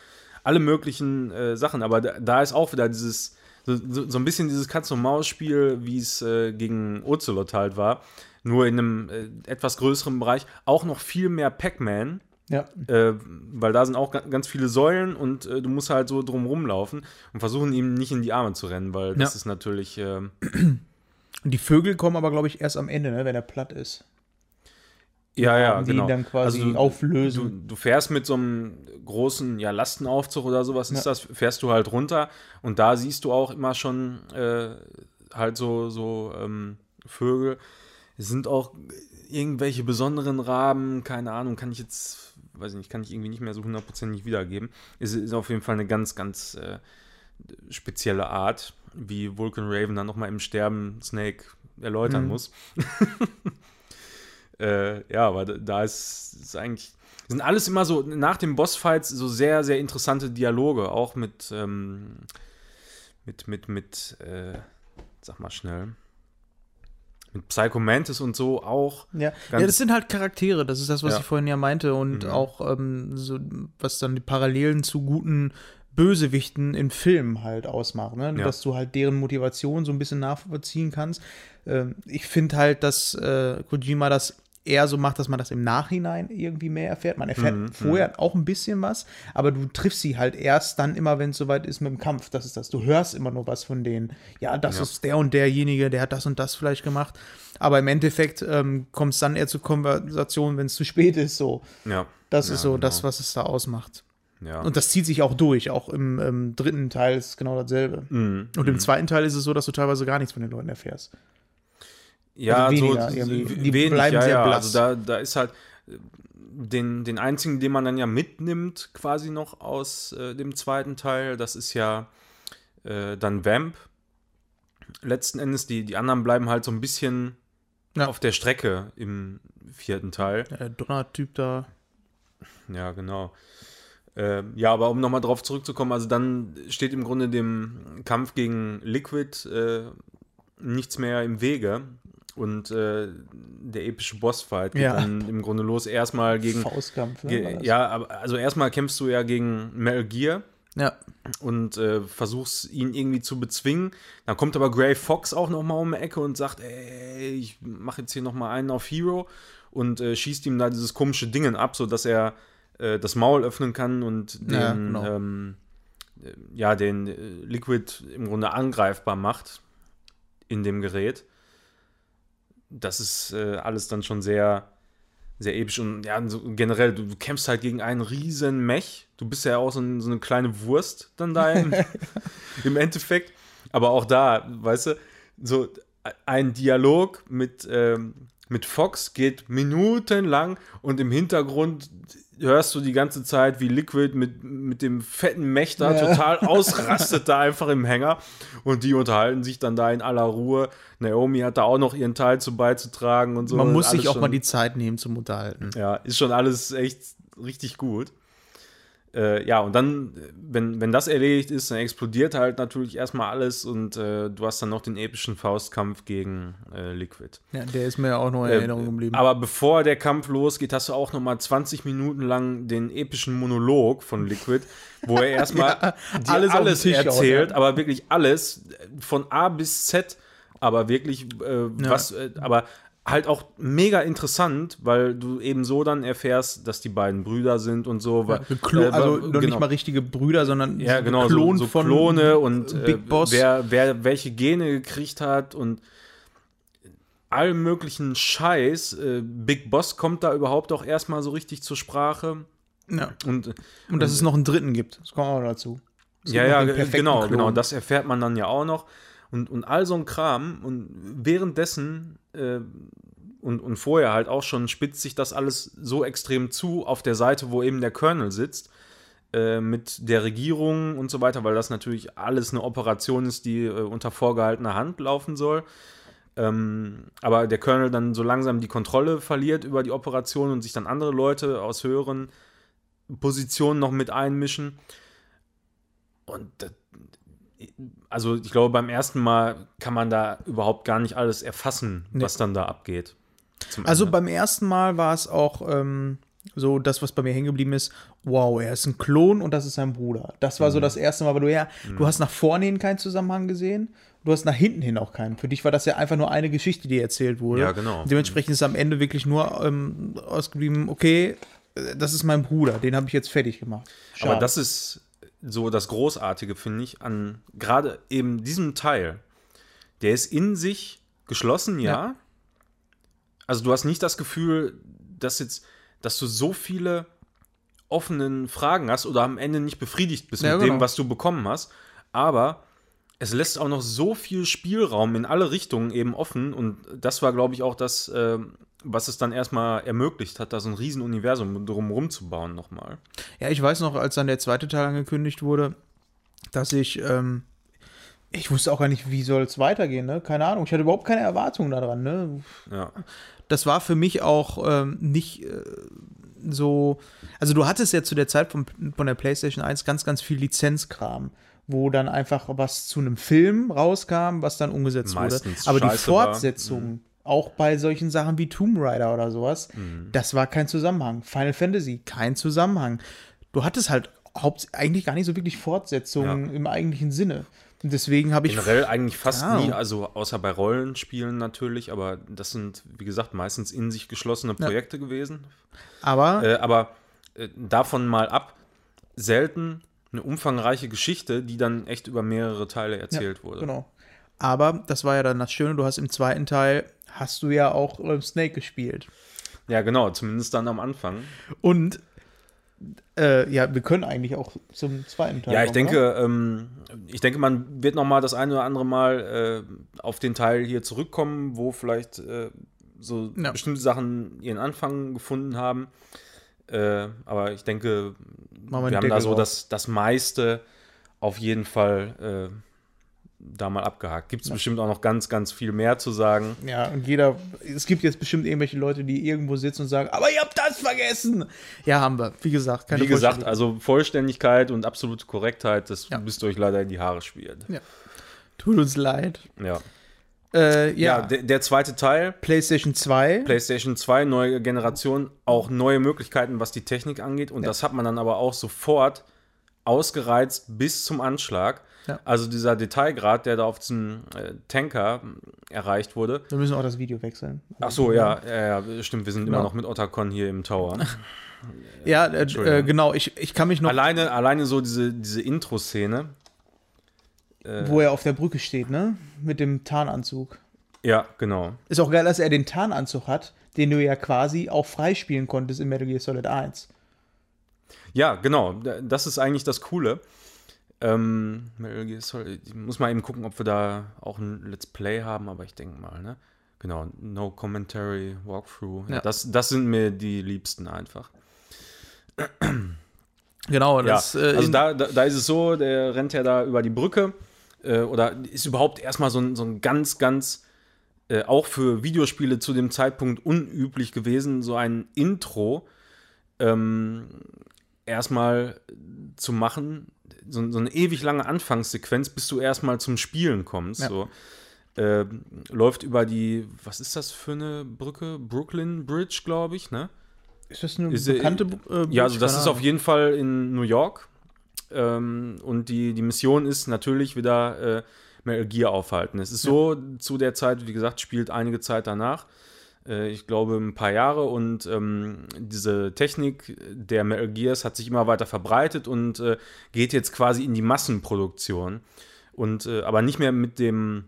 alle möglichen äh, Sachen. Aber da, da ist auch wieder dieses, so, so so ein bisschen dieses Katz-und-Maus-Spiel, wie es äh, gegen Ocelot halt war. Nur in einem äh, etwas größeren Bereich. Auch noch viel mehr Pac-Man. ja. Äh, weil da sind auch ga- ganz viele Säulen und äh, du musst halt so drum rumlaufen und versuchen, ihm nicht in die Arme zu rennen, weil das Ja. ist natürlich. Und die Vögel kommen aber, glaube ich, erst am Ende, ne, wenn er platt ist. Ja, ja, die genau. dann quasi du, auflösen. Du, du fährst mit so einem großen ja, Lastenaufzug oder sowas, ist Ja. das, fährst du halt runter und da siehst du auch immer schon äh, halt so, so ähm, Vögel. Es sind auch irgendwelche besonderen Raben, keine Ahnung, kann ich jetzt, weiß ich nicht, kann ich irgendwie nicht mehr so hundertprozentig wiedergeben. Es ist auf jeden Fall eine ganz, ganz äh, spezielle Art, wie Vulcan Raven dann nochmal im Sterben Snake erläutern Mhm. muss. Äh, ja, aber da, ist, ist eigentlich. Sind alles immer so nach den Bossfights so sehr, sehr interessante Dialoge, auch mit, ähm, mit, mit, mit, äh, sag mal schnell. Mit Psycho Mantis und so auch. Ja. Ja, das sind halt Charaktere, das ist das, was Ja. ich vorhin ja meinte. Und Mhm. auch, ähm, so, was dann die Parallelen zu guten Bösewichten in Filmen halt ausmacht, ne? Ja. dass du halt deren Motivation so ein bisschen nachvollziehen kannst. Ähm, ich finde halt, dass äh, Kojima das eher so macht, dass man das im Nachhinein irgendwie mehr erfährt. Man erfährt Mhm, vorher auch ein bisschen was, aber du triffst sie halt erst dann immer, wenn es soweit ist mit dem Kampf. Das ist das. Du hörst immer nur was von denen. Ja, das Ja. ist der und derjenige, der hat das und das vielleicht gemacht. Aber im Endeffekt ähm, kommt es dann eher zur Konversation, wenn es zu spät ist. So, Ja. das Ja, ist so genau. das, was es da ausmacht. Ja. Und das zieht sich auch durch. Auch im ähm, dritten Teil ist es genau dasselbe. Mhm. Und im zweiten Teil ist es so, dass du teilweise gar nichts von den Leuten erfährst. Ja, Also so, weniger so irgendwie. Die wenig, bleiben ja, sehr ja. blass. Also da, da ist halt äh, den, den einzigen, den man dann ja mitnimmt, quasi noch aus äh, dem zweiten Teil, das ist ja äh, dann Vamp. Letzten Endes, die, die anderen bleiben halt so ein bisschen Ja. auf der Strecke im vierten Teil. Der Donner-Typ da. Ja, genau. Ähm, ja, aber um nochmal drauf zurückzukommen, also dann steht im Grunde dem Kampf gegen Liquid äh, nichts mehr im Wege. Und äh, der epische Bossfight geht Ja. dann im Grunde los. Erstmal gegen. Faustkampf. ne, Ge ja, aber also erstmal kämpfst du ja gegen Metal Gear ja. und äh, versuchst ihn irgendwie zu bezwingen. Dann kommt aber Gray Fox auch noch mal um die Ecke und sagt, ey, ich mache jetzt hier noch mal einen auf Hero und äh, schießt ihm da dieses komische Dingen ab, sodass er äh, das Maul öffnen kann und den, Ja, genau. ähm, äh, ja, den äh, Liquid im Grunde angreifbar macht. in dem Gerät. Das ist äh, alles dann schon sehr, sehr episch und ja, so generell, du, du kämpfst halt gegen einen riesen Mech. Du bist ja auch so, ein, so eine kleine Wurst dann da im, im Endeffekt. Aber auch da, weißt du, so ein Dialog mit, ähm, mit Fox geht minutenlang und im Hintergrund hörst du die ganze Zeit, wie Liquid mit, mit dem fetten Mech da Ja. total ausrastet da einfach im Hänger und die unterhalten sich dann da in aller Ruhe. Naomi hat da auch noch ihren Teil zu beizutragen und so. Man muss sich auch schon- mal die Zeit nehmen zum Unterhalten. ja, ist schon alles echt richtig gut. Äh, ja, und dann, wenn, wenn das erledigt ist, dann explodiert halt natürlich erstmal alles und äh, du hast dann noch den epischen Faustkampf gegen äh, Liquid. Ja, der ist mir ja auch noch in Äh, Erinnerung geblieben. Aber bevor der Kampf losgeht, hast du auch noch mal 20 Minuten lang den epischen Monolog von Liquid, wo er erstmal Ja, alles alles, erzählt, ja. aber wirklich alles von A bis Z, aber wirklich äh, was, äh, aber halt auch mega interessant, weil du eben so dann erfährst, dass die beiden Brüder sind und so. Weil, Geklo äh, also noch nicht mal richtige Brüder, sondern ja, genau, Klon so, so von Klone und äh, Big Boss. Wer, wer welche Gene gekriegt hat und allen möglichen Scheiß. Äh, Big Boss kommt da überhaupt auch erstmal so richtig zur Sprache. ja. Und Und dass es noch einen dritten gibt. Das kommt auch noch dazu. Ja, ja, perfekten genau, Klon. genau, das erfährt man dann ja auch noch. Und, und all so ein Kram. Und währenddessen äh, und, und vorher halt auch schon spitzt sich das alles so extrem zu auf der Seite, wo eben der Colonel sitzt. äh, Mit der Regierung und so weiter, weil das natürlich alles eine Operation ist, die äh, unter vorgehaltener Hand laufen soll. Ähm, aber der Colonel dann so langsam die Kontrolle verliert über die Operation und sich dann andere Leute aus höheren Positionen noch mit einmischen. Und also ich glaube, beim ersten Mal kann man da überhaupt gar nicht alles erfassen, Nee. was dann da abgeht. Also beim ersten Mal war es auch ähm, so das, was bei mir hängen geblieben ist. Wow, er ist ein Klon und das ist sein Bruder. Das war Mhm. so das erste Mal, weil du ja, du hast nach vorne hin keinen Zusammenhang gesehen. Du hast nach hinten hin auch keinen. Für dich war das ja einfach nur eine Geschichte, die erzählt wurde. Ja, genau. Dementsprechend ist am Ende wirklich nur ähm, ausgeblieben, okay, äh, das ist mein Bruder, den habe ich jetzt fertig gemacht. Aber Schade. das ist so das Großartige, finde ich, an gerade eben diesem Teil. Der ist in sich geschlossen, ja. Ja. Also du hast nicht das Gefühl, dass jetzt, dass du so viele offenen Fragen hast oder am Ende nicht befriedigt bist Ja, mit genau. dem, was du bekommen hast. Aber es lässt auch noch so viel Spielraum in alle Richtungen eben offen. Und das war, glaube ich, auch das, ähm, was es dann erstmal ermöglicht hat, da so ein Riesenuniversum drumherum zu bauen nochmal. Ja, ich weiß noch, als dann der zweite Teil angekündigt wurde, dass ich, ähm, ich wusste auch gar nicht, wie soll es weitergehen, ne? Keine Ahnung. Ich hatte überhaupt keine Erwartungen daran, ne? Ja. Das war für mich auch ähm, nicht äh, so. Also, du hattest ja zu der Zeit von, von der PlayStation 1 ganz, ganz viel Lizenzkram, wo dann einfach was zu einem Film rauskam, was dann umgesetzt Meistens wurde. Aber die. Fortsetzung, auch bei solchen Sachen wie Tomb Raider oder sowas, Mhm. das war kein Zusammenhang. Final Fantasy, kein Zusammenhang. Du hattest halt eigentlich gar nicht so wirklich Fortsetzungen im eigentlichen Sinne. Und deswegen habe ich. Generell eigentlich fast Keine nie, also außer bei Rollenspielen natürlich, aber das sind, wie gesagt, meistens in sich geschlossene Projekte gewesen. aber Äh, aber äh, davon mal ab, selten eine umfangreiche Geschichte, die dann echt über mehrere Teile erzählt wurde. Genau. Aber das war ja dann das Schöne, du hast im zweiten Teil, hast du ja auch ähm, Snake gespielt. Ja, genau, zumindest dann am Anfang. Und äh, ja, wir können eigentlich auch zum zweiten Teil Ja, ich kommen, denke, ähm, ich denke, man wird noch mal das eine oder andere Mal äh, auf den Teil hier zurückkommen, wo vielleicht äh, so Ja. bestimmte Sachen ihren Anfang gefunden haben. Äh, aber ich denke, wir haben da Deckel so drauf. das, das meiste auf jeden Fall äh, da mal abgehakt. Gibt es bestimmt auch noch ganz, ganz viel mehr zu sagen. Ja, und jeder, es gibt jetzt bestimmt irgendwelche Leute, die irgendwo sitzen und sagen, aber ihr habt das vergessen. Ja, haben wir. Wie gesagt, keine Wie gesagt, also Vollständigkeit und absolute Korrektheit, das Ja. müsst ihr euch leider in die Haare spielen. Tut uns leid. Ja, Äh, ja. ja, der, der zweite Teil, PlayStation 2. PlayStation 2, neue Generation, auch neue Möglichkeiten, was die Technik angeht. Und das hat man dann aber auch sofort ausgereizt bis zum Anschlag. Ja. Also dieser Detailgrad, der da auf diesem äh, Tanker äh, erreicht wurde. wir müssen auch das Video wechseln. Ach so, ja, ja, ja, stimmt. Wir sind immer Genau. noch mit Otacon hier im Tower. Ja, äh, äh, genau. Ich, ich kann mich noch. alleine, alleine so diese, diese Intro-Szene, Wo er auf der Brücke steht, ne? Mit dem Tarnanzug. Ja, genau. Ist auch geil, dass er den Tarnanzug hat, den du ja quasi auch freispielen konntest in Metal Gear Solid 1. Ja, genau. Da- Das ist eigentlich das Coole. Ähm, Metal Gear Solid, ich muss mal eben gucken, ob wir da auch ein Let's Play haben, aber ich denke mal, ne? Genau, No Commentary, Walkthrough. Ja. Ja. Das, das sind mir die liebsten einfach. Genau, Ja, das äh, also da, da, da ist es so, der rennt ja da über die Brücke äh, oder ist überhaupt erstmal so ein, so ein ganz, ganz, äh, auch für Videospiele zu dem Zeitpunkt unüblich gewesen, so ein Intro ähm, erstmal zu machen, so, so eine ewig lange Anfangssequenz, bis du erstmal zum Spielen kommst. Ja. So. Äh, läuft über die, was ist das für eine Brücke? Brooklyn Bridge, glaube ich, ne? ist das eine ist, äh, bekannte äh, Ja, also das ist auf jeden Fall in New York. Ähm, und die, die Mission ist natürlich wieder äh, Metal Gear aufhalten. Es ist so, zu der Zeit, wie gesagt, spielt einige Zeit danach. Äh, ich glaube ein paar Jahre und ähm, diese Technik der Metal Gears hat sich immer weiter verbreitet und äh, geht jetzt quasi in die Massenproduktion. Und äh, aber nicht mehr mit dem,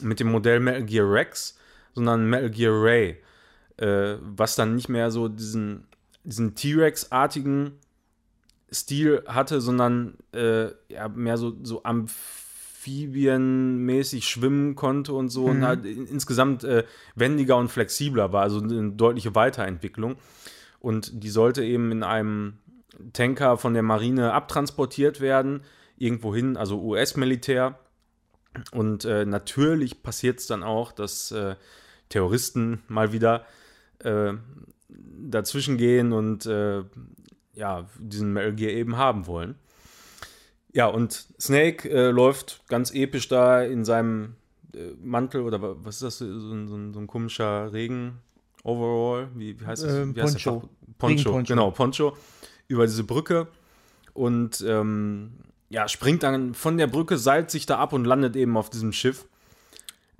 mit dem Modell Metal Gear Rex, sondern Metal Gear Ray äh, was dann nicht mehr so diesen, diesen T-Rex-artigen Stil hatte, sondern äh, ja, mehr so, so amphibienmäßig schwimmen konnte und so und halt in, insgesamt äh, wendiger und flexibler war, also eine deutliche Weiterentwicklung. Und die sollte eben in einem Tanker von der Marine abtransportiert werden, irgendwo hin, also US-Militär. Und äh, natürlich passiert es dann auch, dass äh, Terroristen mal wieder äh, dazwischen gehen und äh, ja, diesen Metal Gear eben haben wollen. Ja, und Snake äh, läuft ganz episch da in seinem äh, Mantel oder wa- was ist das, so ein, so ein, so ein komischer Regen-Overall? Wie, wie heißt das? Ähm, wie heißt der Poncho. Poncho, Regenponcho. genau, Poncho über diese Brücke und ähm, ja, springt dann von der Brücke, seilt sich da ab und landet eben auf diesem Schiff.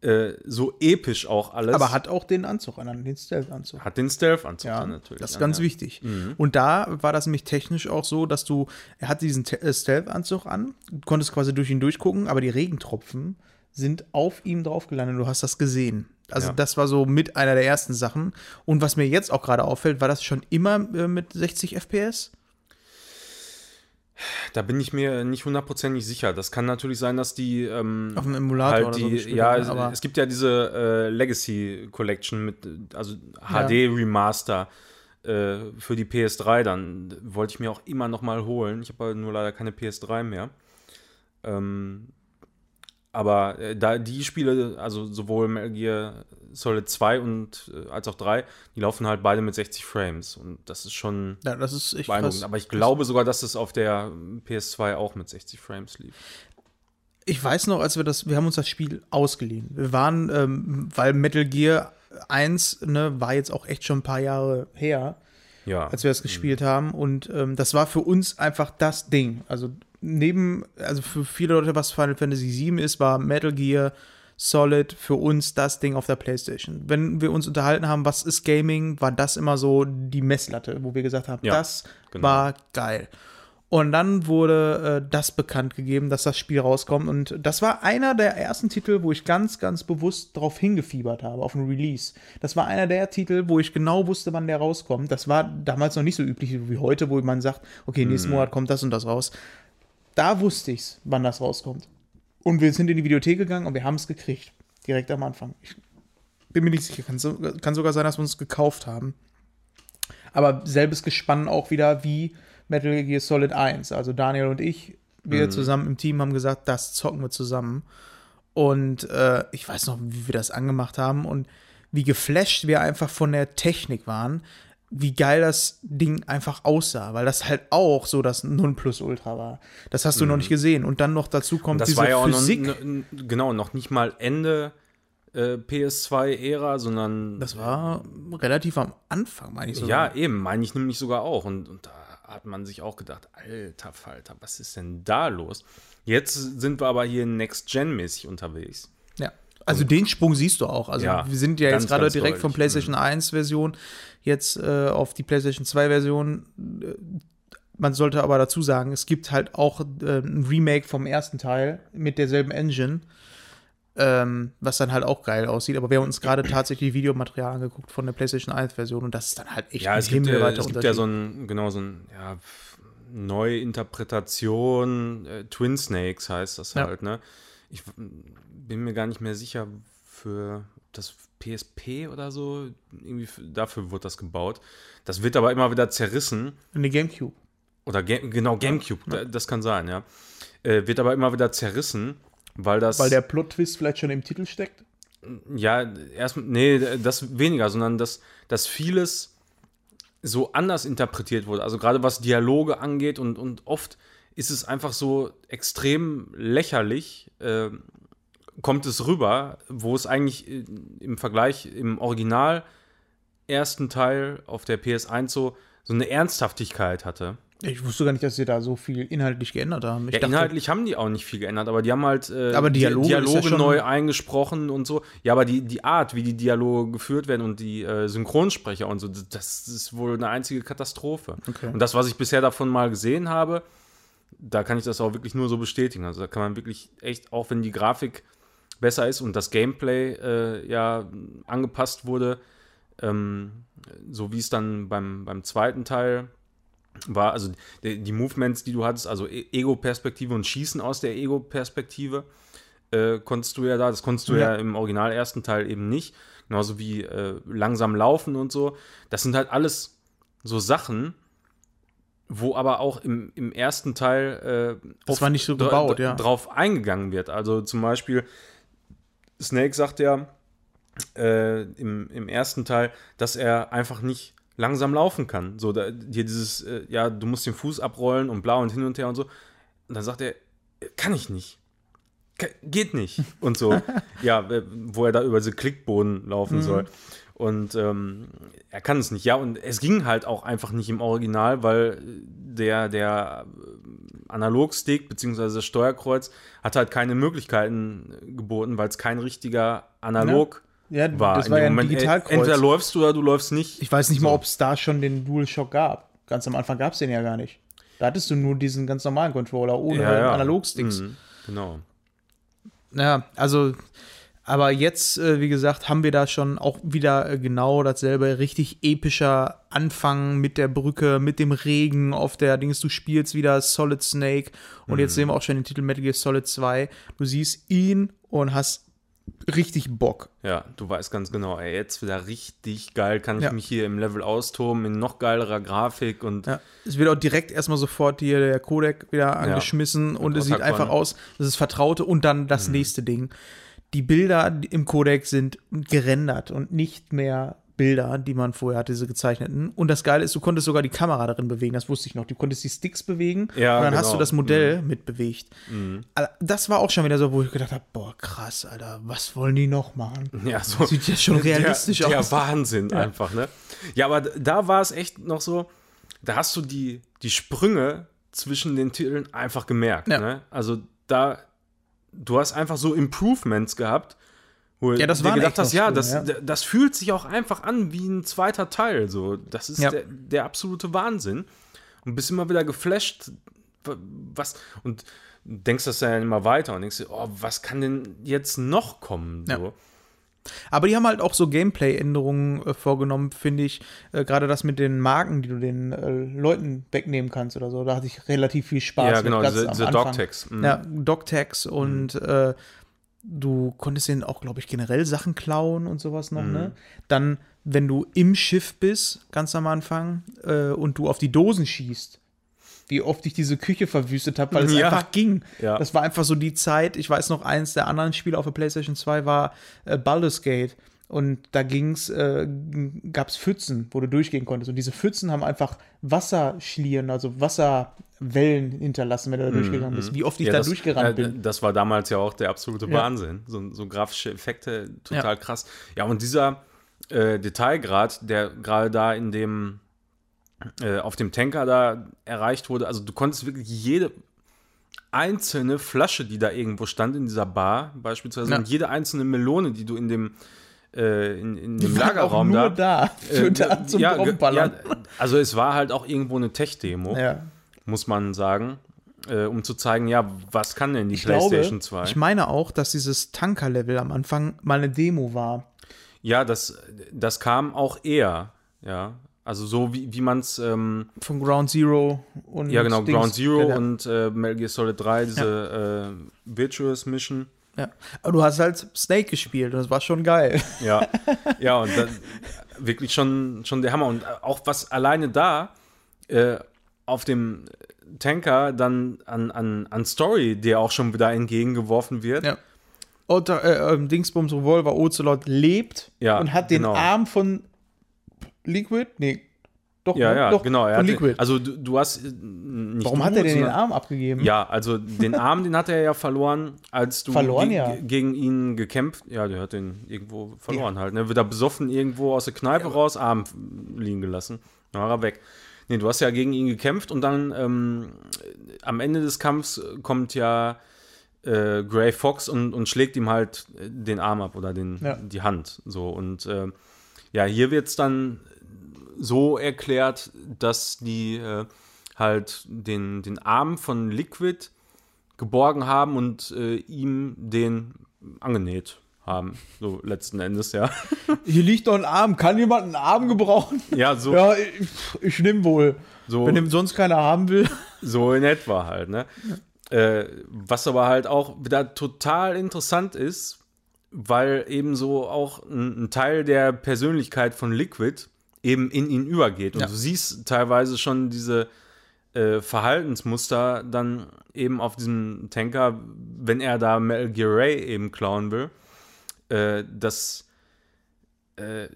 Äh, so episch auch alles. Aber hat auch den Anzug an, den Stealth-Anzug. Hat den Stealth-Anzug Ja, natürlich. das ist an, ganz ja. Mhm. wichtig. Und da war das nämlich technisch auch so, dass du, er hat diesen äh, Stealth-Anzug an, konntest quasi durch ihn durchgucken, aber die Regentropfen sind auf ihm drauf gelandet. Du hast das gesehen. Also Ja. das war so mit einer der ersten Sachen. Und was mir jetzt auch gerade auffällt, war das schon immer äh, mit 60 FPS? Da bin ich mir nicht hundertprozentig sicher. Das kann natürlich sein, dass die ähm, Auf dem Emulator halt oder so die, ja, haben, es, gibt ja diese äh, Legacy Collection mit, äh, also Ja. HD Remaster äh, für die PS3 dann. Wollte ich mir auch immer noch mal holen. Ich habe aber nur leider keine PS3 mehr. Ähm, aber äh, da die Spiele, also sowohl Metal Gear Solid 2 und äh, als auch 3, die laufen halt beide mit 60 Frames. Und das ist schon Ja, das ist echt beeindruckend. krass. Aber ich glaube sogar, dass es auf der PS2 auch mit 60 Frames lief. Ich weiß noch, als wir das, wir haben uns das Spiel ausgeliehen. Wir waren, ähm, weil Metal Gear 1, ne, war jetzt auch echt schon ein paar Jahre her, Ja. als wir das gespielt haben. Und ähm, das war für uns einfach das Ding. Also neben, also für viele Leute, was Final Fantasy VII ist, war Metal Gear Solid für uns das Ding auf der Playstation. Wenn wir uns unterhalten haben, was ist Gaming, war das immer so die Messlatte, wo wir gesagt haben, Ja, das genau. war geil. Und dann wurde äh, das bekannt gegeben, dass das Spiel rauskommt. Und das war einer der ersten Titel, wo ich ganz, ganz bewusst drauf hingefiebert habe, auf den Release. Das war einer der Titel, wo ich genau wusste, wann der rauskommt. Das war damals noch nicht so üblich wie heute, wo man sagt, okay, nächsten Monat kommt das und das raus. Da wusste ich's, wann das rauskommt. Und wir sind in die Videothek gegangen und wir haben es gekriegt. Direkt am Anfang. Ich bin mir nicht sicher. Kann, so, kann sogar sein, dass wir uns gekauft haben. Aber selbes Gespann auch wieder wie Metal Gear Solid 1. Also Daniel und ich, wir zusammen im Team haben gesagt, das zocken wir zusammen. Und äh, ich weiß noch, wie wir das angemacht haben und wie geflasht wir einfach von der Technik waren, wie geil das Ding einfach aussah, weil das halt auch so das Nonplusultra war. Das hast du noch nicht gesehen. Und dann noch dazu kommt das diese war ja auch noch, Physik. n- n- genau, noch nicht mal Ende äh, PS2-Ära, sondern das war relativ am Anfang, meine ich so. ja, eben, meine ich nämlich sogar auch. Und, und da hat man sich auch gedacht, alter Falter, was ist denn da los? Jetzt sind wir aber hier Next-Gen-mäßig unterwegs. Ja. Also den Sprung siehst du auch. Also Ja, wir sind ja ganz, jetzt gerade direkt von deutlich. PlayStation 1 Version jetzt äh, auf die PlayStation 2 Version. Äh, Man sollte aber dazu sagen, es gibt halt auch äh, ein Remake vom ersten Teil mit derselben Engine, ähm, was dann halt auch geil aussieht. Aber wir haben uns gerade tatsächlich Videomaterial angeguckt von der PlayStation 1-Version und das ist dann halt echt Ja, ein es gibt, äh, es gibt ja so ein, genau, so ein, ja, Neuinterpretation, äh, Twin Snakes heißt das Ja. halt, ne? Ich bin mir gar nicht mehr sicher für das PSP oder so, irgendwie dafür wurde das gebaut. Das wird aber immer wieder zerrissen. Eine Gamecube. Oder Ga genau, Gamecube, da- das kann sein, ja. Äh, wird aber immer wieder zerrissen, weil das. Weil der Plot-Twist vielleicht schon im Titel steckt. Ja, erst, nee, das weniger, sondern dass, dass vieles so anders interpretiert wurde. Also gerade was Dialoge angeht und, und oft ist es einfach so extrem lächerlich, äh, kommt es rüber, wo es eigentlich äh, im Vergleich im Original ersten Teil auf der PS1 so, so eine Ernsthaftigkeit hatte. Ich wusste gar nicht, dass sie da so viel inhaltlich geändert haben. Ich Ja, inhaltlich haben die auch nicht viel geändert, aber die haben halt äh, Aber Dialoge ja Dialoge schon- neu eingesprochen und so. Ja, aber die, die Art, wie die Dialoge geführt werden und die äh, Synchronsprecher und so, das, das ist wohl eine einzige Katastrophe. Okay. Und das, was ich bisher davon mal gesehen habe, da kann ich das auch wirklich nur so bestätigen. Also da kann man wirklich echt, auch wenn die Grafik besser ist und das Gameplay äh, ja angepasst wurde, ähm, so wie es dann beim, beim zweiten Teil war, also die, die Movements, die du hattest, also E- Ego-Perspektive und Schießen aus der Ego-Perspektive, äh, konntest du ja da, das konntest du ja. Ja. im Original ersten Teil eben nicht, genauso wie äh, langsam laufen und so. Das sind halt alles so Sachen, wo aber auch im, im ersten Teil äh, Das war nicht so gebaut, ja. drauf eingegangen wird. Also zum Beispiel, Snake sagt ja äh, im, im ersten Teil, dass er einfach nicht langsam laufen kann. So, da, hier dieses, äh, ja, du musst den Fuß abrollen und blau und hin und her und so. Und dann sagt er, äh, kann ich nicht. Ke- Geht nicht. Und so, ja, äh, wo er da über diese Klickboden laufen soll. Und ähm, er kann es nicht. Ja, und es ging halt auch einfach nicht im Original, weil der, der äh, Analogstick bzw. das Steuerkreuz hat halt keine Möglichkeiten geboten, weil es kein richtiger Analog Ja, war. das war ja ein Moment. Digitalkreuz. Entweder läufst du oder du läufst nicht. Ich weiß nicht mal, So. ob es da schon den DualShock gab. Ganz am Anfang gab es den ja gar nicht. Da hattest du nur diesen ganz normalen Controller ohne Analogsticks. Mhm, genau. Ja, also, aber jetzt, äh, wie gesagt, haben wir da schon auch wieder äh, genau dasselbe, richtig epischer Anfang mit der Brücke, mit dem Regen auf der Dings. Du spielst wieder Solid Snake und jetzt sehen wir auch schon den Titel Metal Gear Solid 2. Du siehst ihn und hast richtig Bock. Ja, du weißt ganz genau, ey, jetzt wieder richtig geil, kann ich Ja. mich hier im Level austoben, in noch geilerer Grafik und Ja, es wird auch direkt erstmal sofort hier der Codec wieder angeschmissen und es sieht einfach aus, das ist Vertraute und dann das nächste Ding. Die Bilder im Codec sind gerendert und nicht mehr Bilder, die man vorher hatte, diese gezeichneten. Und das Geile ist, du konntest sogar die Kamera darin bewegen, das wusste ich noch. Du konntest die Sticks bewegen Ja, und dann hast genau. du das Modell mitbewegt. Also, Das war auch schon wieder so, wo ich gedacht habe, boah, krass, Alter, was wollen die noch machen? ja, so Sieht jetzt schon realistisch der, aus. Der Wahnsinn einfach, ne? Ja, aber da war es echt noch so, da hast du die, die Sprünge zwischen den Titeln einfach gemerkt, Ja. ne? Also da, du hast einfach so Improvements gehabt, wo Ja, das du gedacht hast, ja das, ja. das fühlt sich auch einfach an wie ein zweiter Teil, so. Das ist Ja. der, der absolute Wahnsinn. Und bist immer wieder geflasht, wa- was, und denkst das dann immer weiter und denkst dir, oh, was kann denn jetzt noch kommen, so. Ja. Aber die haben halt auch so Gameplay-Änderungen äh, vorgenommen, finde ich. Äh, Gerade das mit den Marken, die du den äh, Leuten wegnehmen kannst oder so. Da hatte ich relativ viel Spaß. Ja, genau, diese, diese. Dogtags. mhm. Ja, Dogtags und äh, du konntest denen auch, glaube ich, generell Sachen klauen und sowas noch, Mhm. ne? Dann, wenn du im Schiff bist, ganz am Anfang, äh, und du auf die Dosen schießt, wie oft ich diese Küche verwüstet habe, weil es Ja. einfach ging. Ja. Das war einfach so die Zeit. Ich weiß noch, eins der anderen Spiele auf der PlayStation 2 war äh, Baldur's Gate. Und da ging's, äh, gab es Pfützen, wo du durchgehen konntest. Und diese Pfützen haben einfach Wasserschlieren, also Wasserwellen hinterlassen, wenn du da durchgegangen bist. Wie oft ich Mhm, Ja, da das, durchgerannt äh, bin. Das war damals ja auch der absolute Ja. Wahnsinn. So, so grafische Effekte, total krass. Ja, und dieser äh, Detailgrad, der gerade da in dem, äh, auf dem Tanker da erreicht wurde, also du konntest wirklich jede einzelne Flasche, die da irgendwo stand in dieser Bar, beispielsweise, Ja. und jede einzelne Melone, die du in dem, äh, in, in Die dem waren auch Lagerraum nur da. da, für äh, da zum ja, ja, also es war halt auch irgendwo eine Tech-Demo. Ja. muss man sagen, äh, um zu zeigen, ja, was kann denn die Ich PlayStation glaube, 2? ich meine auch, dass dieses Tanker-Level am Anfang mal eine Demo war. ja, das, das kam auch eher, ja. Also so wie, wie man es, ähm, Von Ground Zero und ja genau, Dings. Ground Zero Ja, ja. und äh, Metal Gear Solid 3, diese äh, Virtuous Mission. Ja. Aber du hast halt Snake gespielt und das war schon geil. Ja, ja, und dann wirklich schon, schon der Hammer. Und auch was alleine da äh, auf dem Tanker dann an, an, an Story, der auch schon wieder entgegengeworfen wird. Ja. Otter, äh, ähm, Dingsbums Revolver Ocelot lebt Ja, und hat den genau. Arm von Liquid? Nee. Doch, Ja, ne? ja, doch, genau. Er von hatte, Liquid. also du, du hast äh, nicht Warum du, hat er denn den Arm abgegeben? Ja, also den Arm, den hat er ja verloren, als du Verloren, ge- ja. ge- gegen ihn gekämpft. Ja, der hat den irgendwo verloren halt. Ne? Wird er besoffen irgendwo aus der Kneipe raus, Arm liegen gelassen. Dann war er weg. Nee, du hast ja gegen ihn gekämpft und dann ähm, am Ende des Kampfs kommt ja äh, Gray Fox und, und schlägt ihm halt den Arm ab oder den, Ja. die Hand. So und äh, ja, hier wird es dann so erklärt, dass die äh, halt den, den Arm von Liquid geborgen haben und äh, ihm den angenäht haben. So letzten Endes, ja. Hier liegt doch ein Arm. Kann jemand einen Arm gebrauchen? Ja, so, Ja, ich, ich nehme wohl. so, Wenn ihm sonst keiner haben will. so in etwa halt, ne? Äh, was aber halt auch wieder total interessant ist, weil eben so auch ein, ein Teil der Persönlichkeit von Liquid eben in ihn übergeht. Und Ja. du siehst teilweise schon diese äh, Verhaltensmuster dann eben auf diesem Tanker, wenn er da Metal Gear Ray eben klauen will, äh, dass äh,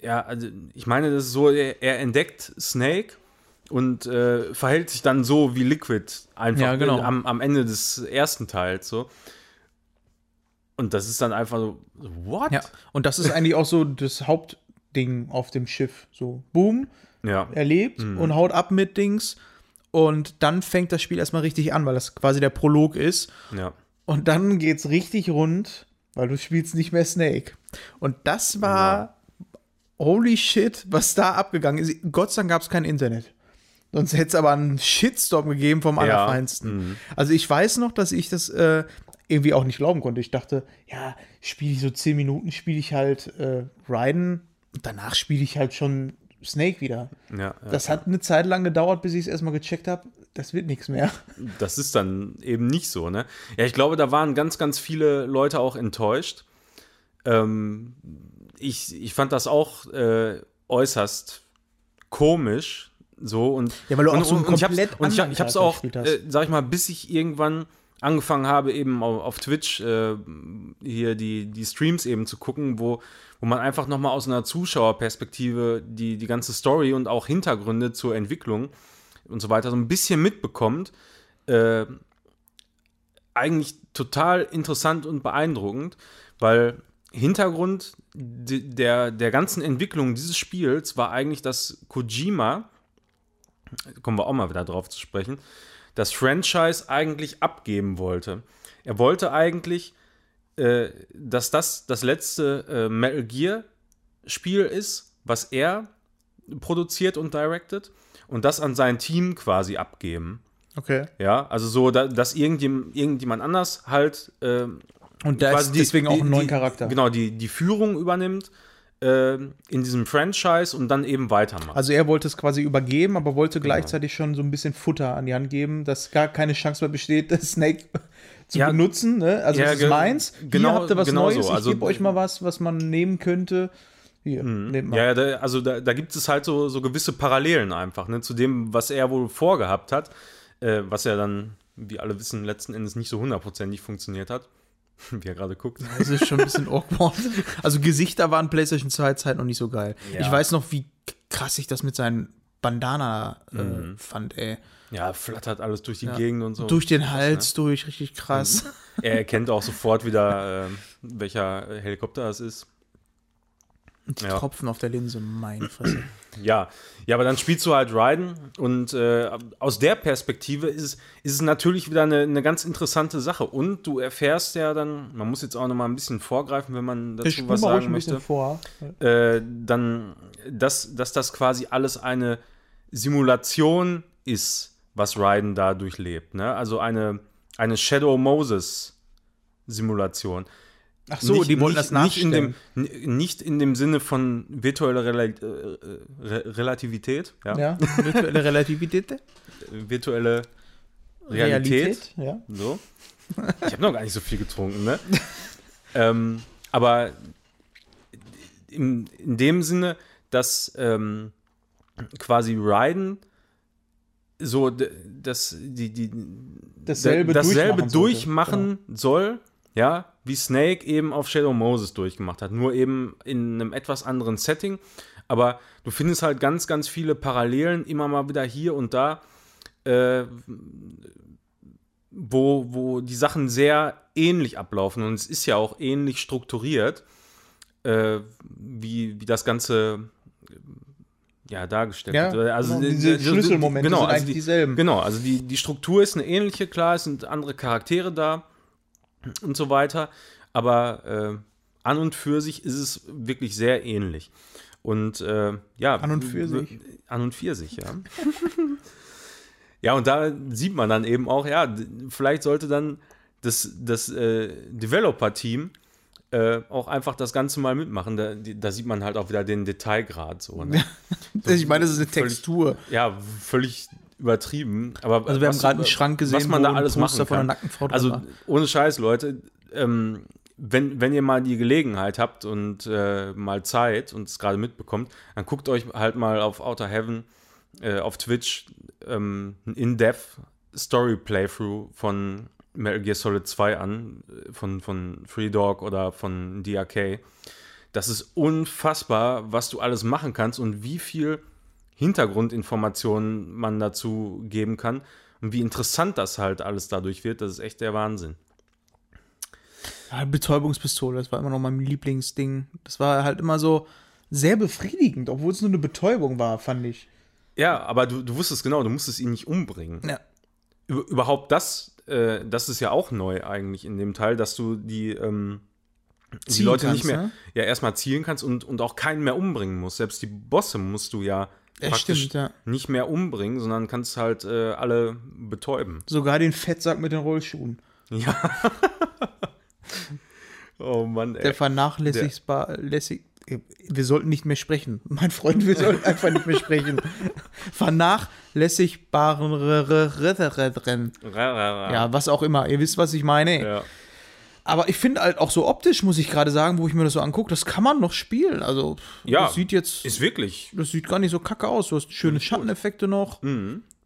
ja, also ich meine, das ist so, er, er entdeckt Snake und äh, verhält sich dann so wie Liquid einfach Ja, genau. äh, am, am Ende des ersten Teils so. Und das ist dann einfach so, what? Ja. Und das ist eigentlich auch so das Hauptding auf dem Schiff. So, boom, Ja. er lebt und haut ab mit Dings. Und dann fängt das Spiel erstmal richtig an, weil das quasi der Prolog ist. ja. Und dann geht's richtig rund, weil du spielst nicht mehr Snake. Und das war holy shit, was da abgegangen ist. Gott sei Dank gab es kein Internet. Sonst hätte es aber einen Shitstorm gegeben vom Allerfeinsten. Also ich weiß noch, dass ich das äh, irgendwie auch nicht glauben konnte. Ich dachte, ja, spiele ich so zehn Minuten, spiele ich halt äh, Raiden und danach spiele ich halt schon Snake wieder. Ja, ja. Das hat eine Zeit lang gedauert, bis ich es erstmal gecheckt habe. Das wird nichts mehr. das ist dann eben nicht so, ne? Ja, ich glaube, da waren ganz, ganz viele Leute auch enttäuscht. Ähm, ich, ich fand das auch äh, äußerst komisch. So und Ja, weil du auch so einen ich hab's- komplett und ich, ich hab's auch, äh, sag ich mal, bis ich irgendwann angefangen habe, eben auf, auf Twitch äh, hier die, die Streams eben zu gucken, wo, wo man einfach nochmal aus einer Zuschauerperspektive die, die ganze Story und auch Hintergründe zur Entwicklung und so weiter so ein bisschen mitbekommt. Äh, eigentlich total interessant und beeindruckend, weil Hintergrund de- der, der ganzen Entwicklung dieses Spiels war eigentlich, dass Kojima, kommen wir auch mal wieder drauf zu sprechen, das Franchise eigentlich abgeben wollte. Er wollte eigentlich, äh, dass das das letzte äh, Metal Gear Spiel ist, was er produziert und directed und das an sein Team quasi abgeben. Okay. Ja, also so, da, dass irgendjemand, irgendjemand anders halt ähm, Und quasi ist die- deswegen auch die- einen neuen die, Charakter. Genau, die, die Führung übernimmt in diesem Franchise und dann eben weitermacht. Also er wollte es quasi übergeben, aber wollte gleichzeitig schon so ein bisschen Futter an die Hand geben, dass gar keine Chance mehr besteht, das Snake zu Ja. benutzen. Ne? Also Ja, das ist meins. Hier genau- habt ihr was genau Neues. so. Also- ich gebe euch mal was, was man nehmen könnte. Hier, nehmt mal. Ja, ja da, also da, da gibt es halt so, so gewisse Parallelen einfach, ne, zu dem, was er wohl vorgehabt hat, äh, was ja dann, wie alle wissen, letzten Endes nicht so hundertprozentig funktioniert hat. Wie er gerade guckt. Das ist schon ein bisschen awkward. Also Gesichter waren PlayStation 2 Zeit noch nicht so geil. Ja. Ich weiß noch, wie krass ich das mit seinen Bandana äh, Mhm. fand, ey. Ja, flattert alles durch die Gegend und so. Durch den Hals durch, richtig krass. Er erkennt auch sofort wieder, äh, welcher Helikopter es ist. Und die Ja. Tropfen auf der Linse, meine Fresse. Ja, ja, aber dann spielst du halt Raiden und äh, aus der Perspektive ist, es- ist es natürlich wieder eine, eine ganz interessante Sache. Und du erfährst ja dann, man muss jetzt auch noch mal ein bisschen vorgreifen, wenn man dazu Ich was sagen möchte, vor. äh, dann, dass, dass das quasi alles eine Simulation ist was Raiden da durchlebt. Ne? Also eine, eine Shadow Moses Simulation. Ach so, die wollten das nicht in, nachstellen. dem, nicht in dem Sinne von virtueller Rela äh, Re Relativität, ja? Ja, virtuelle Relativität. virtuelle Realität. ja. So. Ich habe noch gar nicht so viel getrunken, ne? ähm, aber in, in dem Sinne, dass ähm, quasi Raiden so d- das, die, die, Dasselbe dasselbe durchmachen durchmachen soll, ja, wie Snake eben auf Shadow Moses durchgemacht hat. Nur eben in einem etwas anderen Setting. Aber du findest halt ganz, ganz viele Parallelen immer mal wieder hier und da, äh, wo, wo die Sachen sehr ähnlich ablaufen. Und es ist ja auch ähnlich strukturiert, äh, wie, wie das Ganze äh, ja, dargestellt Ja, wird. Also genau, die- diese die- Schlüsselmomente genau, sind also eigentlich die, dieselben. Genau, also die, die Struktur ist eine ähnliche, klar, es sind andere Charaktere da und so weiter, aber äh, an und für sich ist es wirklich sehr ähnlich. Und äh, ja. An und für sich. An und für sich, ja. ja, und da sieht man dann eben auch, ja, vielleicht sollte dann das, das äh, Developer-Team äh, auch einfach das Ganze mal mitmachen. Da, da sieht man halt auch wieder den Detailgrad so. Ne? Ich meine, das ist eine Völlig- Textur. ja, völlig übertrieben. Aber Also wir haben gerade einen Schrank gesehen, was man da alles machen von einer nackten Frau Also war. ohne Scheiß, Leute, ähm, wenn, wenn ihr mal die Gelegenheit habt und äh, mal Zeit und es gerade mitbekommt, dann guckt euch halt mal auf Outer Heaven äh, auf Twitch ähm, ein In-Depth Story Playthrough von Metal Gear Solid 2 an, äh, von, von Free Dog oder von DRK. Das ist unfassbar, was du alles machen kannst und wie viel Hintergrundinformationen man dazu geben kann und wie interessant das halt alles dadurch wird. Das ist echt der Wahnsinn. Ja, Betäubungspistole, das war immer noch mein Lieblingsding. Das war halt immer so sehr befriedigend, obwohl es nur eine Betäubung war, fand ich. Ja, aber du, du wusstest genau, du musstest ihn nicht umbringen. Ja. Über, überhaupt das, äh, das ist ja auch neu eigentlich in dem Teil, dass du die, ähm, die Leute kannst, nicht mehr ne? ja erstmal zielen kannst und, und auch keinen mehr umbringen musst. Selbst die Bosse musst du ja, Ja, praktisch stimmt, ja. nicht mehr umbringen, sondern kannst halt äh, alle betäuben. Sogar den Fettsack mit den Rollschuhen. Ja. oh Mann, ey. Der vernachlässigbar, lässig, wir sollten nicht mehr sprechen. Mein Freund, wir sollten einfach nicht mehr sprechen. Vernachlässigbaren. Ja, was auch immer. Ihr wisst, was ich meine. ja. Aber ich finde halt auch so optisch, muss ich gerade sagen, wo ich mir das so angucke, das kann man noch spielen. Also, Ja, das sieht jetzt, Ist wirklich. das sieht gar nicht so kacke aus. Du hast schöne Schatteneffekte noch.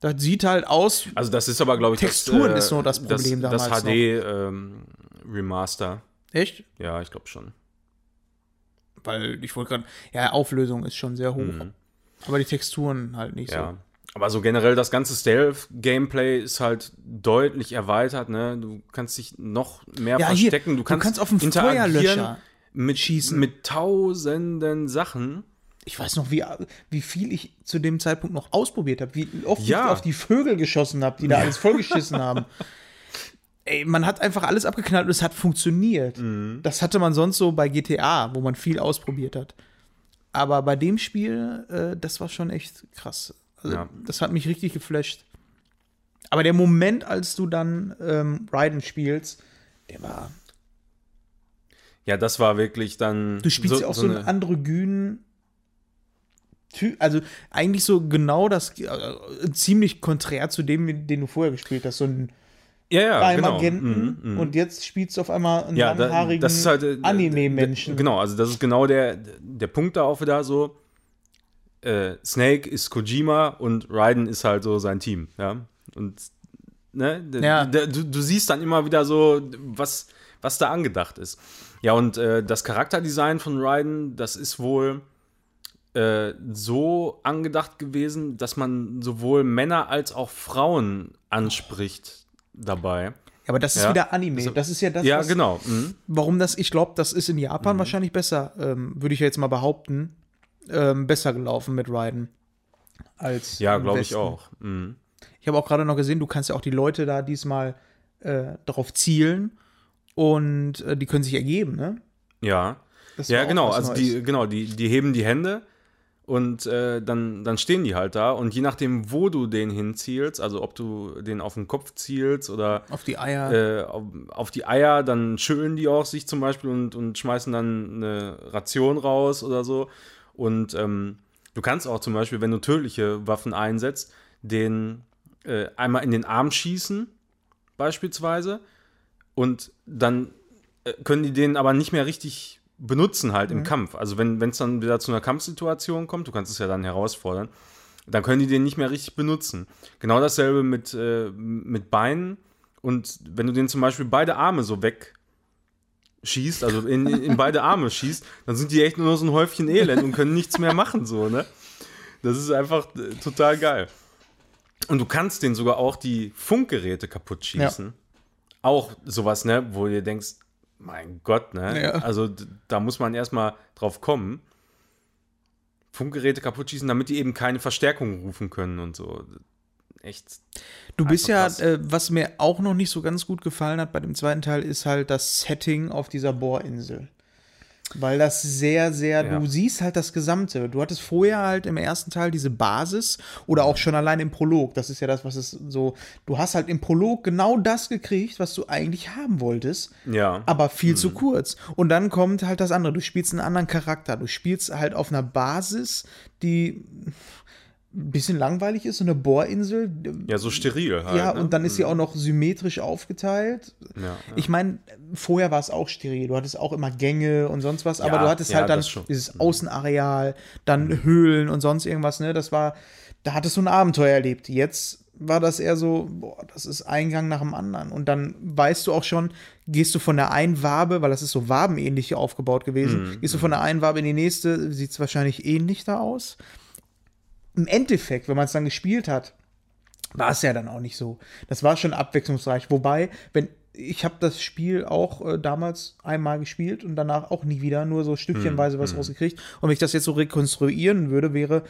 Das sieht halt aus. Also das ist aber, glaube ich, Texturen das, ist nur das Problem das, damals das HD ähm, Remaster. Echt? Ja, ich glaube schon. Weil ich wollte gerade. Ja, Auflösung ist schon sehr hoch. Mhm. Aber die Texturen halt nicht Ja. Aber so generell das ganze Stealth-Gameplay ist halt deutlich erweitert. Ne? Du kannst dich noch mehr Ja, hier, verstecken. du du kannst, kannst auf den interagieren Feuerlöscher mit, schießen. mit tausenden Sachen. Ich weiß noch, wie, wie viel ich zu dem Zeitpunkt noch ausprobiert habe. Wie oft Ja. ich auf die Vögel geschossen habe, die da alles vollgeschissen haben. Ey, man hat einfach alles abgeknallt und es hat funktioniert. Mhm. Das hatte man sonst so bei GTA, wo man viel ausprobiert hat. Aber bei dem Spiel, äh, das war schon echt krass. Also, Ja. Das hat mich richtig geflasht. Aber der Moment, als du dann ähm, Raiden spielst, der war. Ja, das war wirklich dann. Du spielst ja auch so, einen eine- androgynen Ty also eigentlich so genau das, äh, ziemlich konträr zu dem, den du vorher gespielt hast, so ein ja, ja, genau. Agenten Mhm, mhm. und jetzt spielst du auf einmal einen ja, da, langhaarigen ist halt äh, Anime-Menschen. Genau, also das ist genau der, der Punkt da auch wieder so. Äh, Snake ist Kojima und Raiden ist halt so sein Team, ja. Und ne, Ja. du, du siehst dann immer wieder so, was, was da angedacht ist. Ja, und äh, das Charakterdesign von Raiden, das ist wohl äh, so angedacht gewesen, dass man sowohl Männer als auch Frauen anspricht dabei. Aber das ist Ja. wieder Anime. Das ist ja das, Ja, was, genau. Mhm. warum das, ich glaube, das ist in Japan wahrscheinlich besser, ähm, würde ich ja jetzt mal behaupten, ähm, besser gelaufen mit Raiden. Als Ja, glaube ich auch. Mhm. Ich habe auch gerade noch gesehen, du kannst ja auch die Leute da diesmal äh, darauf zielen und äh, die können sich ergeben, ne? Ja. Das Ja, genau. Also Neues. die, genau, die, die heben die Hände und äh, dann, dann stehen die halt da und je nachdem, wo du den hinzielst, also ob du den auf den Kopf zielst oder auf die Eier, äh, auf, auf, die Eier, dann schütteln die auch sich zum Beispiel und, und schmeißen dann eine Ration raus oder so. Und ähm, du kannst auch zum Beispiel, wenn du tödliche Waffen einsetzt, den äh, einmal in den Arm schießen, beispielsweise, und dann äh, können die den aber nicht mehr richtig benutzen halt mhm. im Kampf. Also wenn es dann wieder zu einer Kampfsituation kommt, du kannst es ja dann herausfordern, dann können die den nicht mehr richtig benutzen. Genau dasselbe mit, äh, mit Beinen. Und wenn du den zum Beispiel beide Arme so weg schießt, also in, in beide Arme schießt, dann sind die echt nur noch so ein Häufchen Elend und können nichts mehr machen, so, ne? Das ist einfach äh, total geil. Und du kannst den sogar auch die Funkgeräte kaputt schießen. Ja. Auch sowas, ne, wo du dir denkst, mein Gott, ne? Ja. Also da muss man erstmal drauf kommen. Funkgeräte kaputt schießen, damit die eben keine Verstärkung rufen können und so. Echt. Du bist ja, äh, was mir auch noch nicht so ganz gut gefallen hat bei dem zweiten Teil, ist halt das Setting auf dieser Bohrinsel. Weil das sehr, sehr, ja. du siehst halt das Gesamte. Du hattest vorher halt im ersten Teil diese Basis oder auch schon allein im Prolog. Das ist ja das, was es so. Du hast halt im Prolog genau das gekriegt, was du eigentlich haben wolltest. Ja. Aber viel mhm. zu kurz. Und dann kommt halt das andere. Du spielst einen anderen Charakter. Du spielst halt auf einer Basis, die ein bisschen langweilig ist, so eine Bohrinsel. Ja, so steril halt. Ja, ne? und dann ist sie mhm. auch noch symmetrisch aufgeteilt. Ja, ja. Ich meine, vorher war es auch steril. Du hattest auch immer Gänge und sonst was, aber ja, du hattest halt dann dieses mhm. Außenareal, dann mhm. Höhlen und sonst irgendwas, ne? Das war, da hattest du ein Abenteuer erlebt. Jetzt war das eher so, boah, das ist ein Gang nach dem anderen. Und dann weißt du auch schon, gehst du von der einen Wabe, weil das ist so wabenähnlich aufgebaut gewesen, mhm. gehst du von der einen Wabe in die nächste, sieht es wahrscheinlich ähnlich da aus im Endeffekt, wenn man es dann gespielt hat, war es ja dann auch nicht so. Das war schon abwechslungsreich. Wobei, wenn ich habe das Spiel auch äh, damals einmal gespielt und danach auch nie wieder, nur so stückchenweise was hm. rausgekriegt. Und wenn ich das jetzt so rekonstruieren würde, wäre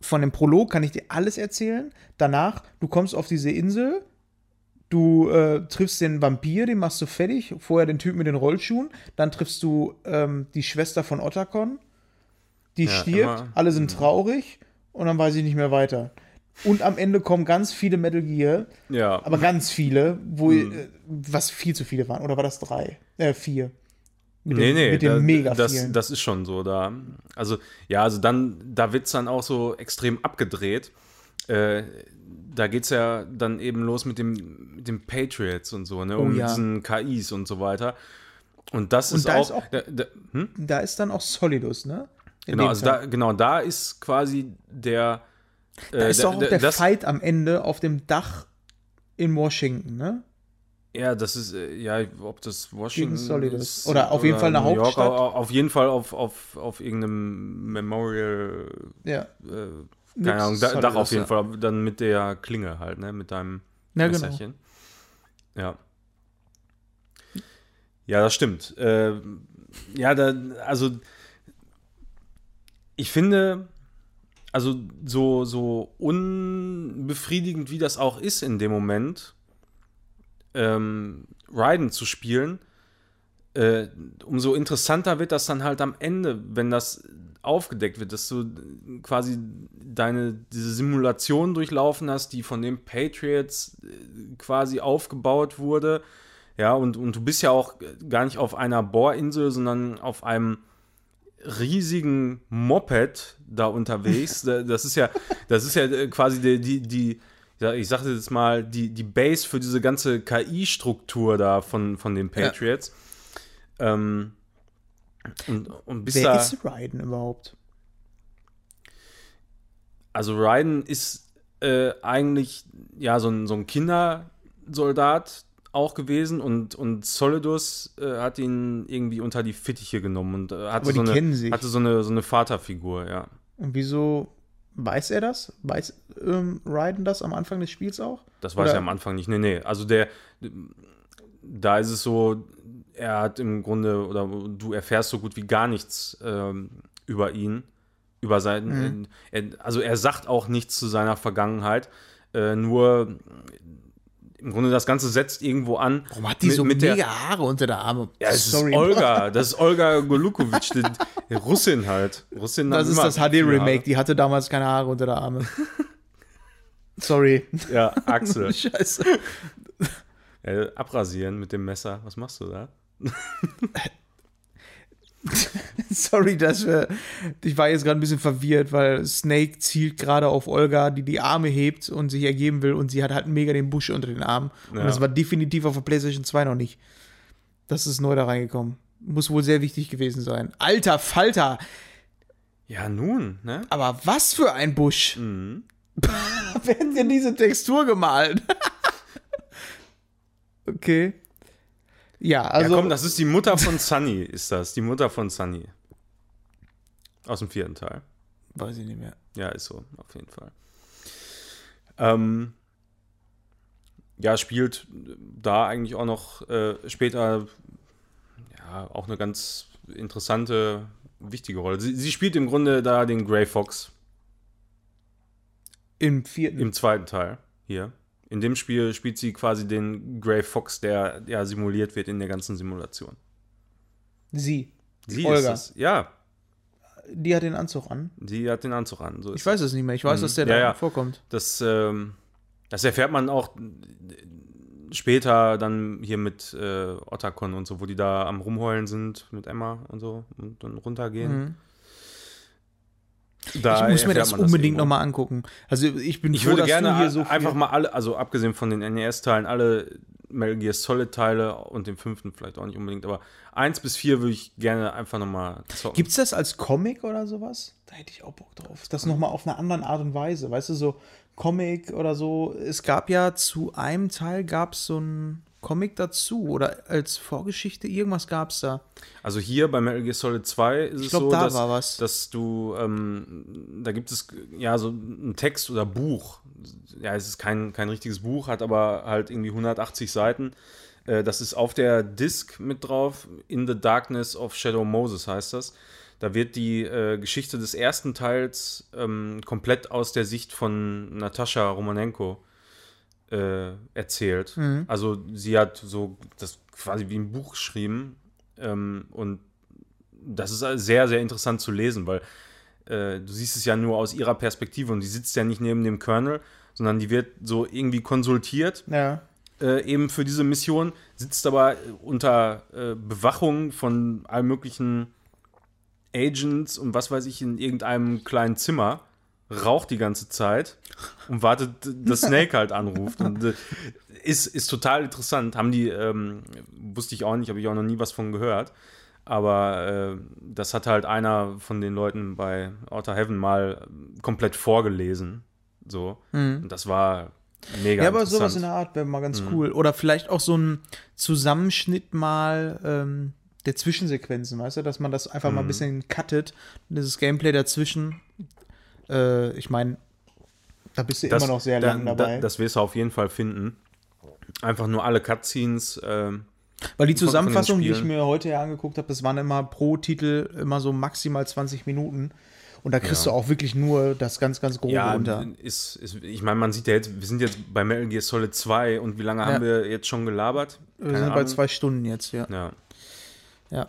von dem Prolog kann ich dir alles erzählen. Danach, du kommst auf diese Insel, du äh, triffst den Vampir, den machst du fertig, vorher den Typ mit den Rollschuhen, dann triffst du ähm, die Schwester von Otacon, die ja, stirbt, immer. alle sind hm. traurig und dann weiß ich nicht mehr weiter. Und am Ende kommen ganz viele Metal Gear. Ja. Aber ganz viele, wo, hm. Äh, was viel zu viele waren. Oder war das drei? Äh, vier. Mit nee, den, nee, mit den da, mega das, vielen. das ist schon so da. Also, ja, also dann, da wird es dann auch so extrem abgedreht. Äh, da geht es ja dann eben los mit dem, mit dem Patriots und so, ne? Oh, um ja. diesen KIs und so weiter. Und das und ist da auch. Ist auch da, da, hm? da, ist dann auch Solidus, ne? Genau, also da, genau, da ist quasi der. Äh, da ist doch auch der, der Fight am Ende auf dem Dach in Washington, ne? Ja, das ist, äh, ja, ob das Washington ist. Oder auf jeden Fall eine New Hauptstadt. York, auf jeden Fall auf, auf, auf irgendeinem Memorial. Ja. Äh, keine Ahnung, da, Dach auf jeden ja. Fall. Dann mit der Klinge halt, ne? Mit deinem ja, genau. Messerchen. Genau. Ja. Ja, das stimmt. Äh, ja, da, also ich finde, also so, so unbefriedigend wie das auch ist in dem Moment, ähm, Raiden zu spielen, äh, umso interessanter wird das dann halt am Ende, wenn das aufgedeckt wird, dass du quasi deine diese Simulation durchlaufen hast, die von den Patriots äh, quasi aufgebaut wurde. Ja, und, und du bist ja auch gar nicht auf einer Bohrinsel, sondern auf einem riesigen Moped da unterwegs. das ist ja, das ist ja äh, quasi die, die, die ich sagte jetzt mal, die, die Base für diese ganze KI-Struktur da von, von den Patriots. Ja. Ähm, und, und bis Wer da, ist Raiden überhaupt? Also Raiden ist äh, eigentlich ja so ein, so ein Kindersoldat, auch gewesen und, und Solidus äh, hat ihn irgendwie unter die Fittiche genommen und äh, hatte, so eine, hatte so eine, so eine Vaterfigur, ja. Und wieso weiß er das? Weiß ähm, Raiden das am Anfang des Spiels auch? Das weiß Oder? er am Anfang nicht. Nee, nee. Also der, da ist es so, er hat im Grunde, oder du erfährst so gut wie gar nichts ähm, über ihn, über seinen, mhm. er, also er sagt auch nichts zu seiner Vergangenheit, äh, nur im Grunde das Ganze setzt irgendwo an. Warum hat die mit- so mit mega der, Haare unter der Arme? Ja, es ist Olga, das ist Olga Golukovic, die, Russin halt. Russin Das ist das HD-Remake. Die hatte damals keine Haare unter der Arme. Sorry. Ja, Axel. Scheiße. Äh, abrasieren mit dem Messer. Was machst du da? Sorry, dass wir. Ich war jetzt gerade ein bisschen verwirrt, weil Snake zielt gerade auf Olga, die die Arme hebt und sich ergeben will und sie hat halt mega den Busch unter den Armen. Und Ja. das war definitiv auf der PlayStation 2 noch nicht. Das ist neu da reingekommen. Muss wohl sehr wichtig gewesen sein. Alter Falter! Ja, nun, ne? Aber was für ein Busch! Mhm. Wer hat denn diese Textur gemalt? okay. Ja, also. ja, komm, das ist die Mutter von Sunny, ist das. Die Mutter von Sunny. Aus dem vierten Teil. weiß ich nicht mehr. Ja, ist so, auf jeden Fall. Ähm, ja, spielt da eigentlich auch noch äh, später ja, auch eine ganz interessante, wichtige Rolle. Sie, sie spielt im Grunde da den Grey Fox Im vierten. im zweiten Teil hier. In dem Spiel spielt sie quasi den Grey Fox, der ja simuliert wird in der ganzen Simulation. sie. Sie Olga. ist es. Ja, Die hat den Anzug an. sie hat den Anzug an. So Ich weiß es nicht mehr. Ich weiß, dass der Mhm. Ja, da ja. vorkommt. Das, ähm, das erfährt man auch später dann hier mit äh, Otacon und so, wo die da am Rumheulen sind mit Emma und so und dann runtergehen. Da ich muss mir das unbedingt nochmal angucken. Also ich bin Ich froh, würde gerne hier so einfach mal alle, also abgesehen von den NES-Teilen, alle Metal Gear Solid-Teile und den fünften vielleicht auch nicht unbedingt, aber eins bis vier würde ich gerne einfach nochmal zocken. Gibt es das als Comic oder sowas? Da hätte ich auch Bock drauf. Das nochmal auf eine andere Art und Weise. Weißt du, so Comic oder so. Es gab ja zu einem Teil gab es so ein Comic dazu oder als Vorgeschichte, irgendwas gab es da. Also hier bei Metal Gear Solid 2 ist es glaub, so, da dass, dass du, ähm, da gibt es ja so ein Text oder Buch. Ja, es ist kein, kein richtiges Buch, hat aber halt irgendwie 180 Seiten. Äh, das ist auf der Disc mit drauf. In the Darkness of Shadow Moses heißt das. Da wird die äh, Geschichte des ersten Teils ähm, komplett aus der Sicht von Natascha Romanenko äh, erzählt. Also sie hat so das quasi wie ein Buch geschrieben ähm, und das ist sehr, sehr interessant zu lesen, weil äh, du siehst es ja nur aus ihrer Perspektive und die sitzt ja nicht neben dem Colonel, sondern die wird so irgendwie konsultiert, Ja. äh, eben für diese Mission, sitzt aber unter äh, Bewachung von allen möglichen Agents und was weiß ich in irgendeinem kleinen Zimmer, raucht die ganze Zeit und wartet, dass Snake halt anruft. Und, äh, ist, ist total interessant. Haben die, ähm, wusste ich auch nicht, habe ich auch noch nie was von gehört. Aber äh, das hat halt einer von den Leuten bei Outer Heaven mal komplett vorgelesen. So. Und das war mega Mhm. Ja, aber sowas in der Art wäre mal ganz Mhm. cool. Oder vielleicht auch so ein Zusammenschnitt mal ähm, der Zwischensequenzen, weißt du, dass man das einfach mal Mhm. ein bisschen cuttet. Dieses Gameplay dazwischen. Äh, ich meine, da bist du immer noch sehr da- lang dabei. Da, das wirst du auf jeden Fall finden. Einfach nur alle Cutscenes. ähm, Weil die Zusammenfassung, die ich mir heute ja angeguckt habe, das waren immer pro Titel immer so maximal 20 Minuten. Und da kriegst Ja. du auch wirklich nur das ganz, ganz grobe ja, runter. ist, ist, ich meine, man sieht ja jetzt, wir sind jetzt bei Metal Gear Solid 2 und wie lange Ja. haben wir jetzt schon gelabert? Wir Keine sind bei Ahnung. zwei Stunden jetzt, ja. Ja. Ja.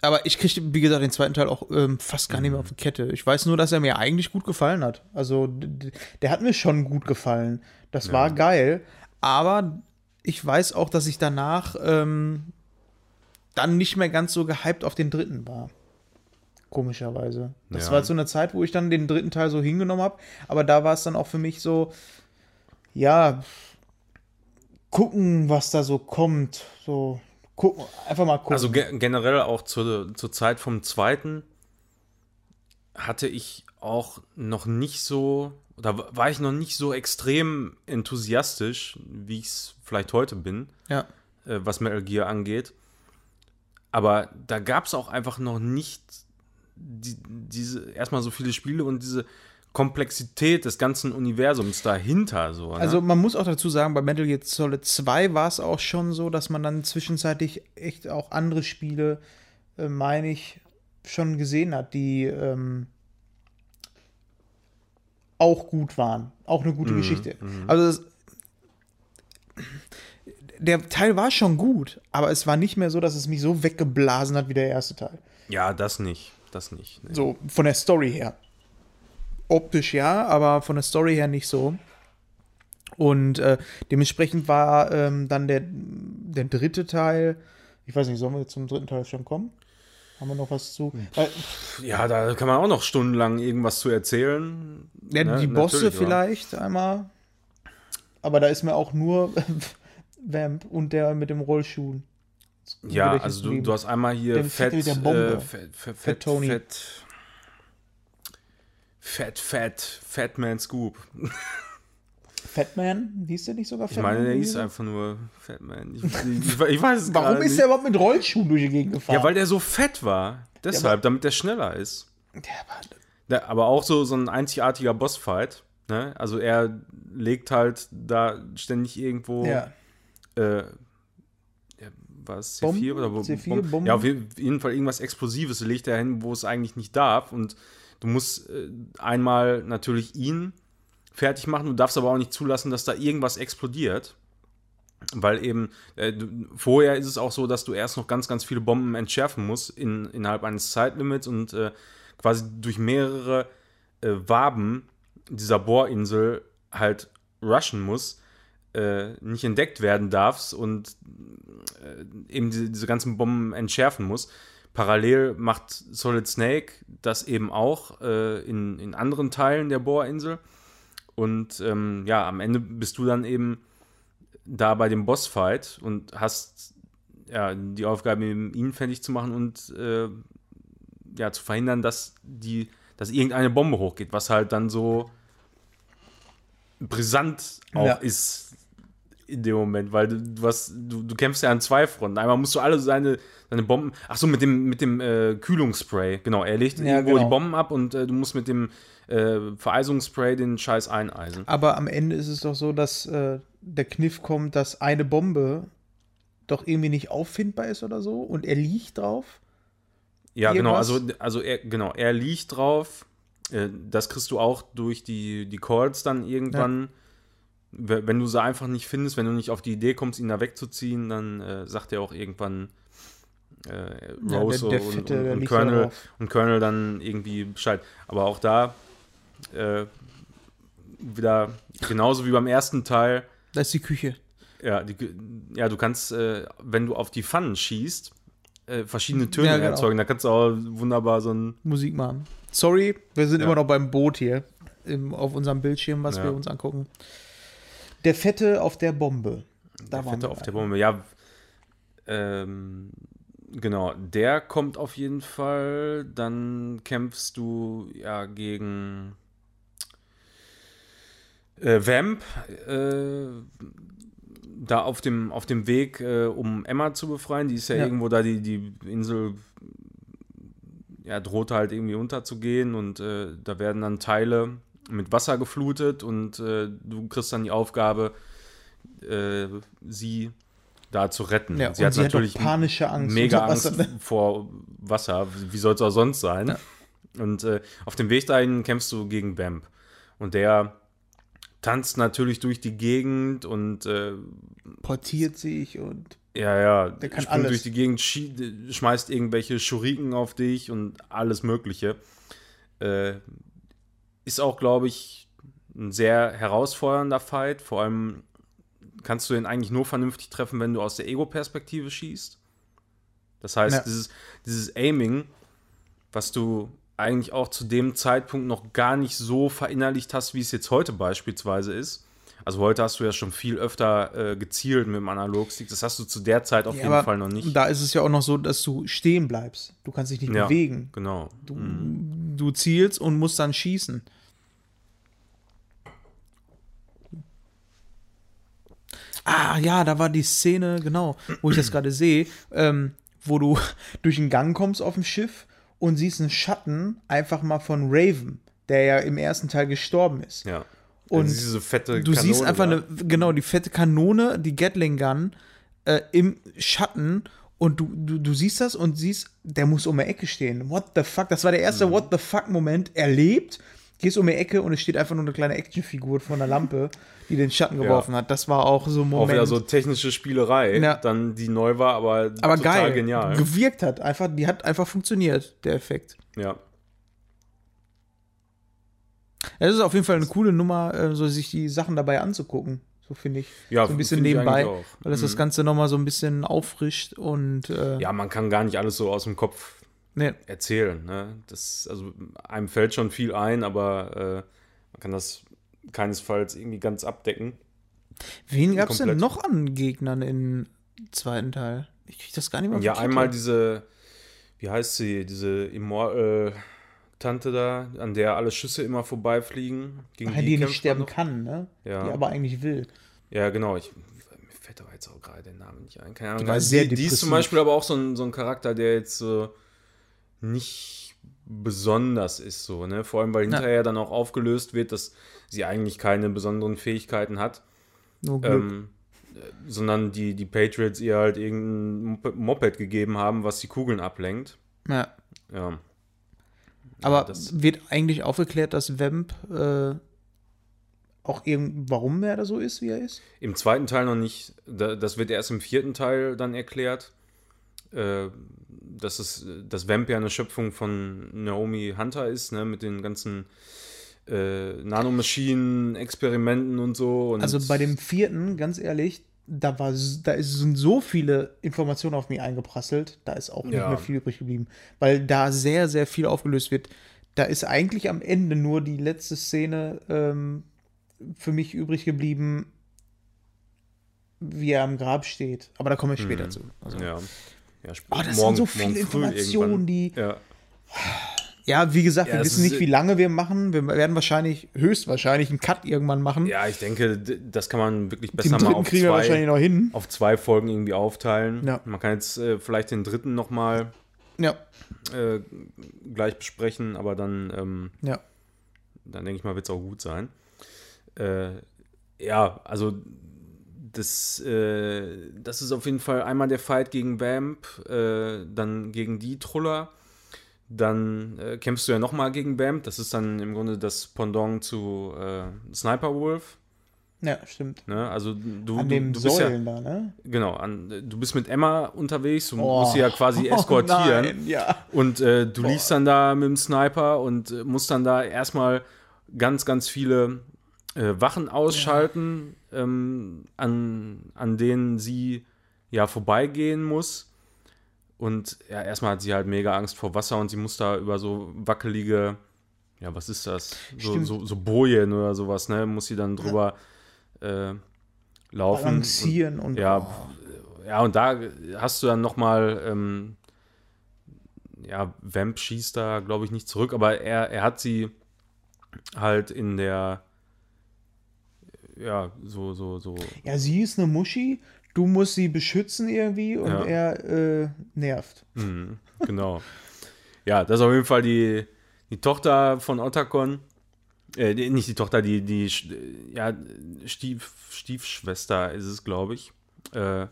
Aber ich kriege, wie gesagt, den zweiten Teil auch ähm, fast gar nicht Mhm. mehr auf die Kette. Ich weiß nur, dass er mir eigentlich gut gefallen hat. Also, der hat mir schon gut gefallen. Das war geil. Aber ich weiß auch, dass ich danach ähm, dann nicht mehr ganz so gehypt auf den dritten war. Komischerweise. Das Ja. war so eine Zeit, wo ich dann den dritten Teil so hingenommen habe. Aber da war es dann auch für mich so, ja, gucken, was da so kommt. So, gucken, einfach mal gucken. Also ge generell auch zur, zur Zeit vom zweiten hatte ich auch noch nicht so, da war ich noch nicht so extrem enthusiastisch, wie ich es vielleicht heute bin, ja. äh, was Metal Gear angeht. Aber da gab es auch einfach noch nicht die, diese, erstmal so viele Spiele und diese Komplexität des ganzen Universums dahinter. So, ne? Also man muss auch dazu sagen, bei Metal Gear Solid 2 war es auch schon so, dass man dann zwischenzeitlich echt auch andere Spiele, äh, meine ich, schon gesehen hat, die ähm, auch gut waren. Auch eine Mhm, gute Geschichte. Also das, der Teil war schon gut, aber es war nicht mehr so, dass es mich so weggeblasen hat wie der erste Teil. Ja, das nicht. Das nicht. Nee. So von der Story her. Optisch ja, aber von der Story her nicht so. Und äh, dementsprechend war ähm, dann der, der dritte Teil, ich weiß nicht, sollen wir jetzt zum dritten Teil schon kommen? Haben wir noch was zu? Ja, da kann man auch noch stundenlang irgendwas zu erzählen. ja, Ne, die Bosse natürlich, vielleicht einmal. Aber da ist mir auch nur Vamp und der mit dem Rollschuh. Ja, also du, du hast einmal hier Fett. Äh, Fett, Fett, Fett Fett, Tony. Fett, Fett, Fett, Fatman Scoop. Fatman? Hieß der nicht sogar Ich Fatman? meine, der hieß einfach nur Fatman. Ich, ich, ich weiß es Warum ist der überhaupt mit Rollschuhen durch die Gegend gefahren? Ja, weil der so fett war. Deshalb, damit der schneller ist. Der war- Der, aber auch so, so ein einzigartiger Bossfight. Ne? Also er legt halt da ständig irgendwo ja. äh, es C4 Bomben? oder wo, C4, Bomben? Ja, auf jeden Fall irgendwas Explosives legt er hin, wo es eigentlich nicht darf. Und du musst äh, einmal natürlich ihn fertig machen, du darfst aber auch nicht zulassen, dass da irgendwas explodiert. Weil eben, äh, du, vorher ist es auch so, dass du erst noch ganz, ganz viele Bomben entschärfen musst in, innerhalb eines Zeitlimits und äh, quasi durch mehrere äh, Waben dieser Bohrinsel halt rushen musst, äh, nicht entdeckt werden darfst und eben diese, diese ganzen Bomben entschärfen muss. Parallel macht Solid Snake das eben auch äh, in, in anderen Teilen der Bohrinsel. Und ähm, ja, am Ende bist du dann eben da bei dem Bossfight und hast ja die Aufgabe, ihn fertig zu machen und äh, ja, zu verhindern, dass die, dass irgendeine Bombe hochgeht, was halt dann so brisant auch Ja. ist in dem Moment, weil du, du, hast, du, du kämpfst ja an zwei Fronten. Einmal musst du alle seine, seine Bomben, ach so, mit dem, mit dem äh, Kühlungsspray, genau, er legt Ja, irgendwo genau. die Bomben ab und äh, du musst mit dem äh, Vereisungsspray den Scheiß eineisen. Aber am Ende ist es doch so, dass äh, der Kniff kommt, dass eine Bombe doch irgendwie nicht auffindbar ist oder so und er liegt drauf. Ja, genau, Irgendwas? also, also er, genau, er liegt drauf. Äh, Das kriegst du auch durch die, die Calls dann irgendwann. W- Wenn du sie einfach nicht findest, wenn du nicht auf die Idee kommst, ihn da wegzuziehen, dann äh, sagt er auch irgendwann äh, Ja, Rose der- der und, Fette, und, und, Colonel, und Colonel dann irgendwie Bescheid. Aber auch da äh, wieder genauso wie beim ersten Teil. Da ist die Küche. Ja, die, ja du kannst, äh, wenn du auf die Pfannen schießt, äh, verschiedene Töne Ja, genau. erzeugen. Da kannst du auch wunderbar so ein Musik machen. Sorry, wir sind Ja. immer noch beim Boot hier im, auf unserem Bildschirm, was Ja. wir uns angucken. Der Fette auf der Bombe. Da der Fette auf der. Bombe. Ja, ähm, genau. Der kommt auf jeden Fall. Dann kämpfst du ja gegen äh, Vamp. Äh, da auf dem, auf dem Weg, äh, um Emma zu befreien. Die ist ja, Ja. irgendwo da, die, die Insel ja, droht halt irgendwie unterzugehen und äh, da werden dann Teile mit Wasser geflutet und äh, du kriegst dann die Aufgabe, äh, sie da zu retten. Ja, sie hat sie hat natürlich doch panische Angst mega Wasser, Angst ne? vor Wasser. Wie soll es auch sonst sein? Und äh, auf dem Weg dahin kämpfst du gegen Vamp. Und der tanzt natürlich durch die Gegend und äh, Portiert sich und ja, ja, Der kann alles. durch die Gegend, schmeißt irgendwelche Schuriken auf dich und alles Mögliche. Äh, ist auch, glaube ich, ein sehr herausfordernder Fight. Vor allem kannst du den eigentlich nur vernünftig treffen, wenn du aus der Ego-Perspektive schießt. Das heißt, Ja. dieses, dieses Aiming, was du eigentlich auch zu dem Zeitpunkt noch gar nicht so verinnerlicht hast, wie es jetzt heute beispielsweise ist. Also heute hast du ja schon viel öfter äh, gezielt mit dem Analogstick. Das hast du zu der Zeit auf Ja, jeden Fall noch nicht. Da ist es ja auch noch so, dass du stehen bleibst. Du kannst dich nicht Ja. bewegen. Genau. Du, du zielst und musst dann schießen. Ah, ja, da war die Szene, genau, wo ich das gerade sehe, ähm, wo du durch den Gang kommst auf dem Schiff und siehst einen Schatten einfach mal von Raven, der ja im ersten Teil gestorben ist. Ja. Und Also diese fette Du siehst Kanone einfach da. eine, genau, die fette Kanone, die Gatling Gun äh, im Schatten und du, du, du siehst das und siehst, der muss um die Ecke stehen. What the fuck? Das war der erste Mhm. What the fuck Moment erlebt. gehst um die Ecke und es steht einfach nur eine kleine Actionfigur von einer Lampe, die den Schatten geworfen ja. hat. Das war auch so ein Moment. Auch wieder so technische Spielerei, ja. dann die neu war, aber, aber total geil, genial. Gewirkt hat, einfach, die hat einfach funktioniert, der Effekt. Ja. Es ist auf jeden Fall eine coole Nummer, äh, so sich die Sachen dabei anzugucken. So finde ich. Ja, so ein bisschen nebenbei, weil das mhm. das Ganze nochmal so ein bisschen auffrischt und. Äh, ja, man kann gar nicht alles so aus dem Kopf nee. erzählen. Ne? Das, also einem fällt schon viel ein, aber äh, man kann das keinesfalls irgendwie ganz abdecken. Wen gab es denn noch an Gegnern im zweiten Teil? Ich kriege das gar nicht mehr Ja, einmal diese, wie heißt sie, diese Immortal. Äh, Tante da, an der alle Schüsse immer vorbeifliegen. Gegen Ach, die, die nicht sterben kann, ne? Ja. Die aber eigentlich will. Ja, genau. Ich, mir fällt aber jetzt auch gerade der Name nicht ein. Keine Ahnung. Die, sehr die, die ist zum Beispiel aber auch so ein, so ein Charakter, der jetzt so nicht besonders ist, so, ne? Vor allem, weil hinterher ja. dann auch aufgelöst wird, dass sie eigentlich keine besonderen Fähigkeiten hat. Nur Glück. Ähm, sondern die, die Patriots ihr halt irgendein Moped gegeben haben, was die Kugeln ablenkt. Ja. Ja. Aber ja, wird eigentlich aufgeklärt, dass Vamp äh, auch irgend, warum er da so ist, wie er ist? Im zweiten Teil noch nicht. Das wird erst im vierten Teil dann erklärt. Äh, dass, es, dass Vamp ja eine Schöpfung von Naomi Hunter ist, ne, mit den ganzen äh, Nanomaschinen, Experimenten und so. Und also bei dem vierten, ganz ehrlich, da, war, da sind so viele Informationen auf mich eingeprasselt, da ist auch nicht ja. mehr viel übrig geblieben. Weil da sehr, sehr viel aufgelöst wird. Da ist eigentlich am Ende nur die letzte Szene ähm, für mich übrig geblieben, wie er am Grab steht. Aber da komme ich später mhm. zu. Also, ja. ja oh, das morgen, sind so viele Informationen, die. Ja. Ja, wie gesagt, ja, wir wissen nicht, wie lange wir machen. Wir werden wahrscheinlich, höchstwahrscheinlich einen Cut irgendwann machen. Ja, ich denke, das kann man wirklich besser den mal auf zwei, wahrscheinlich noch hin. auf zwei Folgen irgendwie aufteilen. Ja. Man kann jetzt äh, vielleicht den dritten nochmal ja. äh, gleich besprechen, aber dann, ähm, ja. dann denke ich mal, wird es auch gut sein. Äh, ja, also das, äh, das ist auf jeden Fall einmal der Fight gegen Vamp, äh, dann gegen die Truller dann äh, kämpfst du ja nochmal gegen Bam. Das ist dann im Grunde das Pendant zu äh, Sniper Wolf. Ja, stimmt. Ne? Also du, an dem du, bist Säulen ja, da, ne? Genau, an, du bist mit Emma unterwegs und oh. musst sie ja quasi eskortieren. Oh nein, ja. Und äh, du Boah. liegst dann da mit dem Sniper und äh, musst dann da erstmal ganz, ganz viele äh, Wachen ausschalten, ja. ähm, an, an denen sie ja vorbeigehen muss. Und ja, erstmal hat sie halt mega Angst vor Wasser und sie muss da über so wackelige, ja, was ist das? So, so, so, Bojen oder sowas, ne? Muss sie dann drüber ja. äh, laufen. Balancieren und, und ja, oh. ja, und da hast du dann nochmal, ähm, ja, Vamp schießt da, glaube ich, nicht zurück, aber er, er hat sie halt in der ja, so, so, so. Ja, sie ist eine Muschi du musst sie beschützen irgendwie und ja. er äh, nervt. Mhm, genau. ja, das ist auf jeden Fall die, die Tochter von Otacon. Äh, nicht die Tochter, die, die ja, Stief, Stiefschwester ist es, glaube ich. Äh,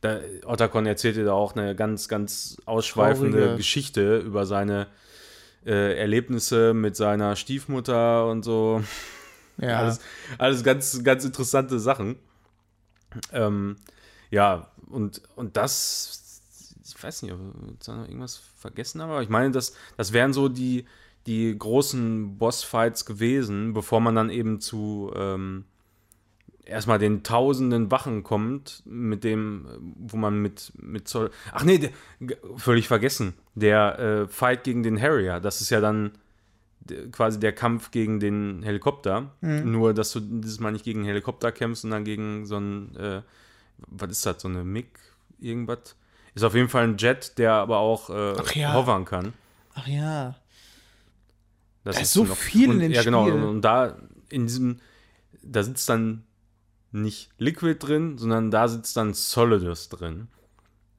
da, Otacon erzählte da auch eine ganz, ganz ausschweifende Traurige. Geschichte über seine äh, Erlebnisse mit seiner Stiefmutter und so. Ja. Alles, alles ganz, ganz interessante Sachen. Ähm, ja, und, und das, ich weiß nicht, ob ich noch irgendwas vergessen habe, aber ich meine, das, das wären so die, die großen Bossfights gewesen, bevor man dann eben zu ähm, erstmal den tausenden Wachen kommt, mit dem, wo man mit, mit Zoll. Ach nee, der, völlig vergessen. Der äh, Fight gegen den Harrier, das ist ja dann quasi der Kampf gegen den Helikopter. Mhm. Nur, dass du dieses Mal nicht gegen einen Helikopter kämpfst, sondern gegen so einen äh, was ist das, so eine MIG, irgendwas? Ist auf jeden Fall ein Jet, der aber auch äh, ja. hovern kann. Ach ja. Das da ist so noch, viel und, in dem ja, genau, Spiel. Und, und da in diesem, da sitzt dann nicht Liquid drin, sondern da sitzt dann Solidus drin.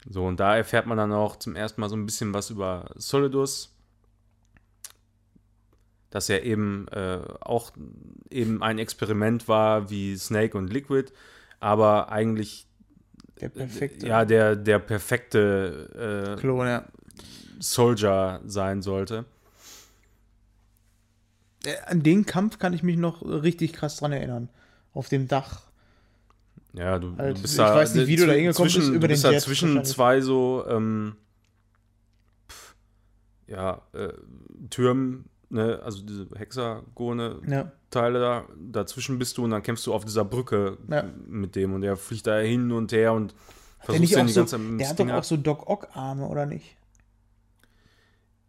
So, und da erfährt man dann auch zum ersten Mal so ein bisschen was über Solidus. Dass er eben äh, auch eben ein Experiment war wie Snake und Liquid, aber eigentlich der perfekte. Ja, der, der perfekte äh, Klon, ja. Soldier sein sollte. Äh, An den Kampf kann ich mich noch richtig krass dran erinnern. Auf dem Dach. Ja, du, du bist ich da. weiß nicht, wie du da hingekommen bist, zwischen, über du bist den da Jet zwischen zwei so, ähm, pf, ja, äh, Türmen, ne, also diese Hexagone Ja. Teile da, dazwischen bist du und dann kämpfst du auf dieser Brücke Ja. mit dem und der fliegt da hin und her und versucht den die so, ganze Zeit der hat doch auch so Doc Ock-Arme, oder nicht?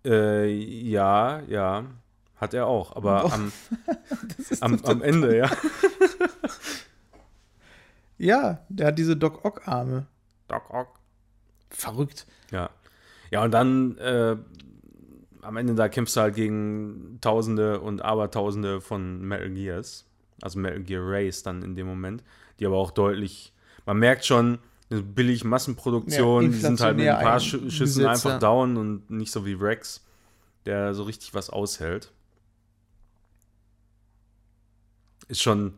Äh, ja, ja, hat er auch, aber Oh. am, am, am Ende, ja. Ja, der hat diese Doc Ock-Arme. Doc Ock. Verrückt. Ja. Ja, und dann äh, am Ende da kämpfst du halt gegen Tausende und Abertausende von Metal Gears. Also Metal Gear Race dann in dem Moment. Die aber auch deutlich, man merkt schon, eine billig Massenproduktion, Ja, die sind halt mit ein paar Sch Schüssen eingesetzt, einfach ja. down und nicht so wie Rex, der so richtig was aushält. Ist schon,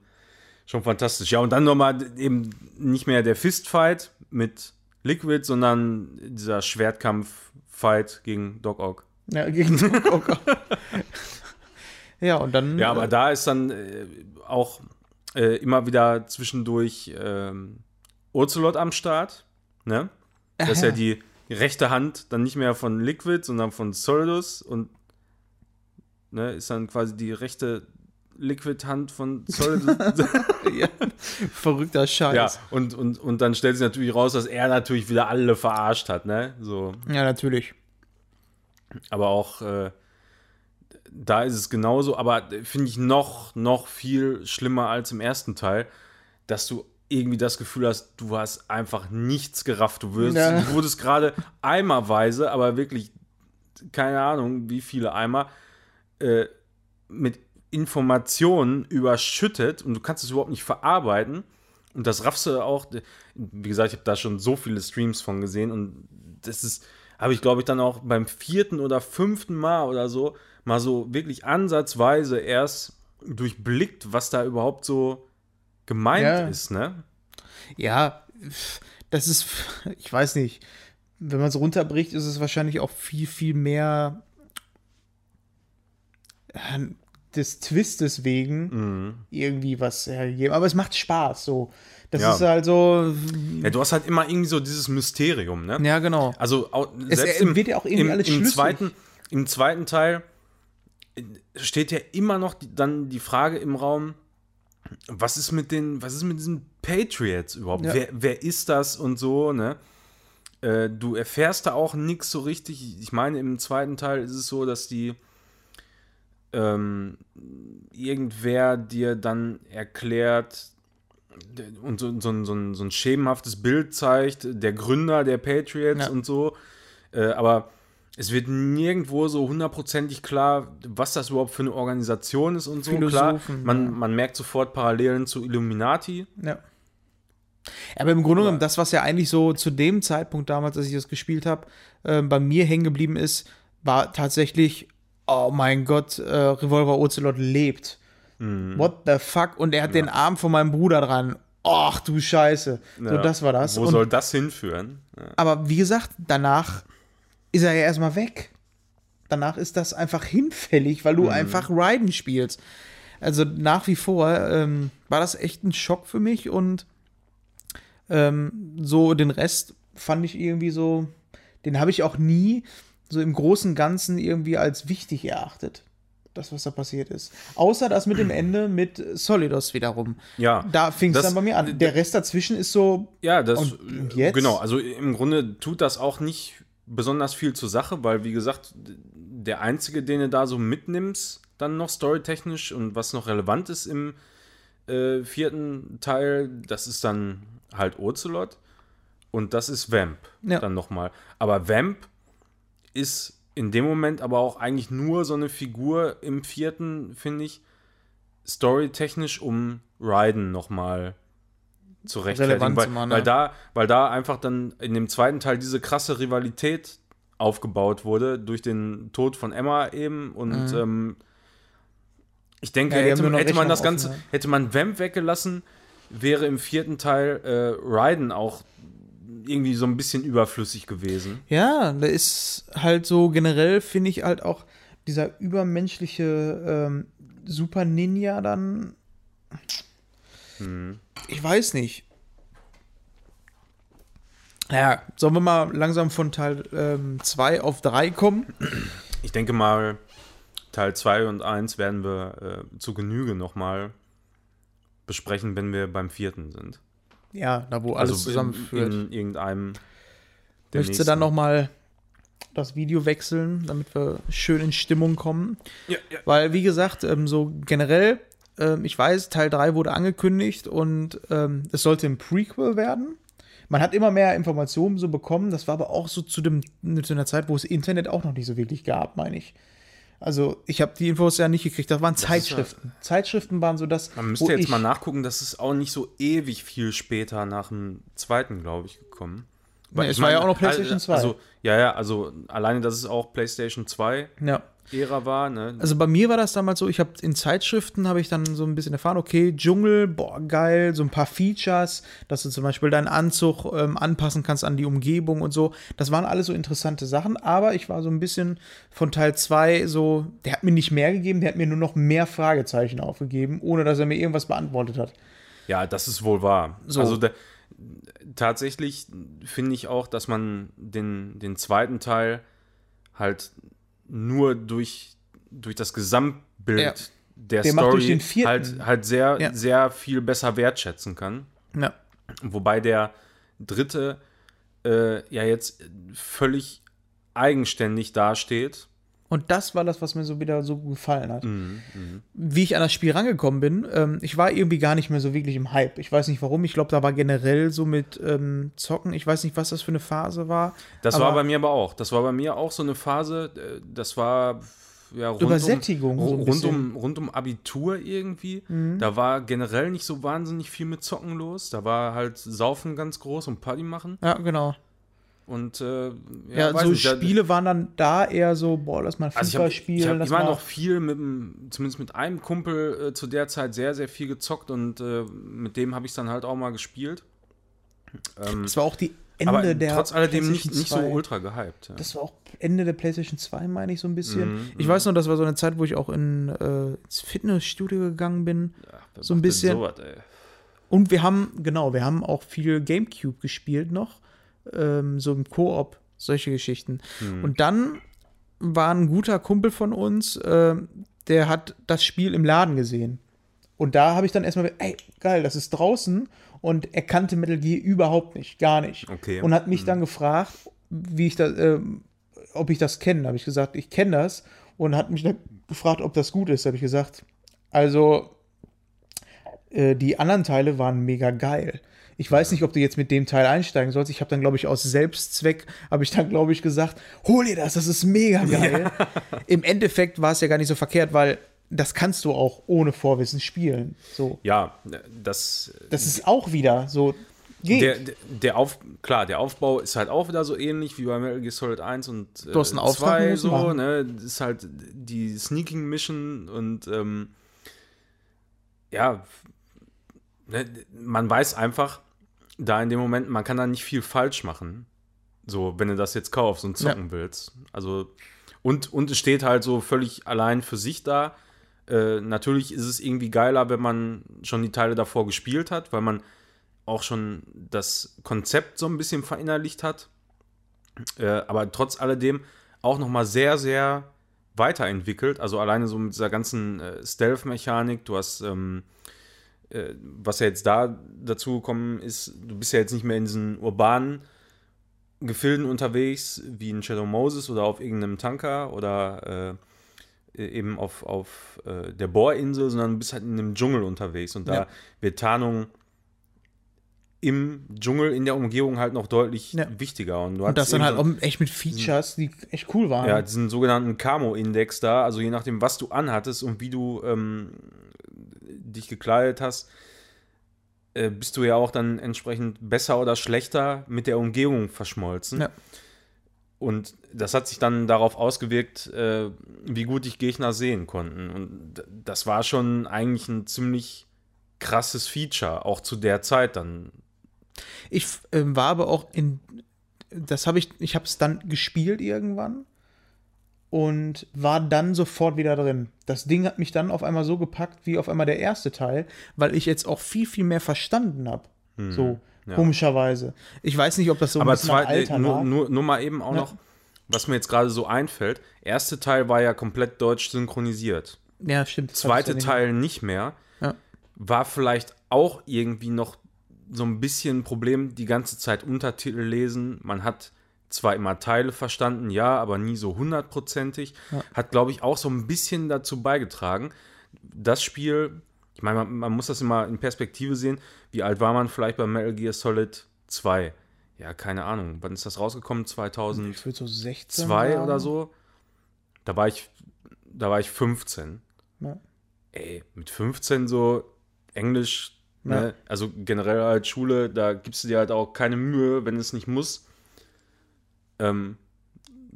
schon fantastisch. Ja, und dann nochmal eben nicht mehr der Fistfight mit Liquid, sondern dieser Schwertkampf-Fight gegen Doc Ock. Ja, gegen Doc Ock. ja, und dann. Ja, aber äh, da ist dann äh, auch äh, immer wieder zwischendurch ähm, Ocelot am Start. Ne? Das ist ja die rechte Hand dann nicht mehr von Liquid, sondern von Solidus und ne, ist dann quasi die rechte Liquid-Hand von Solidus. ja, verrückter Scheiß. ja, und, und, und dann stellt sich natürlich raus, dass er natürlich wieder alle verarscht hat, ne? So. Ja, natürlich. Aber auch äh, da ist es genauso, aber finde ich noch, noch viel schlimmer als im ersten Teil, dass du irgendwie das Gefühl hast, du hast einfach nichts gerafft. Du, wirst, Ja. du wurdest gerade eimerweise, aber wirklich, keine Ahnung, wie viele Eimer, äh, mit Informationen überschüttet und du kannst es überhaupt nicht verarbeiten. Und das raffst du auch. Wie gesagt, ich habe da schon so viele Streams von gesehen und das ist, habe ich glaube ich dann auch beim vierten oder fünften Mal oder so mal so wirklich ansatzweise erst durchblickt, was da überhaupt so gemeint Ja. ist, ne? Ja, das ist, ich weiß nicht, wenn man es runterbricht, ist es wahrscheinlich auch viel, viel mehr äh, des Twistes wegen irgendwie was hergegeben. Aber es macht Spaß, so. Das Ja. ist halt so, Ja, du hast halt immer irgendwie so dieses Mysterium, ne? ja, genau. Also au- Es, selbst im, wird ja auch irgendwie im, alles im schlüssig. zweiten, im zweiten Teil steht ja immer noch die, dann die Frage im Raum, was ist mit den, was ist mit diesen Patriots überhaupt? Ja. Wer, wer ist das und so, ne? Äh, du erfährst da auch nichts so richtig. Ich meine, im zweiten Teil ist es so, dass die ähm, irgendwer dir dann erklärt und so, so, ein- so, so ein schemenhaftes Bild zeigt, der Gründer der Patriots Ja. und so. Äh, aber es wird nirgendwo so hundertprozentig klar, was das überhaupt für eine Organisation ist und so. Klar, man, man merkt sofort Parallelen zu Illuminati. Ja. Aber im Grunde genommen, das, was ja eigentlich so zu dem Zeitpunkt damals, als ich das gespielt habe, äh, bei mir hängen geblieben ist, war tatsächlich, oh mein Gott, äh, Revolver Ocelot lebt. Mhm. What the fuck? Und er hat den Arm von meinem Bruder dran. Ach du Scheiße. So, Ja. das war das. Wo Und, soll das hinführen? Ja. aber wie gesagt, danach ist er ja erstmal weg. Danach ist das einfach hinfällig, weil du einfach Raiden spielst. Also nach wie vor ähm, war das echt ein Schock für mich und ähm, so den Rest fand ich irgendwie so, den habe ich auch nie so im großen und Ganzen irgendwie als wichtig erachtet. Das, was da passiert ist. Außer das mit dem Ende mit Solidos wiederum. Ja, Da fing es dann bei mir an. Der Rest dazwischen ist so, Ja, das Und- und jetzt? genau. Also im Grunde tut das auch nicht besonders viel zur Sache, weil wie gesagt, der einzige, den du da so mitnimmst, dann noch storytechnisch und was noch relevant ist im äh, vierten Teil, das ist dann halt Ocelot und das ist Vamp Ja. dann nochmal. Aber Vamp ist in dem Moment aber auch eigentlich nur so eine Figur im vierten, finde ich, storytechnisch, um Raiden nochmal zu rechtfertigen. Weil, zu machen, weil, da, weil da einfach dann in dem zweiten Teil diese krasse Rivalität aufgebaut wurde durch den Tod von Emma eben und ähm, ich denke, Mhm. Ja, hätte, hätte man das Ganze, offen, ne? hätte man Vamp weggelassen, wäre im vierten Teil äh, Raiden auch irgendwie so ein bisschen überflüssig gewesen. ja, da ist halt so generell, finde ich halt auch dieser übermenschliche, ähm, Super Ninja dann. Hm. Ich weiß nicht. Ja, sollen wir mal langsam von Teil 2 ähm, auf 3 kommen? Ich denke mal, Teil 2 und 1 werden wir äh, zu Genüge nochmal besprechen, wenn wir beim vierten sind. Ja, da wo alles also zusammenführt. In, in irgendeinem. Möchtest du dann nochmal das Video wechseln, damit wir schön in Stimmung kommen? Ja, ja. Weil, wie gesagt, ähm, so generell, ähm, ich weiß, Teil 3 wurde angekündigt und ähm, es sollte ein Prequel werden. Man hat immer mehr Informationen so bekommen. Das war aber auch so zu, dem, zu einer Zeit, wo es Internet auch noch nicht so wirklich gab, meine ich. Also ich habe die Infos ja nicht gekriegt. Das waren das Zeitschriften. Ja, Zeitschriften waren so das. Man müsste jetzt mal nachgucken. Das ist auch nicht so ewig viel später nach dem zweiten, glaube ich, gekommen. Weil nee, es war ja auch noch PlayStation 2. Also, ja, ja, also alleine, dass es auch PlayStation 2 ja. Ära war. Ne? Also bei mir war das damals so, ich habe in Zeitschriften habe ich dann so ein bisschen erfahren, okay, Dschungel, boah, geil, so ein paar Features, dass du zum Beispiel deinen Anzug ähm, anpassen kannst an die Umgebung und so. Das waren alles so interessante Sachen, aber ich war so ein bisschen von Teil 2 so, der hat mir nicht mehr gegeben, der hat mir nur noch mehr Fragezeichen aufgegeben, ohne dass er mir irgendwas beantwortet hat. Ja, das ist wohl wahr. So. Also der, tatsächlich finde ich auch, dass man den, den zweiten Teil halt nur durch, durch das Gesamtbild ja. der, der Story halt, halt sehr, ja. sehr viel besser wertschätzen kann. Ja. Wobei der dritte äh, ja jetzt völlig eigenständig dasteht und das war das, was mir so wieder so gefallen hat. Mhm, mh. Wie ich an das Spiel rangekommen bin, ähm, ich war irgendwie gar nicht mehr so wirklich im Hype. Ich weiß nicht warum. Ich glaube, da war generell so mit ähm, Zocken. Ich weiß nicht, was das für eine Phase war. Das war bei mir aber auch. Das war bei mir auch so eine Phase. Äh, das war ja, rund Übersättigung. Um, so rund, um, rund um Abitur irgendwie. Mhm. Da war generell nicht so wahnsinnig viel mit Zocken los. Da war halt Saufen ganz groß und Party machen. Ja, genau. Und äh, ja, ja so nicht, Spiele waren dann da eher so, boah, lass mal FIFA also ich spielen. Ich, war noch viel mit, zumindest mit einem Kumpel äh, zu der Zeit sehr, sehr viel gezockt und äh, mit dem habe ich dann halt auch mal gespielt. Ähm, das war auch die Ende aber der. Trotz alledem nicht, nicht so ultra gehypt. Ja. Das war auch Ende der PlayStation 2, meine ich so ein bisschen. Mm, ich mm. weiß noch, das war so eine Zeit, wo ich auch in, äh, ins Fitnessstudio gegangen bin. Ja, so ein bisschen. Sowas, und wir haben, genau, wir haben auch viel Gamecube gespielt noch ähm, so im Koop, solche Geschichten. Hm. Und dann war ein guter Kumpel von uns, äh, der hat das Spiel im Laden gesehen. Und da habe ich dann erstmal, ey, geil, das ist draußen. Und er kannte Metal Gear überhaupt nicht, gar nicht. Okay. Und hat mich hm. dann gefragt, wie ich das, äh, ob ich das kenne. Da habe ich gesagt, ich kenne das. Und hat mich dann gefragt, ob das gut ist. Da habe ich gesagt, also äh, die anderen Teile waren mega geil. Ich weiß nicht, ob du jetzt mit dem Teil einsteigen sollst. Ich habe dann, glaube ich, aus Selbstzweck, habe ich dann, glaube ich, gesagt, hol dir das, das ist mega geil. Ja. Im Endeffekt war es ja gar nicht so verkehrt, weil das kannst du auch ohne Vorwissen spielen. So. Ja, das. Das ist auch wieder so. Geht. Der, der Auf, klar, der Aufbau ist halt auch wieder so ähnlich wie bei Metal Gear Solid 1 und äh, du hast einen 2 so, ne? Das ist halt die Sneaking Mission und ähm, ja, man weiß einfach, da in dem Moment, man kann da nicht viel falsch machen. So, wenn du das jetzt kaufst und zocken ja. willst. Also, und, und es steht halt so völlig allein für sich da. Äh, natürlich ist es irgendwie geiler, wenn man schon die Teile davor gespielt hat, weil man auch schon das Konzept so ein bisschen verinnerlicht hat. Äh, aber trotz alledem auch noch mal sehr, sehr weiterentwickelt. Also alleine so mit dieser ganzen äh, Stealth-Mechanik. Du hast ähm, äh, was ja jetzt da dazu gekommen ist, du bist ja jetzt nicht mehr in diesen urbanen Gefilden unterwegs, wie in Shadow Moses oder auf irgendeinem Tanker oder äh, eben auf, auf äh, der Bohrinsel, sondern du bist halt in einem Dschungel unterwegs und da ja. wird Tarnung im Dschungel, in der Umgebung halt noch deutlich ja. wichtiger. Und, und das dann halt auch echt mit Features, die echt cool waren. Ja, diesen sogenannten Camo-Index da, also je nachdem, was du anhattest und wie du ähm, dich gekleidet hast, äh, bist du ja auch dann entsprechend besser oder schlechter mit der Umgebung verschmolzen. Ja. Und das hat sich dann darauf ausgewirkt, äh, wie gut dich Gegner sehen konnten. Und das war schon eigentlich ein ziemlich krasses Feature, auch zu der Zeit dann. Ich äh, war aber auch in, das habe ich, ich habe es dann gespielt irgendwann und war dann sofort wieder drin. Das Ding hat mich dann auf einmal so gepackt wie auf einmal der erste Teil, weil ich jetzt auch viel, viel mehr verstanden habe. so, ja. komischerweise. Ich weiß nicht, ob das so ein Aber bisschen zwei, Alter nur, nur, nur mal eben auch Ja. noch, was mir jetzt gerade so einfällt. Erste Teil war ja komplett deutsch synchronisiert. Ja, stimmt. Zweite nicht- Teil nicht mehr. Ja. War vielleicht auch irgendwie noch so ein bisschen ein Problem, die ganze Zeit Untertitel lesen. Man hat zwar immer Teile verstanden, ja, aber nie so hundertprozentig. Hat, glaube ich, auch so ein bisschen dazu beigetragen. Das Spiel, ich meine, man, man muss das immer in Perspektive sehen. Wie alt war man vielleicht bei Metal Gear Solid 2? Ja, keine Ahnung. Wann ist das rausgekommen? 2002 Ich würde so 16 sagen. oder so? Da war ich, da war ich 15 Ja. ey, mit 15 so Englisch, Ja. ne? also generell halt Schule, da gibst du dir halt auch keine Mühe, wenn es nicht muss. Ähm,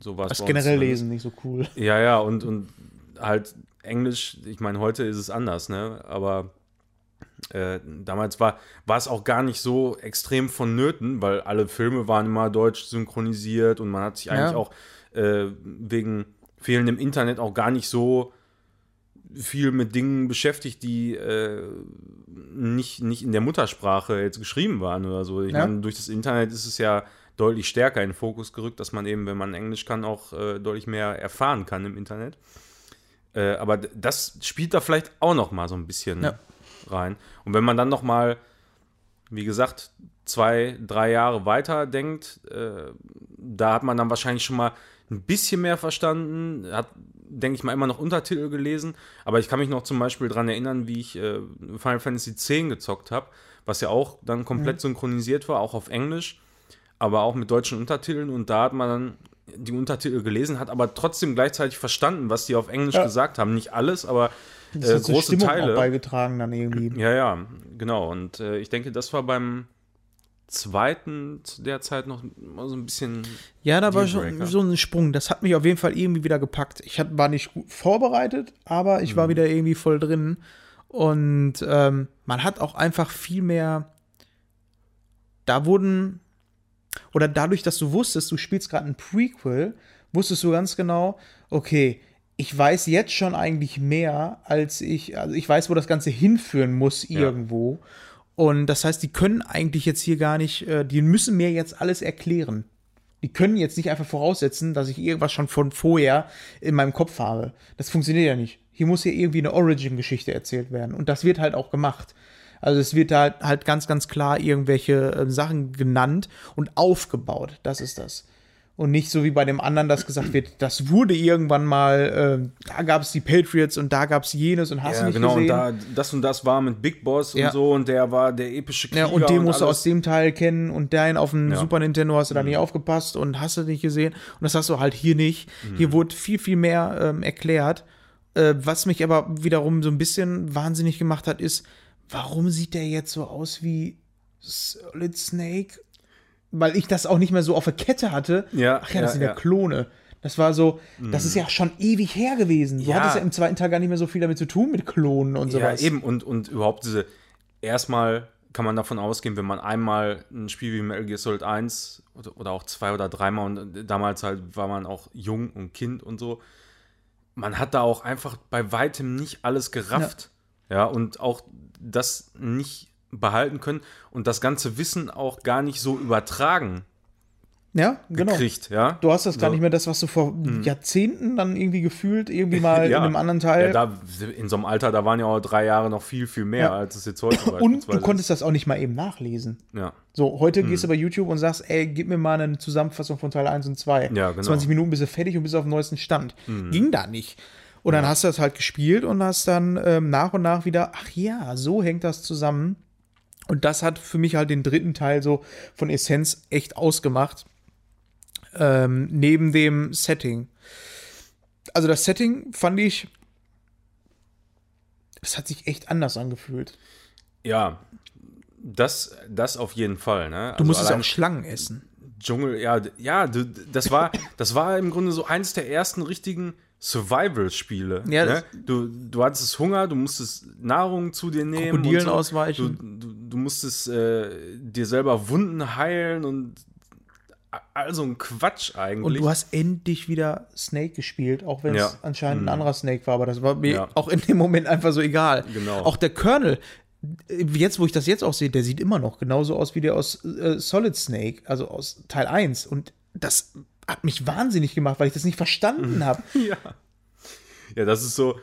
so war es uns generell lesen nicht so cool. Ja, ja, und, und halt Englisch, ich meine, heute ist es anders, ne? Aber äh, damals war, war es auch gar nicht so extrem vonnöten, weil alle Filme waren immer deutsch synchronisiert und man hat sich eigentlich Ja. auch äh, wegen fehlendem Internet auch gar nicht so viel mit Dingen beschäftigt, die äh, nicht, nicht in der Muttersprache jetzt geschrieben waren oder so. Ich Ja. meine, durch das Internet ist es ja deutlich stärker in den Fokus gerückt, dass man eben, wenn man Englisch kann, auch äh, deutlich mehr erfahren kann im Internet. Äh, aber das spielt da vielleicht auch noch mal so ein bisschen Ja. rein. Und wenn man dann noch mal, wie gesagt, zwei, drei Jahre weiter denkt, äh, da hat man dann wahrscheinlich schon mal ein bisschen mehr verstanden, hat, denke ich mal, immer noch Untertitel gelesen. Aber ich kann mich noch zum Beispiel daran erinnern, wie ich äh, Final Fantasy X gezockt habe, was ja auch dann komplett synchronisiert war, auch auf Englisch, aber auch mit deutschen Untertiteln. Und da hat man dann die Untertitel gelesen, hat aber trotzdem gleichzeitig verstanden, was die auf Englisch Ja. gesagt haben. Nicht alles, aber Das äh, große Stimmung Teile. auch beigetragen dann irgendwie. Ja, ja, genau. Und äh, ich denke, das war beim zweiten zu der Zeit noch so ein bisschen. Ja, da war schon so ein Sprung. Das hat mich auf jeden Fall irgendwie wieder gepackt. Ich hat, war nicht gut vorbereitet, aber ich Mhm. war wieder irgendwie voll drin. Und ähm, man hat auch einfach viel mehr. Da wurden. Oder dadurch, dass du wusstest, du spielst gerade ein Prequel, wusstest du ganz genau, okay, ich weiß jetzt schon eigentlich mehr, als ich. Also ich weiß, wo das Ganze hinführen muss, irgendwo. Und das heißt, die können eigentlich jetzt hier gar nicht, äh, die müssen mir jetzt alles erklären. Die können jetzt nicht einfach voraussetzen, dass ich irgendwas schon von vorher in meinem Kopf habe. Das funktioniert ja nicht. Hier muss ja irgendwie eine Origin-Geschichte erzählt werden. Und das wird halt auch gemacht. Also es wird halt, halt ganz, ganz klar irgendwelche äh, Sachen genannt und aufgebaut. Das ist das. Und nicht so wie bei dem anderen, dass gesagt wird, das wurde irgendwann mal, äh, da gab es die Patriots und da gab es jenes und hast du Ja, nicht genau. gesehen. Und da, das und das war mit Big Boss Ja. und so und der war der epische Krieger. Ja, und den musst du aus dem Teil kennen und dein auf dem Ja. Mhm. Super Nintendo hast du da nicht aufgepasst und hast du nicht gesehen. Und das hast du halt hier nicht. Mhm. Hier wurde viel, viel mehr ähm, erklärt. Äh, was mich aber wiederum so ein bisschen wahnsinnig gemacht hat, ist, warum sieht der jetzt so aus wie Solid Snake? Weil ich das auch nicht mehr so auf der Kette hatte. Ja, Ach ja, das ja, sind ja ja. Klone. Das war so, das ist ja schon ewig her gewesen. Du Ja. hattest ja im zweiten Teil gar nicht mehr so viel damit zu tun mit Klonen und Ja, sowas. eben. Und, und überhaupt diese. Erstmal kann man davon ausgehen, wenn man einmal ein Spiel wie Metal Gear Solid 1 oder, oder auch zwei oder dreimal und damals halt war man auch jung und Kind und so. Man hat da auch einfach bei weitem nicht alles gerafft. Ja, und auch das nicht behalten können und das ganze Wissen auch gar nicht so übertragen Ja, genau. gekriegt, ja. Du hast das gar So. nicht mehr das, was du vor Jahrzehnten dann irgendwie gefühlt, irgendwie mal in einem anderen Teil. Ja, da, in so einem Alter, da waren ja auch drei Jahre noch viel, viel mehr, Ja. als es jetzt heute und du konntest das auch nicht mal eben nachlesen. Ja. So, heute gehst du bei YouTube und sagst, ey, gib mir mal eine Zusammenfassung von Teil 1 und 2. Ja, genau. 20 Minuten bist du fertig und bist auf dem neuesten Stand. Ging da nicht. Und dann hast du das halt gespielt und hast dann ähm, nach und nach wieder, ach ja, so hängt das zusammen. Und das hat für mich halt den dritten Teil so von Essenz echt ausgemacht. Ähm, neben dem Setting. Also das Setting fand ich, das hat sich echt anders angefühlt. Ja, das, das auf jeden Fall. Ne? Du musstest Also auch Schlangen essen. Dschungel, ja, ja, das war, das war im Grunde so eins der ersten richtigen Survival-Spiele. Ja, ne? du, du hattest Hunger, du musstest Nahrung zu dir nehmen. Krokodilen so. ausweichen. Du, du, du musstest äh, dir selber Wunden heilen und also ein Quatsch eigentlich. Und du hast endlich wieder Snake gespielt, auch wenn es Ja. anscheinend ein Mhm. anderer Snake war, aber das war mir Ja. auch in dem Moment einfach so egal. Genau. Auch der Colonel, jetzt wo ich das jetzt auch sehe, der sieht immer noch genauso aus wie der aus äh, Solid Snake, also aus Teil 1. Und das hat mich wahnsinnig gemacht, weil ich das nicht Mhm. verstanden habe. ja. Ja, das ist so.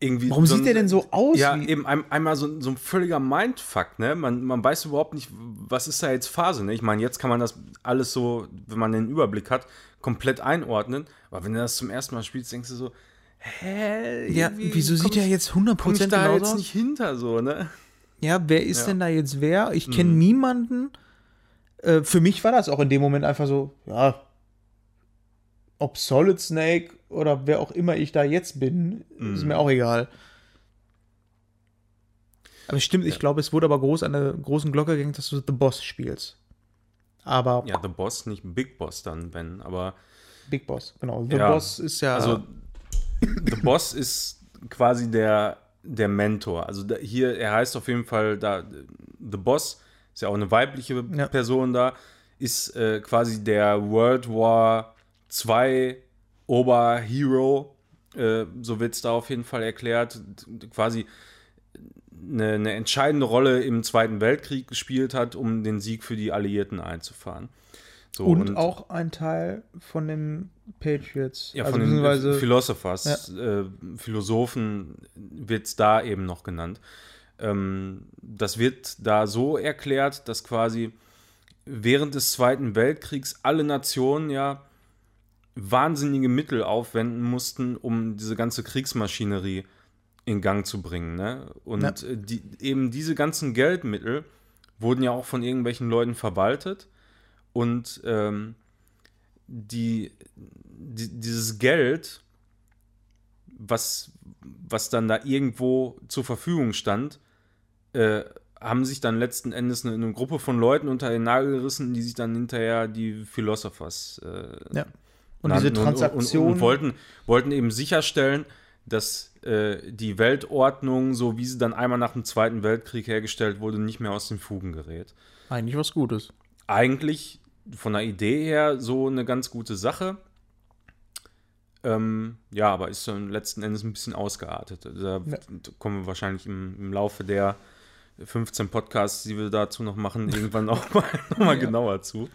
Irgendwie Warum so sieht der denn so aus? Ja, wie- eben ein, einmal so, so ein völliger Mindfuck, ne? Man, man weiß überhaupt nicht, was ist da jetzt Phase, ne? Ich meine, jetzt kann man das alles so, wenn man den Überblick hat, komplett einordnen. Aber wenn du das zum ersten Mal spielst, denkst du so, hä? ja, wieso sieht der jetzt komm ich 100% da genauso jetzt aus? nicht hinter, so, ne? Ja, wer ist Ja. Mhm. denn da jetzt wer? Ich kenne niemanden. Äh, für mich war das auch in dem Moment einfach so, ja, ob Solid Snake oder wer auch immer ich da jetzt bin, Mhm. ist mir auch egal. Aber stimmt, ich glaube, es wurde aber groß an der großen Glocke gehängt, dass du The Boss spielst. Aber Ja, The Boss, nicht Big Boss dann, wenn, aber Big Boss, genau. The Ja, Boss ist ja. Also, The Boss ist quasi der, der Mentor. Also da, hier, er heißt auf jeden Fall da, The Boss, ist ja auch eine weibliche Ja. Person da, ist äh, quasi der World War II Oberhero, äh, so wird es da auf jeden Fall erklärt, quasi eine, eine entscheidende Rolle im Zweiten Weltkrieg gespielt hat, um den Sieg für die Alliierten einzufahren. So, und, auch ein Teil von den Patriots. Ja, also von den Philosophers, äh, Philosophen wird es da eben noch genannt. Ähm, das wird da so erklärt, dass quasi während des Zweiten Weltkriegs alle Nationen ja wahnsinnige Mittel aufwenden mussten, um diese ganze Kriegsmaschinerie in Gang zu bringen. Ne? Und Ja. äh, die, eben diese ganzen Geldmittel wurden ja auch von irgendwelchen Leuten verwaltet. Und ähm, die, die, dieses Geld, was, was dann da irgendwo zur Verfügung stand, äh, haben sich dann letzten Endes eine, eine Gruppe von Leuten unter den Nagel gerissen, die sich dann hinterher die Philosophers äh, ja. Und diese Transaktion. und, und, und wollten, wollten eben sicherstellen, dass äh, die Weltordnung, so wie sie dann einmal nach dem Zweiten Weltkrieg hergestellt wurde, nicht mehr aus den Fugen gerät. eigentlich was Gutes. Eigentlich von der Idee her so eine ganz gute Sache. Ähm, ja, aber ist dann letzten Endes ein bisschen ausgeartet. Da Ja. kommen wir wahrscheinlich im, im Laufe der 15 Podcasts, die wir dazu noch machen, irgendwann auch mal, noch mal Ja. genauer zu.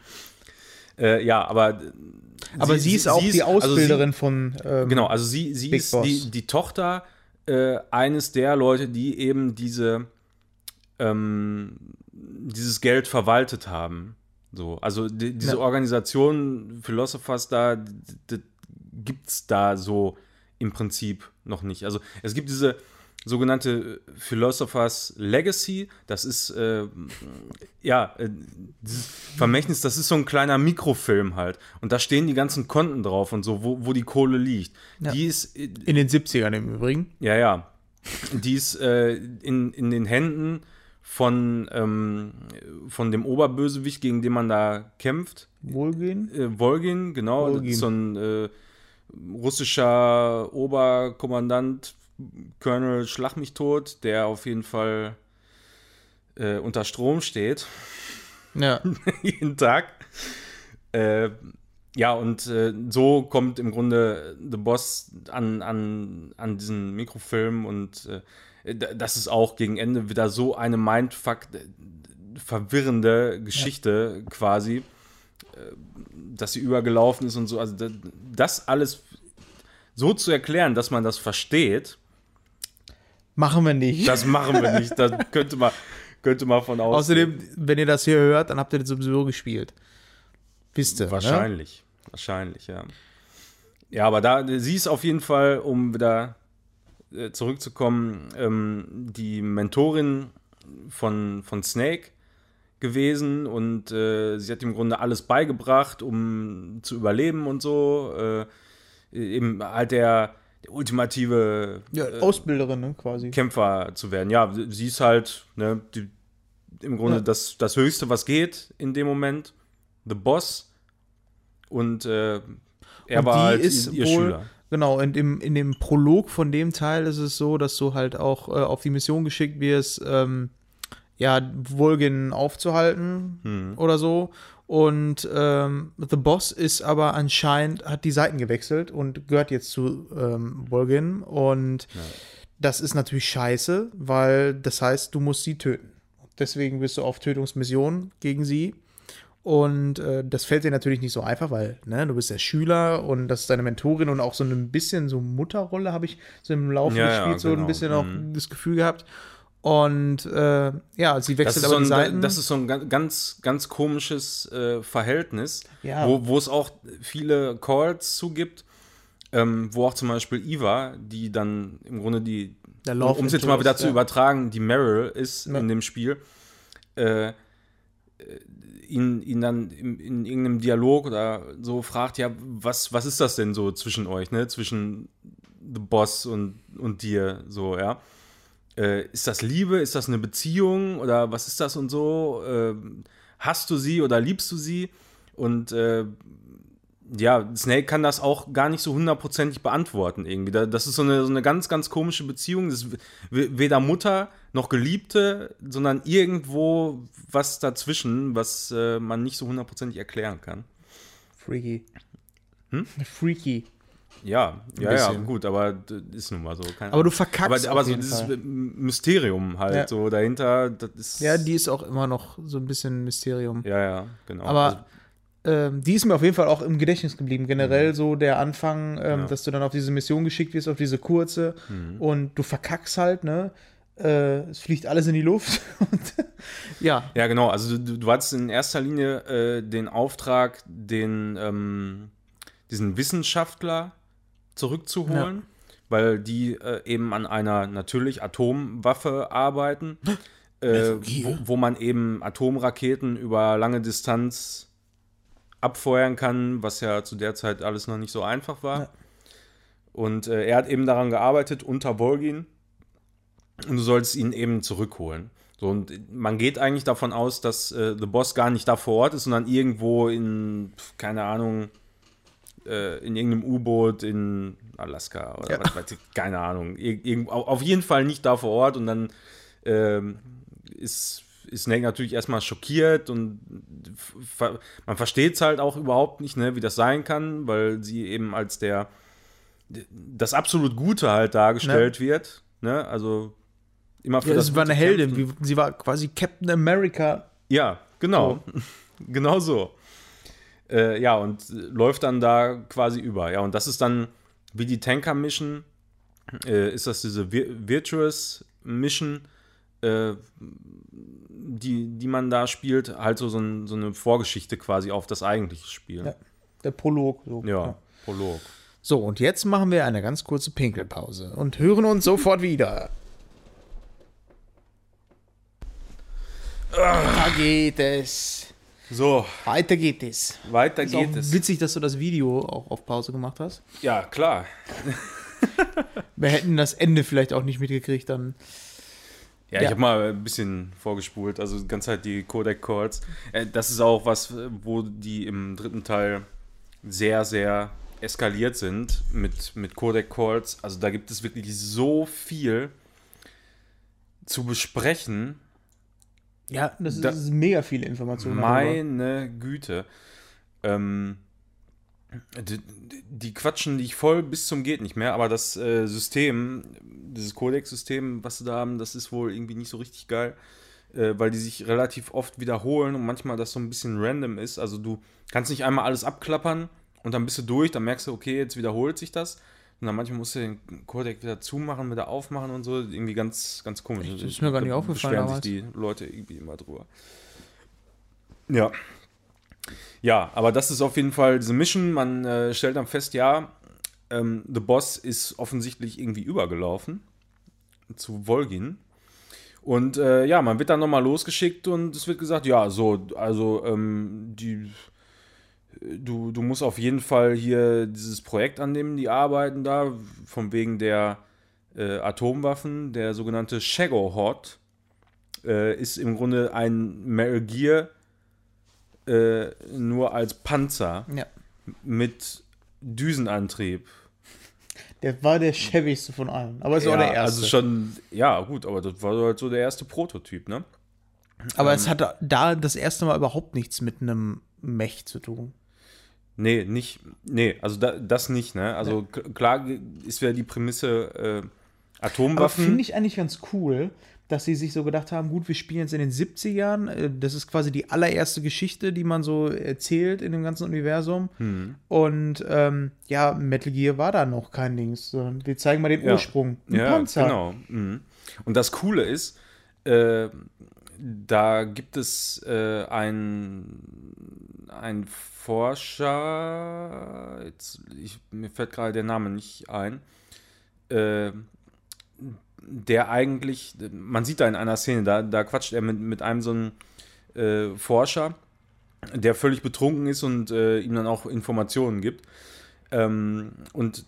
Äh, ja, aber Aber sie, ist auch die also sie- Ausbilderin von. Ähm, Genau, also sie, sie Big ist die, die Tochter äh, eines der Leute, die eben diese ähm, dieses Geld verwaltet haben. So, also die, diese Ja. Organisation Philosophers da gibt es da so im Prinzip noch nicht. Also es gibt diese sogenannte Philosophers Legacy, das ist äh, ja äh, dieses Vermächtnis, das ist so ein kleiner Mikrofilm halt und da stehen die ganzen Konten drauf und so, wo, wo die Kohle liegt. Ja. Die ist äh, In den 70ern im Übrigen. ja, ja. Die ist äh, in, in den Händen von, ähm, von dem Oberbösewicht, gegen den man da kämpft. Wohlgehen. Äh, Volgin, genau. Ist so ein äh, russischer Oberkommandant, Colonel Schlag mich tot, der auf jeden Fall äh, unter Strom steht. Ja. jeden Tag. Äh, ja, und äh, so kommt im Grunde The Boss an, an, an diesen Mikrofilm und äh, das ist auch gegen Ende wieder so eine Mindfuck, verwirrende Geschichte quasi, äh, dass sie übergelaufen ist und so. Also das alles so zu erklären, dass man das versteht, Machen wir nicht. das machen wir nicht. Da könnte man, könnte man von aus. Außerdem, wenn ihr das hier hört, dann habt ihr das sowieso gespielt. Wisst ihr. Ne? Wahrscheinlich. Wahrscheinlich, ja. Ja, aber da, sie ist auf jeden Fall, um wieder äh, zurückzukommen, ähm, die Mentorin von, von Snake gewesen und äh, sie hat im Grunde alles beigebracht, um zu überleben und so. Äh, eben halt der, der ultimative Ja, äh, Ausbilderin, ne, quasi. Kämpfer zu werden. Ja, sie ist halt ne, die, im Grunde Ja. das, das Höchste, was geht in dem Moment. The Boss. Und äh, er Und war halt ist ihr wohl- Schüler. Genau, und im, in dem Prolog von dem Teil ist es so, dass du halt auch äh, auf die Mission geschickt wirst, ähm, ja, Vulgin aufzuhalten Hm. oder so. Und ähm, The Boss ist aber anscheinend, hat die Seiten gewechselt und gehört jetzt zu ähm, Vulgin. Und das ist natürlich scheiße, weil das heißt, du musst sie töten. Deswegen bist du auf Tötungsmission gegen sie. Und äh, das fällt dir natürlich nicht so einfach, weil ne, du bist der Schüler und das ist deine Mentorin und auch so ein bisschen so Mutterrolle habe ich so im Laufe Ja, des ja, Spiels so ein genau. bisschen auch Mhm. das Gefühl gehabt. Und äh, ja, sie wechselt ist, so aber die ein, Seiten. das ist so ein ga- ganz, ganz komisches äh, Verhältnis, Ja. wo, wo es auch viele Calls zugibt, ähm, wo auch zum Beispiel Eva, die dann im Grunde die, um es jetzt mal wieder Interest, zu ja. übertragen, die Meryl ist Ja. in dem Spiel, äh, äh, ihn, ihn dann in, in irgendeinem Dialog oder so fragt, ja, was, was ist das denn so zwischen euch, ne? Zwischen The Boss und, und dir, so, ja. Äh, ist das Liebe? Ist das eine Beziehung? Oder was ist das und so? Äh, hast du sie oder liebst du sie? Und äh, ja, Snake kann das auch gar nicht so hundertprozentig beantworten irgendwie. Da- Das ist so eine, so eine ganz, ganz komische Beziehung. Das ist weder Mutter noch Geliebte, sondern irgendwo was dazwischen, was äh, man nicht so hundertprozentig erklären kann. Freaky. Hm? Freaky. Ja, ja, ja, gut, aber ist nun mal so. Keine Aber du verkackst aber, aber so dieses Fall. Mysterium halt Ja. so dahinter, das ist. Ja, die ist auch immer noch so ein bisschen ein Mysterium. Ja, ja, genau. Aber ähm, die ist mir auf jeden Fall auch im Gedächtnis geblieben. Generell so der Anfang, ähm, Mhm. Ja. Mhm. dass du dann auf diese Mission geschickt wirst, auf diese kurze und du verkackst halt, ne? Äh, es fliegt alles in die Luft. ja, Ja, genau. Also du, du hattest in erster Linie äh, den Auftrag, den ähm, diesen Wissenschaftler zurückzuholen, weil die äh, eben an einer natürlich Atomwaffe arbeiten, äh, wo, wo man eben Atomraketen über lange Distanz abfeuern kann, was ja zu der Zeit alles noch nicht so einfach war. Ja. Und äh, er hat eben daran gearbeitet unter Volgin und du sollst ihn eben zurückholen. So, und man geht eigentlich davon aus, dass äh, The Boss gar nicht da vor Ort ist, sondern irgendwo in, keine Ahnung, äh, in irgendeinem U-Boot in Alaska oder Ja. was weiß ich, keine Ahnung. Ir irgend, auf jeden Fall nicht da vor Ort und dann ähm, ist, ist Snake natürlich erstmal schockiert und ver man versteht es halt auch überhaupt nicht, ne, wie das sein kann, weil sie eben als der das absolut Gute halt dargestellt wird. Ne? Also immer für ja das sie war eine Heldin. Wie, sie war quasi Captain America. Ja, genau. genau so. Äh, ja, und läuft dann da quasi über. Ja, und das ist dann wie die Tanker-Mission, äh, ist das diese Vir Virtuous Mission, äh, die, die man da spielt, halt so, so, ein, so eine Vorgeschichte quasi auf das eigentliche Spiel. Ja, der Prolog. So. Ja, Prolog. So, und jetzt machen wir eine ganz kurze Pinkelpause und hören uns sofort wieder. Da geht es. So, Weiter geht es. weiter Ist geht auch es. witzig, dass du das Video auch auf Pause gemacht hast. Ja, klar. Wir hätten das Ende vielleicht auch nicht mitgekriegt, dann. Ja, Ja. ich habe mal ein bisschen vorgespult, also die ganze Zeit die Codec Calls. Äh, das ist auch was, wo die im dritten Teil sehr, sehr eskaliert sind mit, mit Codec Calls. Also da gibt es wirklich so viel zu besprechen. Ja, das ist, Da- ist mega viele Informationen. darüber. Meine Güte. Ähm, die, die quatschen dich voll bis zum geht nicht mehr, aber das äh, System, dieses Codex-System, was sie da haben, das ist wohl irgendwie nicht so richtig geil, äh, weil die sich relativ oft wiederholen und manchmal das so ein bisschen random ist. Also du kannst nicht einmal alles abklappern und dann bist du durch, dann merkst du, okay, jetzt wiederholt sich das. Und dann manchmal musst du den Codec wieder zumachen, wieder aufmachen und so. Irgendwie ganz, ganz komisch. Echt? Das ist mir gar nicht Da aufgefallen damals. sich die Leute irgendwie immer drüber. Ja. Ja, aber das ist auf jeden Fall diese Mission. Man äh, stellt dann fest, ja, ähm, The Boss ist offensichtlich irgendwie übergelaufen zu Volgin. Und äh, ja, man wird dann nochmal losgeschickt und es wird gesagt, ja, so, also ähm, die, du, du musst auf jeden Fall hier dieses Projekt annehmen, die arbeiten da, von wegen der äh, Atomwaffen, der sogenannte Shagohod, äh, ist im Grunde ein Metal Gear äh, nur als Panzer Ja. mit Düsenantrieb. Der war der schäbigste von allen. Aber es war der erste. Also schon, ja, gut, aber das war halt so der erste Prototyp, ne? Aber es hatte da das erste Mal überhaupt nichts mit einem Mech zu tun. Nee, nicht, nee, also da, das nicht, ne? Also k- klar ist ja die Prämisse äh, Atomwaffen. finde ich eigentlich ganz cool, dass sie sich so gedacht haben, gut, wir spielen jetzt in den 70ern. äh, Das ist quasi die allererste Geschichte, die man so erzählt in dem ganzen Universum. Hm. Und ähm, ja, Metal Gear war da noch kein Dings. Wir zeigen mal den Ja. Ursprung. Ein ja, Panzer. genau. Mhm. Und das Coole ist, äh, da gibt es äh, ein, ein Forscher, jetzt, ich, mir fällt gerade der Name nicht ein, äh, der eigentlich, man sieht da in einer Szene, da, da quatscht er mit, mit einem so einem äh, Forscher, der völlig betrunken ist und äh, ihm dann auch Informationen gibt. Ähm, und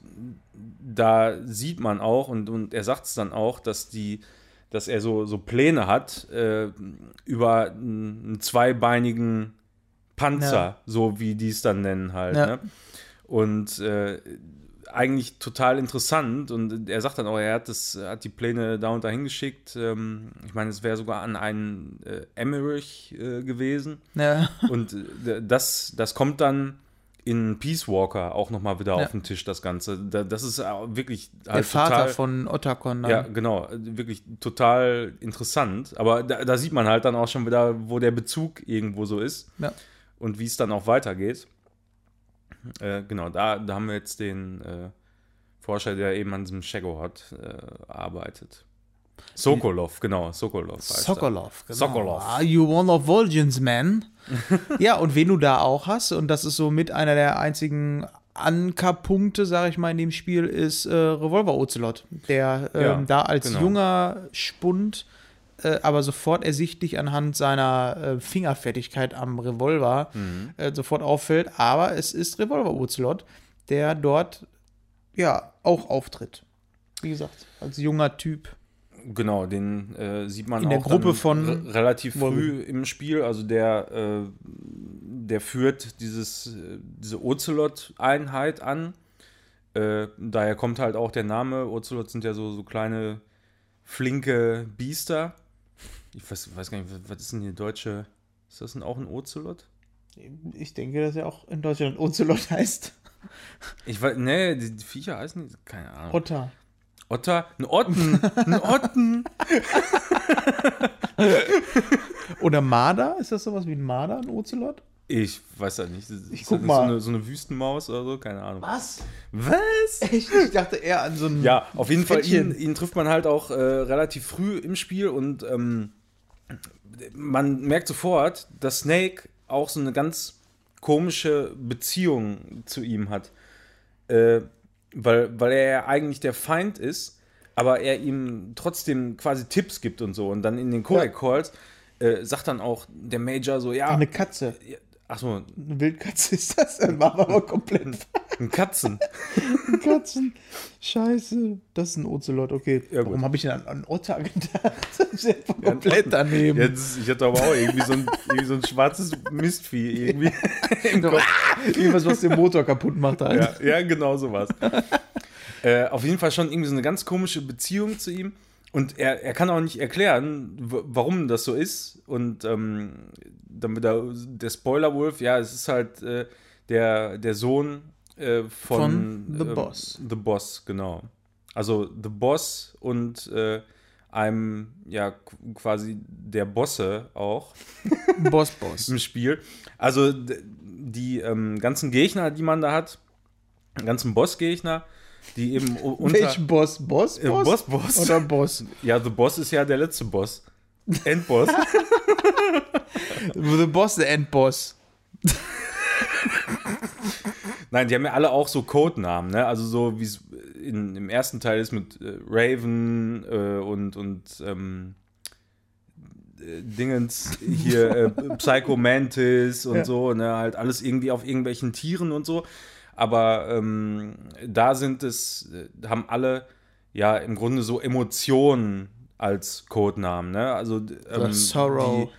da sieht man auch, und, und er sagt es dann auch, dass die, dass er so, so Pläne hat äh, über einen, zweibeinigen Panzer, Ja. so wie die es dann nennen halt. Ja. Ne? Und äh, eigentlich total interessant und er sagt dann auch, er hat, das, hat die Pläne da und dahin geschickt. Ähm, ich meine, es wäre sogar an einen äh, Emmerich äh, gewesen. Ja. Und äh, das, das kommt dann in Peace Walker auch nochmal wieder Ja. auf den Tisch, das Ganze. Da, das ist auch wirklich Der halt Vater total, von Otacon. dann. Ja, genau. Wirklich total interessant. Aber da, da sieht man halt dann auch schon wieder, wo der Bezug irgendwo so ist Ja. und wie es dann auch weitergeht. Äh, genau, da, da haben wir jetzt den äh, Forscher, der eben an diesem Shaggohot äh, arbeitet. Sokolov, genau, Sokolov. Sokolov. Genau. Sokolov. Are you one of Volgens, man? ja, und wen du da auch hast, und das ist so mit einer der einzigen Ankerpunkte, sage ich mal, in dem Spiel, ist äh, Revolver Ocelot, der ähm, Ja, da als genau. junger Spund, äh, aber sofort ersichtlich anhand seiner äh, Fingerfertigkeit am Revolver Mhm. äh, sofort auffällt. Aber es ist Revolver Ocelot, der dort ja auch auftritt. Wie gesagt, als junger Typ. Genau, den äh, sieht man In auch der Gruppe von re relativ früh im Spiel. Also der, äh, der führt dieses, diese Ocelot-Einheit an. Äh, daher kommt halt auch der Name. Ocelot sind ja so, so kleine, flinke Biester. Ich weiß, weiß gar nicht, was- ist denn die deutsche. Ist das denn auch ein Ocelot? Ich denke, dass er auch in Deutschland Ocelot heißt. Ich weiß, nee, die, Viecher heißen die, keine Ahnung. Otter. Otter, ein Otten, ein Otten. Oder Marder? Ist das sowas wie ein Marder, ein Ocelot? Ich weiß ja nicht. Ich Ist guck das mal. So eine, so eine Wüstenmaus oder so? Keine Ahnung. Was? Was? Echt? Ich dachte eher an so ein. Ja, auf jeden Fall, ihn, ihn trifft man halt auch äh, relativ früh im Spiel und ähm, man merkt sofort, dass Snake auch so eine ganz komische Beziehung zu ihm hat. Äh, weil, weil er ja eigentlich der Feind ist, aber er ihm trotzdem quasi Tipps gibt und so. Und dann in den Codec Calls äh, sagt dann auch der Major so, ja, Eine Katze. Achso, Eine Wildkatze ist das. Dann war aber komplett ein Katzen. Katzen. Scheiße. Das ist ein Ocelot, okay. Ja. Warum habe ich denn an, an Otter gedacht? Das ist ja komplett daneben. Jetzt, ich hatte aber auch irgendwie so ein, irgendwie so ein schwarzes Mistvieh irgendwie. Irgendwas, was den Motor kaputt macht halt. Ja, ja genau sowas. äh, auf jeden Fall schon irgendwie so eine ganz komische Beziehung zu ihm. Und er, er kann auch nicht erklären, warum das so ist. Und ähm, dann wieder der Spoiler-Wolf, ja, es ist halt äh, der, der Sohn äh, von, Von The ähm, Boss. The Boss, genau. Also The Boss und äh, einem, ja, qu- quasi der Bosse auch Boss, Boss. im Spiel. Also die ähm, ganzen Gegner, die man da hat, ganzen Bossgegner, die eben unter. Welchen Boss? Boss? Äh, Boss? Boss, Boss. Oder Boss? Ja, The Boss ist ja der letzte Boss. Endboss. The Boss, the Endboss. Nein, die haben ja alle auch so Codenamen, ne? Also so wie es im ersten Teil ist mit äh, Raven äh, und, und ähm, äh, Dingens hier äh, Psycho Mantis und Ja. so, ne? Halt alles irgendwie auf irgendwelchen Tieren und so. Aber ähm, da sind es, äh, haben alle ja im Grunde so Emotionen als Codenamen, ne? Also ähm, Sorrow.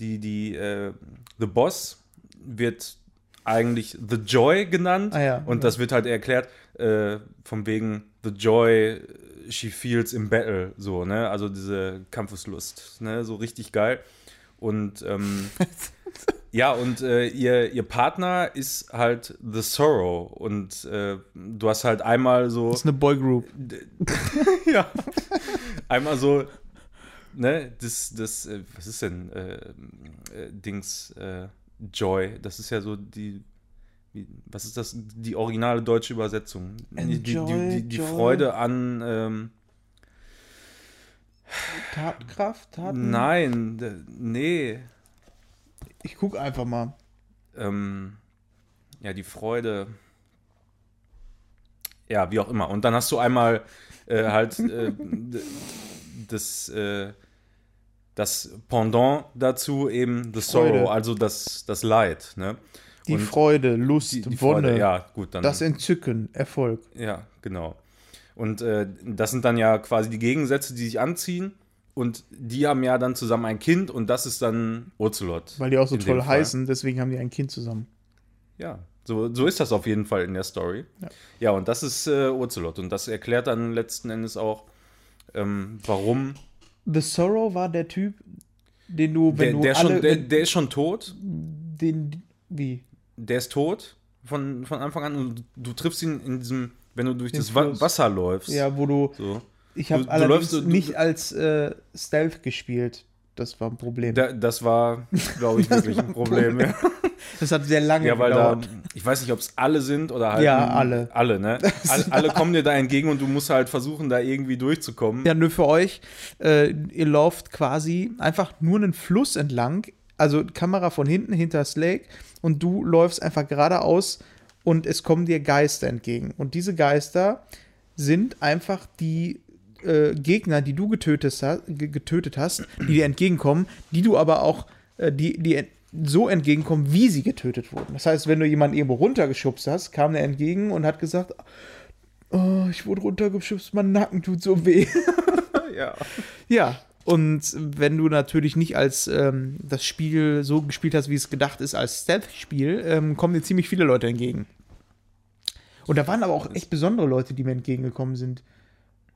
die, die, die äh, The Boss wird eigentlich The Joy genannt Ah ja, und das wird halt erklärt äh, von wegen The Joy she feels in battle, so, ne, also diese Kampfeslust, ne, so richtig geil. Und ähm, ja, und äh, ihr, ihr Partner ist halt The Sorrow. Und äh, du hast halt einmal so. Das ist eine Boygroup. ja. Einmal so, ne, das, das, äh, was ist denn, äh, äh, Dings, äh, Joy, das ist ja so die, was ist das, die originale deutsche Übersetzung? Die, die, die, die, die. Freude an, ähm, Tatenkraft? Taten? nein, nee, Ich guck einfach mal. ähm, ja, die Freude, ja, wie auch immer. Und dann hast du einmal äh, halt äh, das, äh, das Pendant dazu eben The Sorrow, Freude. also das, das Leid, ne? Die Und Freude, Lust, die, die Wonne, Freude, ja, gut, dann. das Entzücken, Erfolg. Ja, genau. Und äh, das sind dann ja quasi die Gegensätze, die sich anziehen. Und die haben ja dann zusammen ein Kind und das ist dann Ocelot. Weil die auch so toll heißen, deswegen haben die ein Kind zusammen. Ja, so, so ist das auf jeden Fall in der Story. Ja. Ja, und das ist äh, Ocelot. Und das erklärt dann letzten Endes auch, ähm, warum. The Sorrow war der Typ, den du, wenn Der, du der, alle, schon, der, der ist schon tot. den, wie? Der ist tot von, von Anfang an. Und du triffst ihn in diesem, wenn du durch Den das Fluss. Wasser läufst. Ja, wo du, So. Ich habe Du- du allerdings so- du- nicht als äh, Stealth gespielt. Das war ein Problem. Da, das war, glaube ich, wirklich ein Problem. Ja. das hat sehr lange Ja, weil da, gedauert. ich weiß nicht, ob es alle sind oder halt. Ja, alle. Alle, ne? Alle, alle kommen dir da entgegen und du musst halt versuchen, da irgendwie durchzukommen. Ja, nur für euch. Äh, ihr lauft quasi einfach nur einen Fluss entlang. Also Kamera von hinten, hinter das Lake. Und du läufst einfach geradeaus und es kommen dir Geister entgegen. Und diese Geister sind einfach die äh, Gegner, die du getötet hast, ge- getötet hast, die dir entgegenkommen, die du aber auch, äh, die, die ent- so entgegenkommen, wie sie getötet wurden. Das heißt, wenn du jemanden irgendwo runtergeschubst hast, kam der entgegen und hat gesagt, oh, ich wurde runtergeschubst, mein Nacken tut so weh. Ja. Ja, und wenn du natürlich nicht als ähm, das Spiel so gespielt hast, wie es gedacht ist, als Stealth-Spiel, ähm, kommen dir ziemlich viele Leute entgegen. Und da waren aber auch echt besondere Leute, die mir entgegengekommen sind.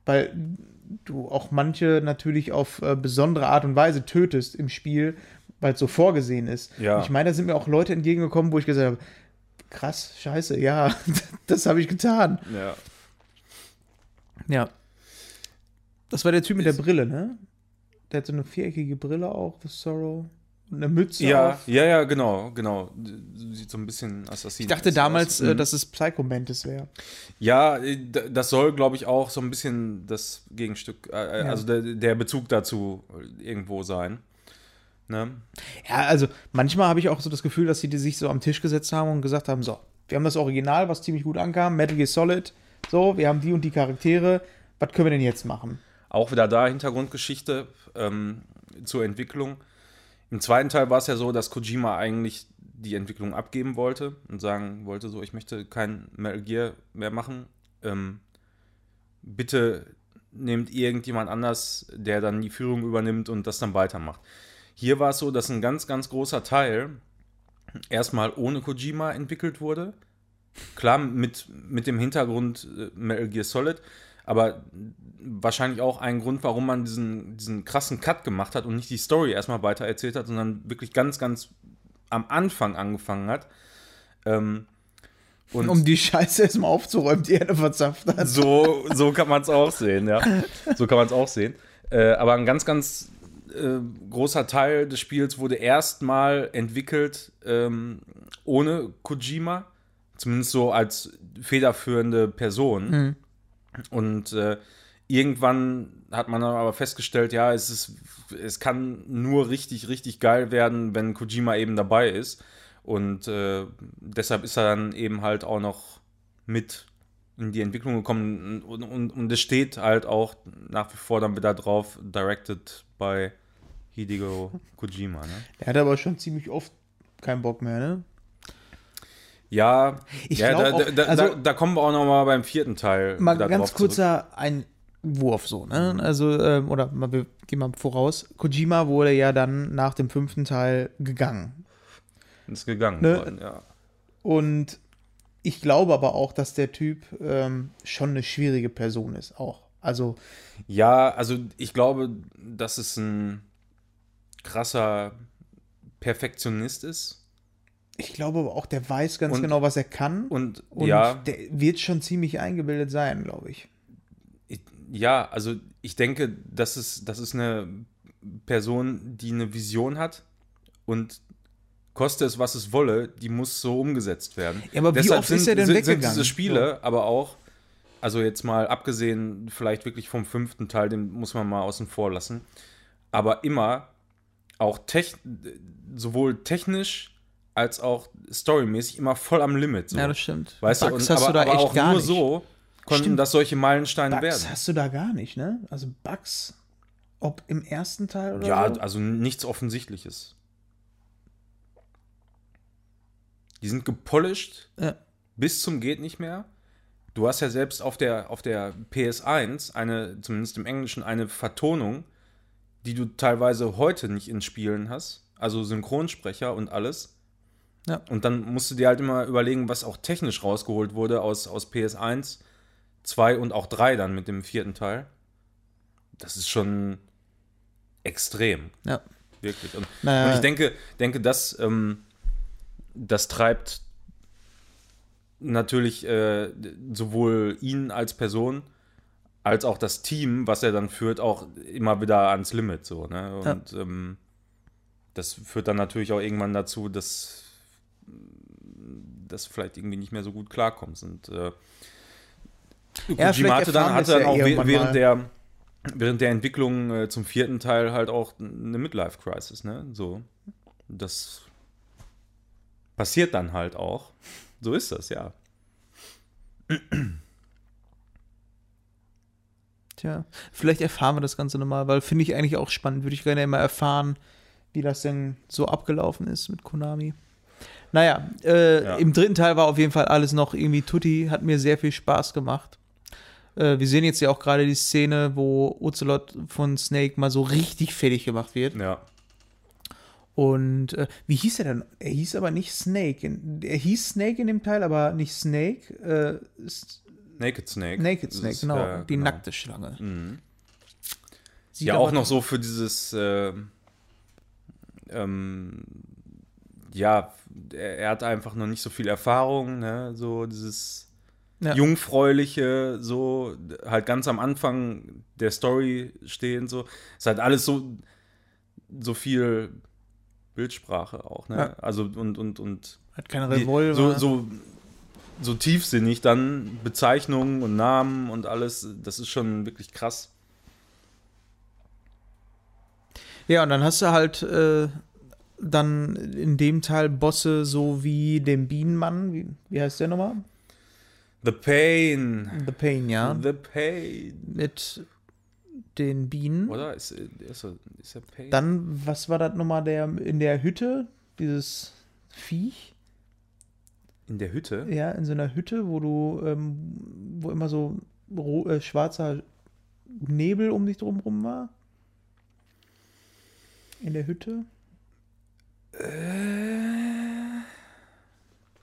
Weil du auch manche natürlich auf äh, besondere Art und Weise tötest im Spiel, weil es so vorgesehen ist. Ja. Ich meine, da sind mir auch Leute entgegengekommen, wo ich gesagt habe, krass, scheiße, ja, das habe ich getan. Ja. Ja. Das war der Typ mit der Ist- Brille, ne? Der hat so eine viereckige Brille auch, The Sorrow. Und eine Mütze Ja, auf. ja, ja, genau, genau. Sieht so ein bisschen Assassin. Ich dachte damals, aus. äh, dass es Psycho Mantis wäre. Ja, äh, das soll, glaube ich, auch so ein bisschen das Gegenstück, äh, Ja. also der, der Bezug dazu irgendwo sein. Ne? Ja, also manchmal habe ich auch so das Gefühl, dass sie die sich so am Tisch gesetzt haben und gesagt haben: So, wir haben das Original, was ziemlich gut ankam, Metal Gear Solid. So, wir haben die und die Charaktere. Was können wir denn jetzt machen? Auch wieder da Hintergrundgeschichte ähm, zur Entwicklung. Im zweiten Teil war es ja so, dass Kojima eigentlich die Entwicklung abgeben wollte und sagen wollte, so, ich möchte kein Metal Gear mehr machen. Ähm, bitte nehmt irgendjemand anders, der dann die Führung übernimmt und das dann weitermacht. Hier war es so, dass ein ganz, ganz großer Teil erstmal ohne Kojima entwickelt wurde. Klar, mit, mit dem Hintergrund äh, Metal Gear Solid, aber wahrscheinlich auch ein Grund, warum man diesen, diesen krassen Cut gemacht hat und nicht die Story erstmal weiter erzählt hat, sondern wirklich ganz, ganz am Anfang angefangen hat. Ähm, und Um die Scheiße erstmal aufzuräumen, die er verzapft hat. so, so kann man es auch sehen, ja. So kann man es auch sehen. Äh, aber ein ganz, ganz äh, großer Teil des Spiels wurde erstmal entwickelt ähm, ohne Kojima. Zumindest so als federführende Person. Und äh, irgendwann hat man dann aber festgestellt, ja, es ist, es kann nur richtig, richtig geil werden, wenn Kojima eben dabei ist. Und äh, deshalb ist er dann eben halt auch noch mit in die Entwicklung gekommen und, und, und es steht halt auch nach wie vor dann wieder drauf, directed by Hideo Kojima, ne? Er hat aber schon ziemlich oft keinen Bock mehr, ne? Ja, Ich ja glaub da, da, also- da, kommen wir auch noch mal beim vierten Teil Mal ganz kurzer Einwurf so, ne? Also, ähm, oder mal, wir gehen mal voraus. Kojima wurde ja dann nach dem fünften Teil gegangen. Ist gegangen Ne? worden, ja. Und ich glaube aber auch, dass der Typ ähm, schon eine schwierige Person ist, auch. Also, Ja, also ich glaube, das ist ein krasser Perfektionist ist. Ich glaube aber auch, der weiß ganz Und- genau, was er kann. Und, Und ja, der wird schon ziemlich eingebildet sein, glaube ich. ich, ja, also ich denke, das ist, das ist eine Person, die eine Vision hat und koste es, was es wolle, die muss so umgesetzt werden. Ja, aber wie oft ist er denn sind, weggegangen? Sind diese Spiele aber auch, also jetzt mal abgesehen vielleicht wirklich vom fünften Teil, den muss man mal außen vor lassen, aber immer auch tech, sowohl technisch als auch storymäßig immer voll am Limit. So. Ja, das stimmt. Weißt du, Bugs und, hast aber, du da aber echt auch gar nur nicht. so konnten Stimmt. das solche Meilensteine Bugs werden. hast du da gar nicht, ne? Also Bugs, ob im ersten Teil oder Ja, so? also nichts Offensichtliches. Die sind gepolished Ja. bis zum geht nicht mehr. Du hast ja selbst auf der, auf der PS1 eine, zumindest im Englischen, eine Vertonung, die du teilweise heute nicht in Spielen hast. Also Synchronsprecher und alles. Ja. Und dann musst du dir halt immer überlegen, was auch technisch rausgeholt wurde aus, aus PS1, 2 und auch 3 dann mit dem vierten Teil. Das ist schon extrem. Ja. Wirklich. Und, Naja. und ich denke, denke das, ähm, das treibt natürlich äh, sowohl ihn als Person als auch das Team, was er dann führt, auch immer wieder ans Limit. So, ne? Ja. Und ähm, das führt dann natürlich auch irgendwann dazu, dass das vielleicht irgendwie nicht mehr so gut klarkommst. Und äh, Ja, Kojima hatte dann, hatte dann auch während mal. der, während der Entwicklung äh, zum vierten Teil halt auch eine Midlife-Crisis, ne? So. Das passiert dann halt auch. So ist das, ja. Tja, vielleicht erfahren wir das Ganze nochmal, weil finde ich eigentlich auch spannend. Würde ich gerne mal erfahren, wie das denn so abgelaufen ist mit Konami. Naja, äh, Ja. im dritten Teil war auf jeden Fall alles noch irgendwie tutti, hat mir sehr viel Spaß gemacht. Äh, wir sehen jetzt ja auch gerade die Szene, wo Ocelot von Snake mal so richtig fertig gemacht wird. Ja. Und äh, wie hieß er denn? Er hieß aber nicht Snake. Er hieß Snake in dem Teil, aber nicht Snake. Äh, Naked Snake. Naked Snake, ist, genau. äh, Die genau. nackte Schlange. Mhm. Ja, auch noch so für dieses, äh, ähm, ja, er, er hat einfach noch nicht so viel Erfahrung, ne? so dieses Ja. jungfräuliche, so halt ganz am Anfang der Story stehen, so ist halt alles so, so viel Bildsprache auch, ne? Ja. Also und, und, und Hat keine Revolver. so, so, so tiefsinnig dann Bezeichnungen und Namen und alles, das ist schon wirklich krass. Ja, und dann hast du halt äh, dann in dem Teil Bosse so wie den Bienenmann. Wie, wie heißt der nochmal? The Pain. The Pain, ja. The Pain. Mit den Bienen. Oder? Ist, ist, ist er Pain? Dann, was war das nochmal der in der Hütte? Dieses Viech? In der Hütte? Ja, in so einer Hütte, wo du, ähm, wo immer so äh, schwarzer Nebel um dich drum rum war. In der Hütte.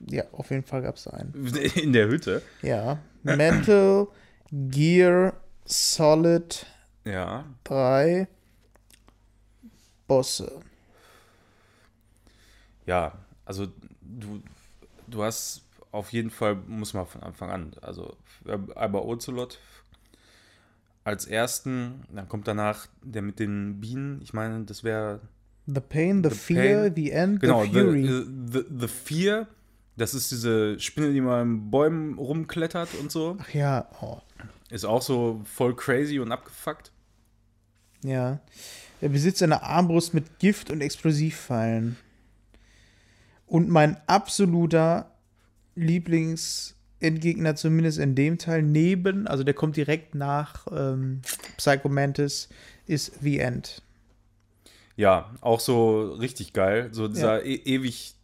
Ja, auf jeden Fall gab es einen. In der Hütte? Ja. Metal Gear Solid Ja. 3 Bosse. Ja, also du, du hast auf jeden Fall, muss man von Anfang an, also äh, aber Ocelot als ersten, dann kommt danach der mit den Bienen, ich meine, das wäre The Pain, The, The Fear, Pain. The End, Genau, The Fury. The, the, the Fear, das ist diese Spinne, die mal in Bäumen rumklettert und so. Ach ja, oh, Ist auch so voll crazy und abgefuckt. ja. Er besitzt eine Armbrust mit Gift und Explosivpfeilen. Und mein absoluter Lieblingsendgegner, zumindest in dem Teil, neben, also der kommt direkt nach ähm, Psycho Mantis, ist The End. Ja, auch so richtig geil. So dieser e ewig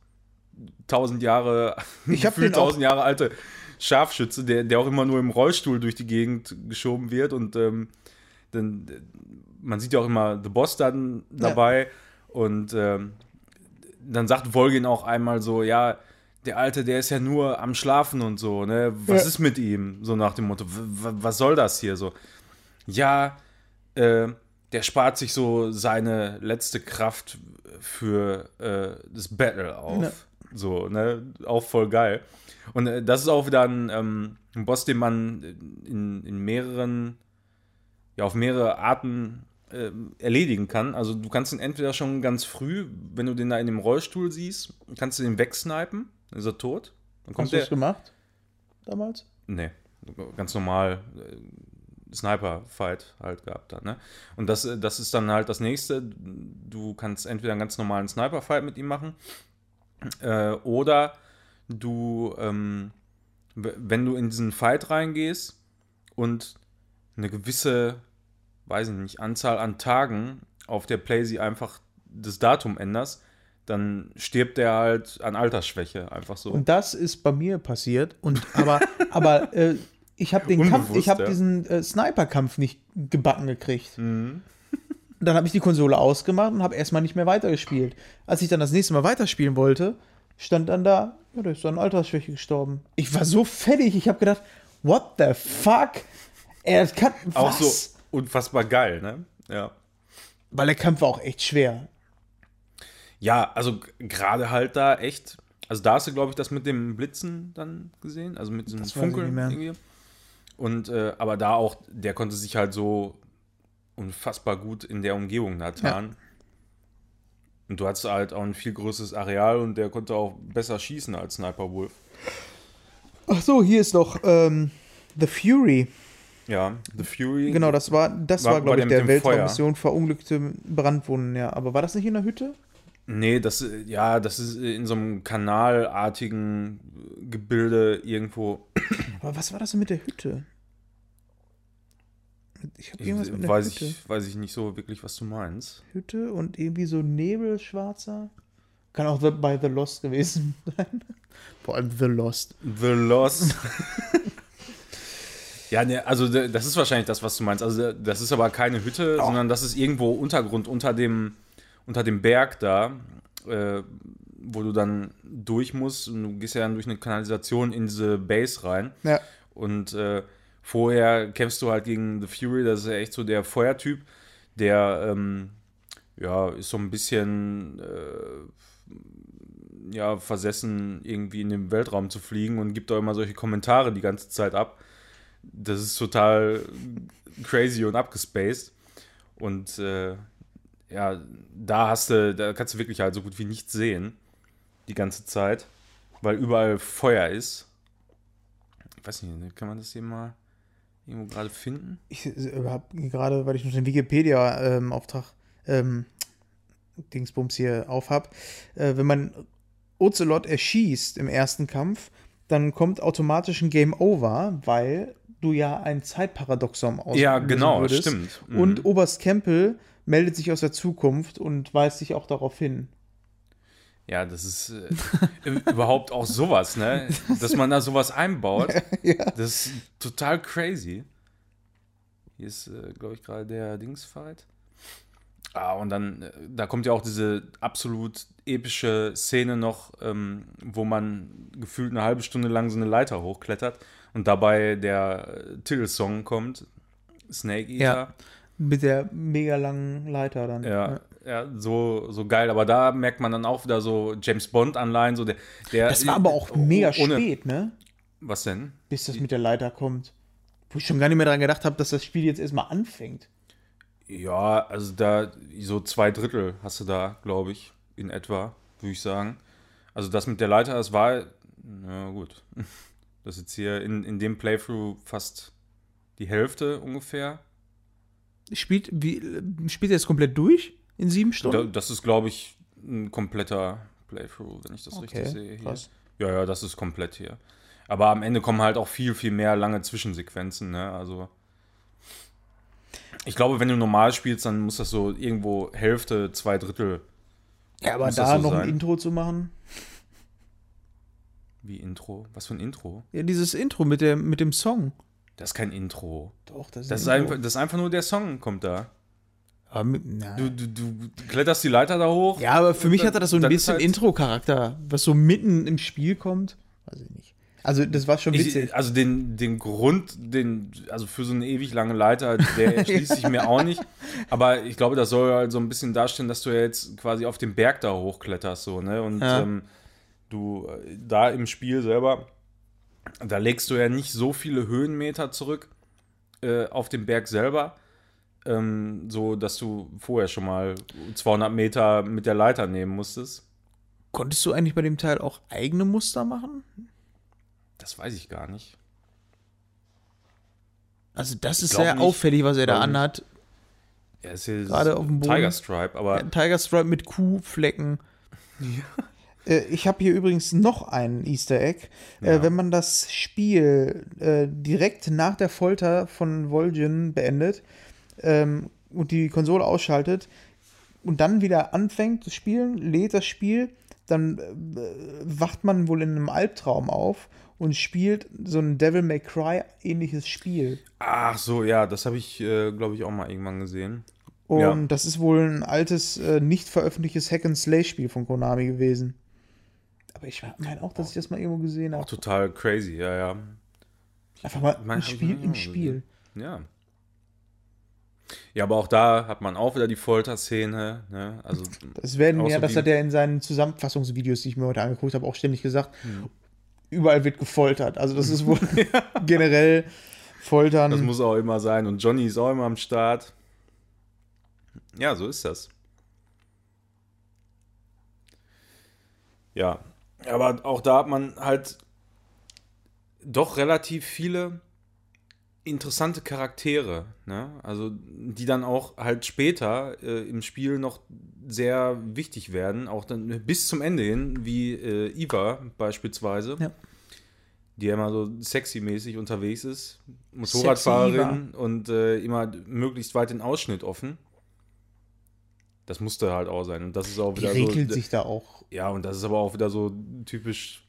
tausend Jahre, Ich hab gefühlt tausend Jahre alte Scharfschütze, der, der auch immer nur im Rollstuhl durch die Gegend geschoben wird und ähm, dann, man sieht ja auch immer The Boss dann dabei und ähm, dann sagt Volgin auch einmal so, ja, der Alte, der ist ja nur am Schlafen und so, ne? Was Ja. ist mit ihm? So nach dem Motto, was soll das hier so? Ja, äh, der spart sich so seine letzte Kraft für äh, das Battle auf. Ja. So, ne? Auch voll geil. Und äh, das ist auch wieder ein, ähm, ein Boss, den man in, in mehreren, ja, auf mehrere Arten äh, erledigen kann. Also du kannst ihn entweder schon ganz früh, wenn du den da in dem Rollstuhl siehst, kannst du den wegsnipen, dann ist er tot. Dann kommt Hast du das gemacht? Damals? Nee, ganz normal äh, Sniper-Fight halt gehabt hat, ne? Und das, äh, das ist dann halt das nächste. Du kannst entweder einen ganz normalen Sniper-Fight mit ihm machen, äh, oder du, ähm, wenn du in diesen Fight reingehst und eine gewisse, weiß ich nicht, Anzahl an Tagen auf der Playsee einfach das Datum änderst, dann stirbt der halt an Altersschwäche, einfach so. Und das ist bei mir passiert. Und aber, aber äh, ich habe den Kampf, ich habe ja. diesen äh, Sniper-Kampf nicht gebacken gekriegt. Mhm. Dann habe ich die Konsole ausgemacht und habe erstmal nicht mehr weitergespielt. Als ich dann das nächste Mal weiterspielen wollte, stand dann da, ja, der ist an Altersschwäche gestorben. Ich war so fertig, ich habe gedacht, what the fuck? Er kann Auch was? so unfassbar geil, ne? Ja. Weil der Kampf war auch echt schwer. Ja, also gerade halt da echt. Also da hast du, glaube ich, das mit dem Blitzen dann gesehen, also mit diesem Funkeln irgendwie. Und äh, aber da auch, der konnte sich halt so unfassbar gut in der Umgebung da tarnen. Und du hattest halt auch ein viel größeres Areal und der konnte auch besser schießen als Sniper Wolf. Ach so, hier ist noch ähm, The Fury. Ja, The Fury. Genau, das war, das War- war, glaube der ich, der Feuer? Weltraummission verunglückte Brandwunden, ja. Aber war das nicht in der Hütte? Nee, das, ja, das ist in so einem kanalartigen Gebilde irgendwo. Aber was war das denn mit der Hütte? Ich habe irgendwas mit der weiß, Hütte. ich, weiß ich nicht so wirklich, was du meinst. Hütte und irgendwie so Nebelschwarzer. Kann auch bei The Lost gewesen sein. Vor allem The Lost. The Lost. ja, ne, also das ist wahrscheinlich das, was du meinst. Also das ist aber keine Hütte, sondern das ist irgendwo Untergrund unter dem, unter dem Berg da, äh, wo du dann durch musst. Und du gehst ja dann durch eine Kanalisation in diese Base rein. Ja. Und äh, vorher kämpfst du halt gegen The Fury, das ist ja echt so der Feuertyp, der ähm, ja ist so ein bisschen äh, ja versessen, irgendwie in den Weltraum zu fliegen und gibt auch immer solche Kommentare die ganze Zeit ab. Das ist total crazy und abgespaced. Und äh, ja, da hast du, da kannst du wirklich halt so gut wie nichts sehen. Die ganze Zeit. Weil überall Feuer ist. Ich weiß nicht, kann man das hier mal irgendwo gerade finden? Ich habe gerade, weil ich noch den Wikipedia-Auftrag, ähm, Dingsbums hier auf habe, äh, wenn man Ocelot erschießt im ersten Kampf, dann kommt automatisch ein Game Over, weil du ja ein Zeitparadoxon auslösen Ja, genau, würdest. stimmt. Mhm. Und Oberst Kempel meldet sich aus der Zukunft und weist dich auch darauf hin. Ja, das ist äh, überhaupt auch sowas, ne? Dass man da sowas einbaut. Das ist total crazy. Hier ist, äh, glaube ich, gerade der Dingsfight. Ah, und dann, äh, da kommt ja auch diese absolut epische Szene noch, ähm, wo man gefühlt eine halbe Stunde lang so eine Leiter hochklettert und dabei der äh, Titelsong kommt. Snake Eater. Ja. Mit der mega langen Leiter dann. Ja, ja, so, so geil. Aber da merkt man dann auch wieder so James Bond-Anleihen. So der, der, Das war aber auch mega ohne- spät, ne? Was denn? Bis das mit der Leiter kommt. Wo ich schon gar nicht mehr dran gedacht habe, dass das Spiel jetzt erstmal anfängt. Ja, also da so zwei Drittel hast du da, glaube ich, in etwa, würde ich sagen. Also das mit der Leiter, das war, na gut, das ist jetzt hier in, in dem Playthrough fast die Hälfte ungefähr. Spielt, wie, spielt ihr das komplett durch? In sieben Stunden? das ist, glaube ich, ein kompletter Playthrough, wenn ich das richtig sehe. Hier. krass. Ja, ja, das ist komplett hier. Aber am Ende kommen halt auch viel, viel mehr lange Zwischensequenzen, ne? Also. Ich glaube, wenn du normal spielst, dann muss das so irgendwo Hälfte, zwei Drittel Ja, aber da so noch sein? ein Intro zu machen. wie Intro. Was für ein Intro? Ja, dieses Intro mit, der, mit dem Song. Das ist kein Intro. Doch, das Das ist, ein einfach, Intro. das ist einfach nur der Song, kommt da. Aber mit. Du, du, du kletterst die Leiter da hoch. ja, aber für mich dann- hatte das so ein ist bisschen halt- Intro-Charakter, was so mitten im Spiel kommt. Weiß ich nicht. Also das war schon witzig. Ich, also den, den Grund, den, also für so eine ewig lange Leiter, der schließt sich mir auch nicht. Aber ich glaube, das soll halt so ein bisschen darstellen, dass du ja jetzt quasi auf den Berg da hochkletterst, so, ne? Und Ja. ähm, du äh, da im Spiel selber, da legst du ja nicht so viele Höhenmeter zurück äh, auf dem Berg selber, ähm, so dass du vorher schon mal 200 Meter mit der Leiter nehmen musstest. Konntest du eigentlich bei dem Teil auch eigene Muster machen? Das weiß ich gar nicht. Also das ist sehr nicht. auffällig, was er da anhat. Ja, ist hier Gerade auf dem Boden. Tiger Stripe, aber Ein Tiger Stripe mit Kuhflecken. Äh, Ich habe hier übrigens noch einen Easter Egg. Äh, Ja. wenn man das Spiel äh, direkt nach der Folter von Vol'jin beendet ähm, und die Konsole ausschaltet und dann wieder anfängt zu spielen, lädt das Spiel, dann wacht man wohl in einem Albtraum auf und spielt so ein Devil May Cry ähnliches Spiel. Ach so, ja, das habe ich, äh, glaube ich, auch mal irgendwann gesehen. Und Ja. das ist wohl ein altes, äh, nicht veröffentlichtes Hack-and-Slay-Spiel von Konami gewesen. Aber ich meine auch, dass ich das mal irgendwo gesehen Auch habe. total crazy, ja, ja. Einfach mal mein, ein Spiel auch im Spiel. Ja. Ja, aber auch da hat man auch wieder die Folterszene, ne? Also, Das werden Auch ja, so das hat er in seinen Zusammenfassungsvideos, die ich mir heute angeguckt habe, auch ständig gesagt. Überall wird gefoltert. Also das ist wohl generell Foltern. das muss auch immer sein. Und Johnny ist auch immer am Start. Ja, so ist das. Ja, aber auch da hat man halt doch relativ viele interessante Charaktere, ne? Also die dann auch halt später äh, im Spiel noch sehr wichtig werden, auch dann bis zum Ende hin, wie äh, Eva beispielsweise, Ja. die ja immer so sexy-mäßig unterwegs ist, Motorradfahrerin und äh, immer möglichst weit den Ausschnitt offen. Das musste halt auch sein und das ist auch die wieder regelt so, sich da auch. ja und das ist aber auch wieder so typisch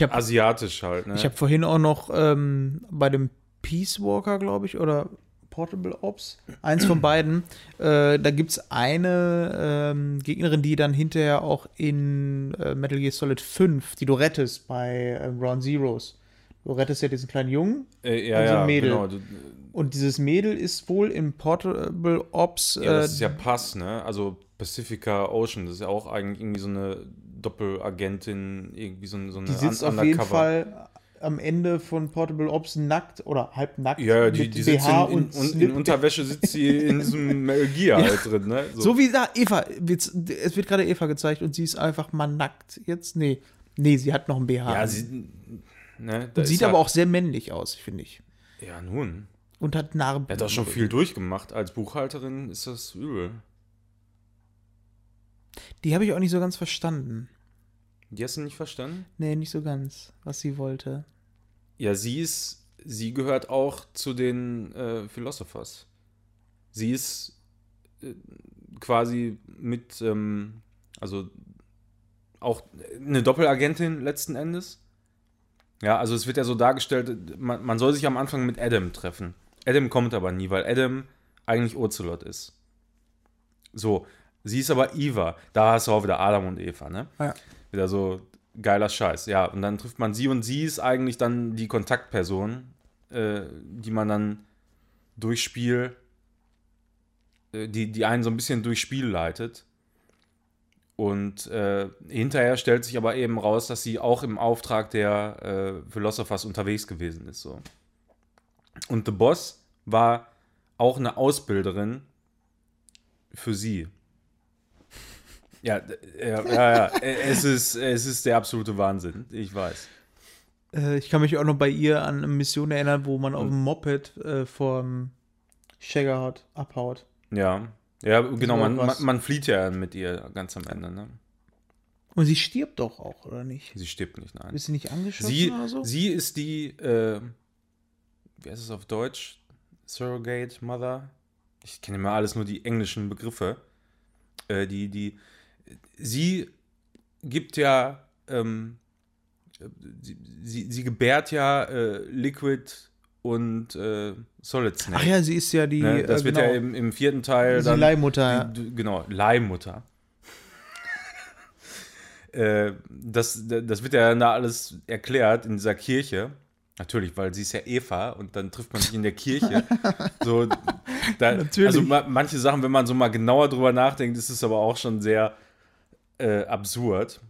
habe asiatisch halt, ne? ich hab vorhin auch noch ähm, bei dem Peace Walker, glaube ich, oder Portable Ops, eins von beiden, äh, da gibt es eine ähm, Gegnerin, die dann hinterher auch in äh, Metal Gear Solid 5, die du rettest bei äh, Ground Zeroes. Du rettest ja diesen kleinen Jungen Äh, ja, Und so ein ja, Mädel. genau. Und dieses Mädel ist wohl im Portable Ops. ja, das äh, ist ja Pass, ne? Also Pacifica Ocean, das ist ja auch eigentlich irgendwie so eine Doppelagentin, irgendwie so, so eine die sitzt Un- auf jeden Fall am Ende von Portable Ops nackt oder halb nackt Ja, ja, die, mit die sitzt BH in, und in. Unterwäsche, sitzt sie in diesem Metal Gear halt drin, ne? So wie da Eva, es wird gerade Eva gezeigt und sie ist einfach mal nackt. Jetzt, nee. Nee, sie hat noch ein BH. Ja, sie, ne, sieht ja, aber auch sehr männlich aus, finde ich. Ja, nun. Und hat Narben. Er hat auch schon viel durchgemacht. Als Buchhalterin ist das übel. Die habe ich auch nicht so ganz verstanden. Die hast du nicht verstanden? Nee, nicht so ganz, was sie wollte. Ja, sie ist, sie gehört auch zu den äh, Philosophers. Sie ist äh, quasi mit, ähm, also auch eine Doppelagentin letzten Endes. Ja, also es wird ja so dargestellt, man, man soll sich am Anfang mit Adam treffen. Adam kommt aber nie, weil Adam eigentlich Ocelot ist. So, sie ist aber Eva. Da hast du auch wieder Adam und Eva, ne? Ja. Wieder so geiler Scheiß. Ja, und dann trifft man sie und sie ist eigentlich dann die Kontaktperson, äh, die man dann durch Spiel, äh, die, die einen so ein bisschen durch Spiel leitet. Und äh, hinterher stellt sich aber eben raus, dass sie auch im Auftrag der äh, Philosophers unterwegs gewesen ist. So. Und The Boss war auch eine Ausbilderin für sie. Ja, ja, ja, ja. Es, ist, es ist der absolute Wahnsinn, ich weiß. Äh, ich kann mich auch noch bei ihr an eine Mission erinnern, wo man auf dem Moped äh, vom Shaggerhard abhaut. Ja, ja genau, man, man flieht ja mit ihr ganz am Ende. Ne? Und sie stirbt doch auch, oder nicht? Sie stirbt nicht, nein. Ist sie nicht angeschossen Sie, oder so? sie ist die, äh, wie heißt es auf Deutsch? Surrogate Mother? Ich kenne immer alles nur die englischen Begriffe. Äh, die, die, sie gibt ja, ähm, sie, sie, sie gebärt ja äh, Liquid und äh, Solid Snake. Ach ja, sie ist ja die. ne? Das äh, wird genau, ja im, im vierten Teil die dann. Leihmutter. Die, genau, Leihmutter. äh, das, das wird ja da alles erklärt in dieser Kirche. Natürlich, weil sie ist ja Eva und dann trifft man sich in der Kirche. so, da, Natürlich. Also ma manche Sachen, wenn man so mal genauer drüber nachdenkt, ist es aber auch schon sehr äh, absurd.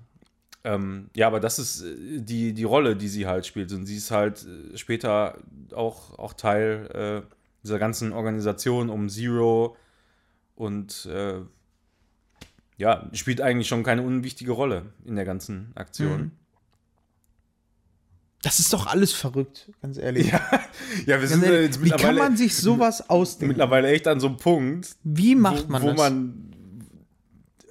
Ähm, ja, aber das ist äh, die, die Rolle, die sie halt spielt. Und sie ist halt äh, später auch, auch Teil äh, dieser ganzen Organisation um Zero und äh, ja, spielt eigentlich schon keine unwichtige Rolle in der ganzen Aktion. Mhm. Das ist doch alles verrückt, ganz ehrlich. Ja, ja wir sind ehrlich, jetzt Wie kann mittlerweile, man sich sowas ausdenken? mittlerweile echt an so einem Punkt, Wie macht wo, man wo das? man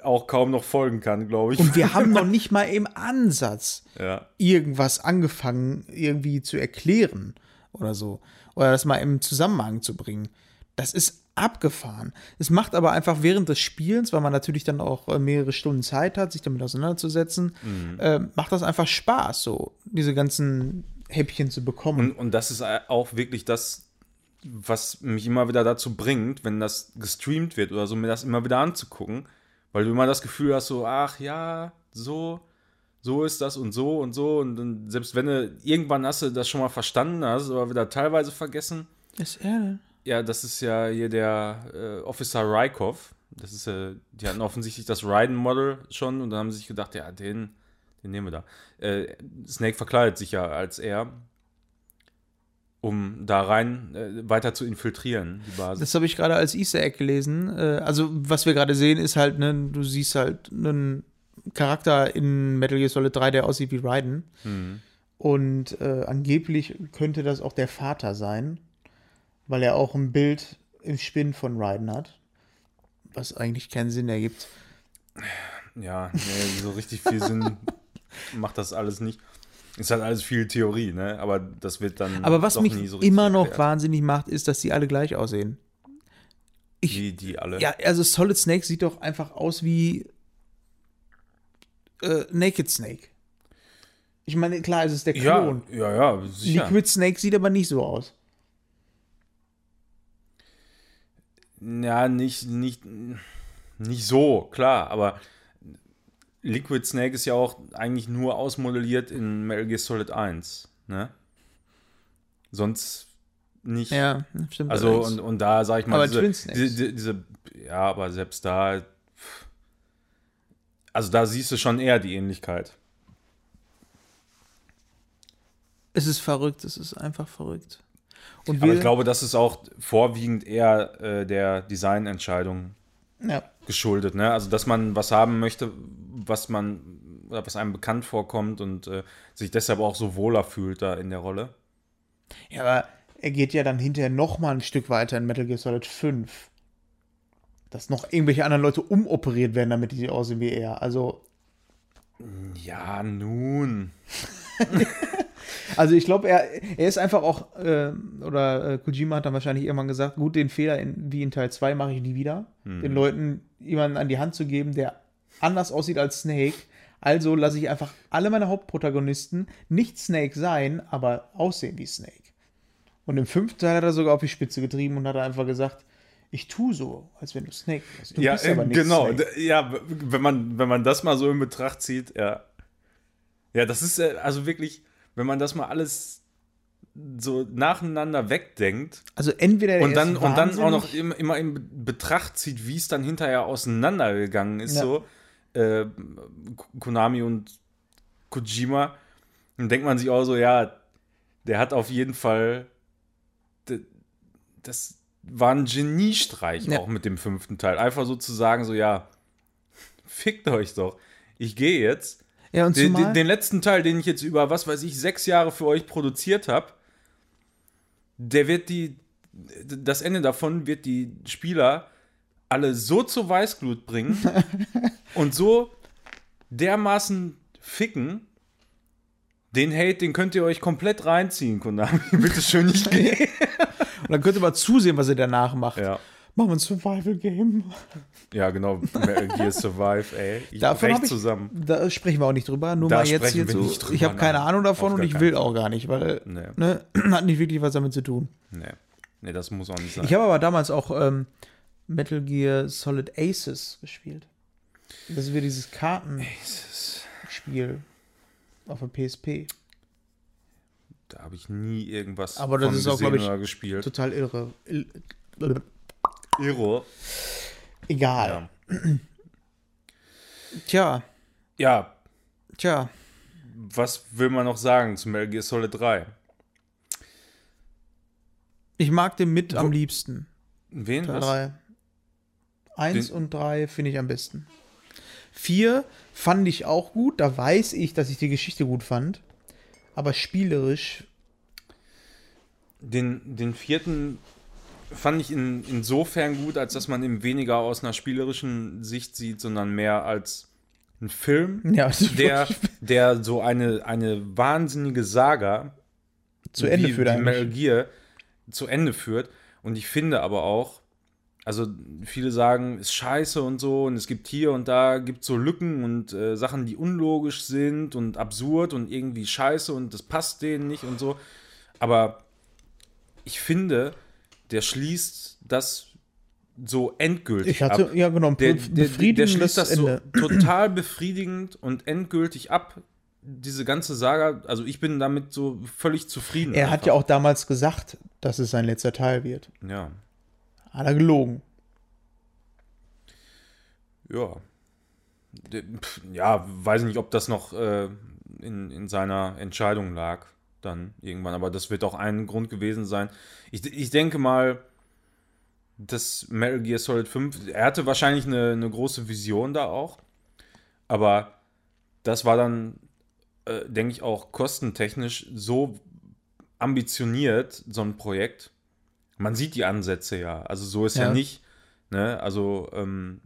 auch kaum noch folgen kann, glaube ich. Und wir haben noch nicht mal im Ansatz ja. irgendwas angefangen, irgendwie zu erklären oder so. Oder das mal im Zusammenhang zu bringen. Das ist abgefahren. Es macht aber einfach während des Spielens, weil man natürlich dann auch äh, mehrere Stunden Zeit hat, sich damit auseinanderzusetzen, äh, macht das einfach Spaß, so diese ganzen Häppchen zu bekommen. Und, und das ist auch wirklich das, was mich immer wieder dazu bringt, wenn das gestreamt wird oder so, mir das immer wieder anzugucken, weil du immer das Gefühl hast, so, ach ja, so, so ist das und so und so. Und dann, selbst wenn du irgendwann hast du das schon mal verstanden hast, aber wieder teilweise vergessen. ist er denn? Ja, das ist ja hier der äh, Officer Rykov. Das ist äh, die hatten offensichtlich das Raiden-Model schon und dann haben sie sich gedacht, ja, den, den nehmen wir da. Äh, Snake verkleidet sich ja als er, um da rein äh, weiter zu infiltrieren, die Basis. Das habe ich gerade als Easter Egg gelesen. Äh, also, was wir gerade sehen, ist halt, ne, du siehst halt einen Charakter in Metal Gear Solid 3, der aussieht wie Raiden. Mhm. Und äh, angeblich könnte das auch der Vater sein, weil er auch ein Bild im Spinn von Raiden hat. Was eigentlich keinen Sinn ergibt. Ja, nee, so richtig viel Sinn macht das alles nicht. Ist halt alles viel Theorie, ne? Aber das wird dann. Aber was mich so immer noch erklärt. wahnsinnig macht, ist, dass die alle gleich aussehen. Ich, Die, die alle. Ja, also Solid Snake sieht doch einfach aus wie äh, Naked Snake. Ich meine, klar, es ist der ja, Klon. ja, ja, sicher. Liquid Snake sieht aber nicht so aus. Ja, nicht, nicht, nicht so, klar, aber Liquid Snake ist ja auch eigentlich nur ausmodelliert in Metal Gear Solid 1, ne? Sonst nicht. Ja, stimmt. Also, allerdings. und, und da sag ich mal, Aber diese, diese, diese, ja, aber selbst da, also da siehst du schon eher die Ähnlichkeit. es ist verrückt, es ist einfach verrückt. Und Aber ich glaube, das ist auch vorwiegend eher äh, der Designentscheidung ja, geschuldet, ne? Also, dass man was haben möchte, was man oder was einem bekannt vorkommt und äh, sich deshalb auch so wohler fühlt da in der Rolle. ja, aber er geht ja dann hinterher noch mal ein Stück weiter in Metal Gear Solid 5. Dass noch irgendwelche anderen Leute umoperiert werden, damit die aussehen wie er. Also, Ja, nun. Also ich glaube, er, er ist einfach auch, äh, oder äh, Kojima hat dann wahrscheinlich irgendwann gesagt, gut, den Fehler in, wie in Teil 2 mache ich nie wieder. Den Leuten jemanden an die Hand zu geben, der anders aussieht als Snake. Also lasse ich einfach alle meine Hauptprotagonisten nicht Snake sein, aber aussehen wie Snake. Und im fünften Teil hat er sogar auf die Spitze getrieben und hat einfach gesagt, ich tue so, als wenn du Snake bist. Du ja, bist aber äh, nicht genau. Snake. Ja, wenn man, wenn man das mal so in Betracht zieht, ja. Ja, das ist äh, also wirklich, wenn man das mal alles so nacheinander wegdenkt Also entweder er und dann, und dann auch noch immer, immer in Betracht zieht, wie es dann hinterher auseinandergegangen ist, Ja. so äh, Konami und Kojima, dann denkt man sich auch so, ja, der hat auf jeden Fall, das war ein Geniestreich Ja. auch mit dem fünften Teil. Einfach so zu sagen, so, ja, fickt euch doch. Ich gehe jetzt. Ja, und Den, den, den letzten Teil, den ich jetzt über, was weiß ich, sechs Jahre für euch produziert habe, der wird die, das Ende davon wird die Spieler alle so zur Weißglut bringen und so dermaßen ficken, den Hate, den könnt ihr euch komplett reinziehen, Konami. Bitte schön nicht gehen. und dann könnte man zusehen, was er danach macht. ja. Machen wir ein Survival-Game. ja, genau. Metal Gear Survive, ey. Ich Davon ich, zusammen. Da sprechen wir auch nicht drüber. Nur Da mal jetzt hier so. drüber, ich habe keine. Ahnung davon und ich will auch gar nicht, weil Nee. ne, hat nicht wirklich was damit zu tun. Nee. Nee, das muss auch nicht sein. Ich habe aber damals auch ähm, Metal Gear Solid Aces gespielt. Das ist wieder dieses Karten Spiel auf der PSP. Da habe ich nie irgendwas Aber das von ist auch, gesehen ich, oder gespielt. Total irre. Irre. Egal. Ja. Tja, ja, tja. was will man noch sagen zu Metal Gear Solid 3? Ich mag den mit am liebsten. Wen? Teil Was? 3. Eins Den- und drei finde ich am besten. Vier fand ich auch gut. Da weiß ich, dass ich die Geschichte gut fand. Aber spielerisch, Den, den vierten fand ich in, insofern gut, als dass man ihn weniger aus einer spielerischen Sicht sieht, sondern mehr als ein Film, ja, der, der so eine, eine wahnsinnige Saga zu Ende wie, führt eigentlich. Metal Gear zu Ende führt. Und ich finde aber auch, also viele sagen, ist scheiße und so, und es gibt hier und da gibt so Lücken und äh, Sachen, die unlogisch sind und absurd und irgendwie scheiße und das passt denen nicht und so. Aber ich finde, der schließt das so endgültig Ich hatte, ab. ja genau, Der, der, der schließt das so Ende. total befriedigend und endgültig ab. Diese ganze Saga, also ich bin damit so völlig zufrieden. Er hat einfach. ja auch damals gesagt, dass es sein letzter Teil wird. Ja, Hat er gelogen. ja. Ja, weiß nicht, ob das noch äh, in, in seiner Entscheidung lag, dann irgendwann, aber das wird auch ein Grund gewesen sein. Ich, ich denke mal, dass Metal Gear Solid 5, er hatte wahrscheinlich eine, eine große Vision da auch, aber das war dann, äh, denke ich, auch kostentechnisch so ambitioniert, so ein Projekt. Man sieht die Ansätze ja, also so ist ja, Ja. nicht, ne, also ähm,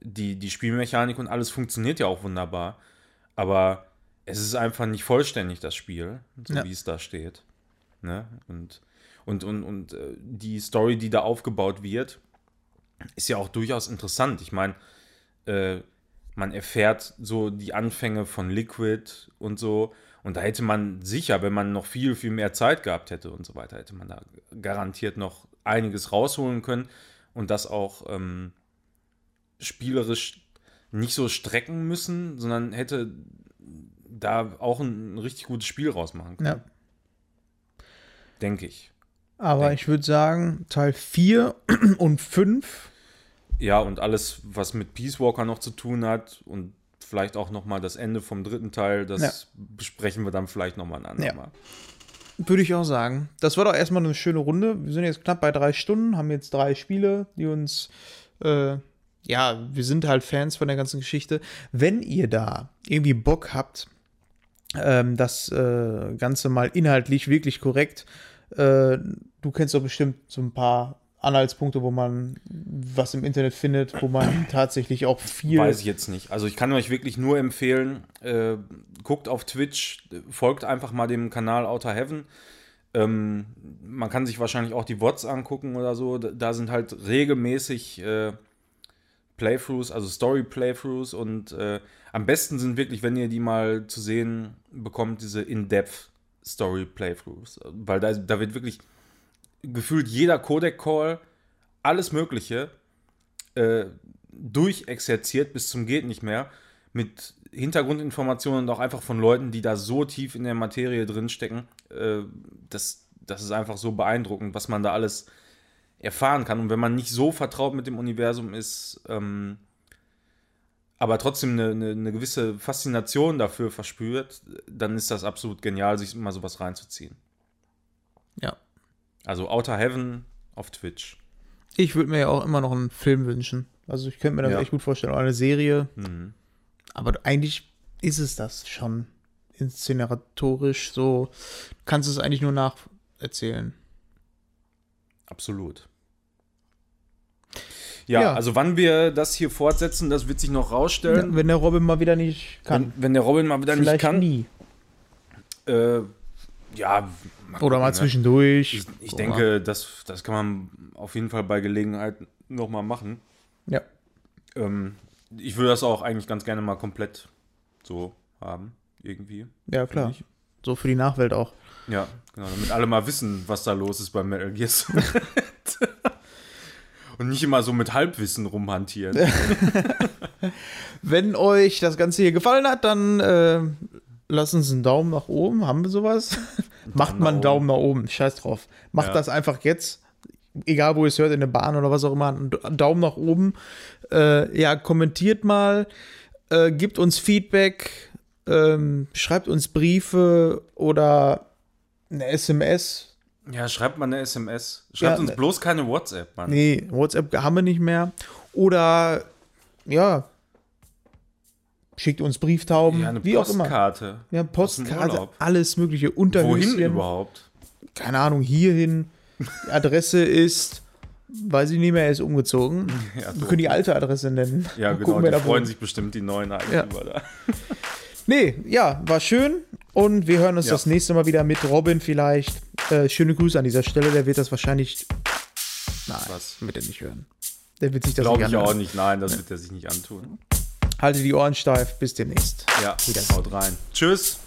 die, die Spielmechanik und alles funktioniert ja auch wunderbar, aber es ist einfach nicht vollständig, das Spiel, so Ja. wie es da steht. Ne? Und, und, und, und äh, die Story, die da aufgebaut wird, ist ja auch durchaus interessant. Ich meine, äh, man erfährt so die Anfänge von Liquid und so. Und da hätte man sicher, wenn man noch viel, viel mehr Zeit gehabt hätte und so weiter, hätte man da garantiert noch einiges rausholen können und das auch ähm, spielerisch nicht so strecken müssen, sondern hätte da auch ein, ein richtig gutes Spiel rausmachen können, Ja. denke ich. Aber Denk- ich würde sagen, Teil 4 und 5. Ja, und alles, was mit Peace Walker noch zu tun hat und vielleicht auch noch mal das Ende vom dritten Teil, das Ja. besprechen wir dann vielleicht noch mal ein Ja. andermal. Würde ich auch sagen. Das war doch erstmal eine schöne Runde. Wir sind jetzt knapp bei drei Stunden, haben jetzt drei Spiele, die uns, äh, ja, wir sind halt Fans von der ganzen Geschichte. Wenn ihr da irgendwie Bock habt, ähm, das äh, Ganze mal inhaltlich wirklich korrekt, äh, du kennst doch bestimmt so ein paar Anhaltspunkte, wo man was im Internet findet, wo man tatsächlich auch viel. Weiß ich jetzt nicht. Also ich kann euch wirklich nur empfehlen, äh, guckt auf Twitch, folgt einfach mal dem Kanal Outer Heaven. Ähm, man kann sich wahrscheinlich auch die Wots angucken oder so. Da, da sind halt regelmäßig äh, Playthroughs, also Story-Playthroughs und äh, am besten sind wirklich, wenn ihr die mal zu sehen bekommt, diese In-Depth Story-Playthroughs. Weil da, da wird wirklich gefühlt jeder Codec-Call, alles Mögliche äh, durchexerziert bis zum geht nicht mehr mit Hintergrundinformationen und auch einfach von Leuten, die da so tief in der Materie drinstecken. Äh, das, das ist einfach so beeindruckend, was man da alles erfahren kann. Und wenn man nicht so vertraut mit dem Universum ist, ähm, aber trotzdem eine, eine, eine gewisse Faszination dafür verspürt, dann ist das absolut genial, sich mal sowas reinzuziehen. Ja. Also Outer Heaven auf Twitch. Ich würde mir ja auch immer noch einen Film wünschen. Also ich könnte mir das Ja. echt gut vorstellen. Oder eine Serie. Mhm. Aber eigentlich ist es das schon inszenatorisch so. Kannst du es eigentlich nur nacherzählen. Absolut. Ja, Ja. also wann wir das hier fortsetzen, das wird sich noch rausstellen. Wenn der Robin mal wieder nicht kann. Wenn, wenn der Robin mal wieder nicht Vielleicht kann. nie. Äh, ja, Oder mal ne? zwischendurch. Ich, ich denke, das, das kann man auf jeden Fall bei Gelegenheit nochmal machen. Ja. Ähm, ich würde das auch eigentlich ganz gerne mal komplett so haben, irgendwie. Ja, klar. So für die Nachwelt auch. Ja, genau, damit alle mal wissen, was da los ist beim Metal Gear Solid. Und nicht immer so mit Halbwissen rumhantieren. Wenn euch das Ganze hier gefallen hat, dann äh, lasst uns einen Daumen nach oben. Haben wir sowas? Macht mal einen Daumen nach oben. Scheiß drauf. Macht Ja. das einfach jetzt. Egal, wo ihr es hört, in der Bahn oder was auch immer. Einen Daumen nach oben. Äh, ja, kommentiert mal. Äh, gibt uns Feedback. Ähm, schreibt uns Briefe oder eine SMS. Ja, schreibt mal eine SMS. Schreibt Ja, uns ne- bloß keine WhatsApp, Mann. Nee, WhatsApp haben wir nicht mehr. Oder, ja, schickt uns Brieftauben, Ja, eine wie auch immer. Postkarte. Ja, Postkarte, alles mögliche. Unterhöschen. Wohin überhaupt? Keine Ahnung, hierhin. Die Adresse ist, weiß ich nicht mehr, er ist umgezogen. Ja, Wir können die alte Adresse nennen. Ja, genau. die da freuen sich bestimmt die neuen Eigentümer da. Nee, ja, war schön. Und wir hören uns Ja. das nächste Mal wieder mit Robin vielleicht. Äh, schöne Grüße an dieser Stelle. Der wird das wahrscheinlich. Nein, Was? wird er nicht hören. Der wird sich das Glaube nicht ich auch nicht. Nein, das wird er sich nicht antun. Halte die Ohren steif. Bis demnächst. Ja, Wieder. haut rein. Tschüss.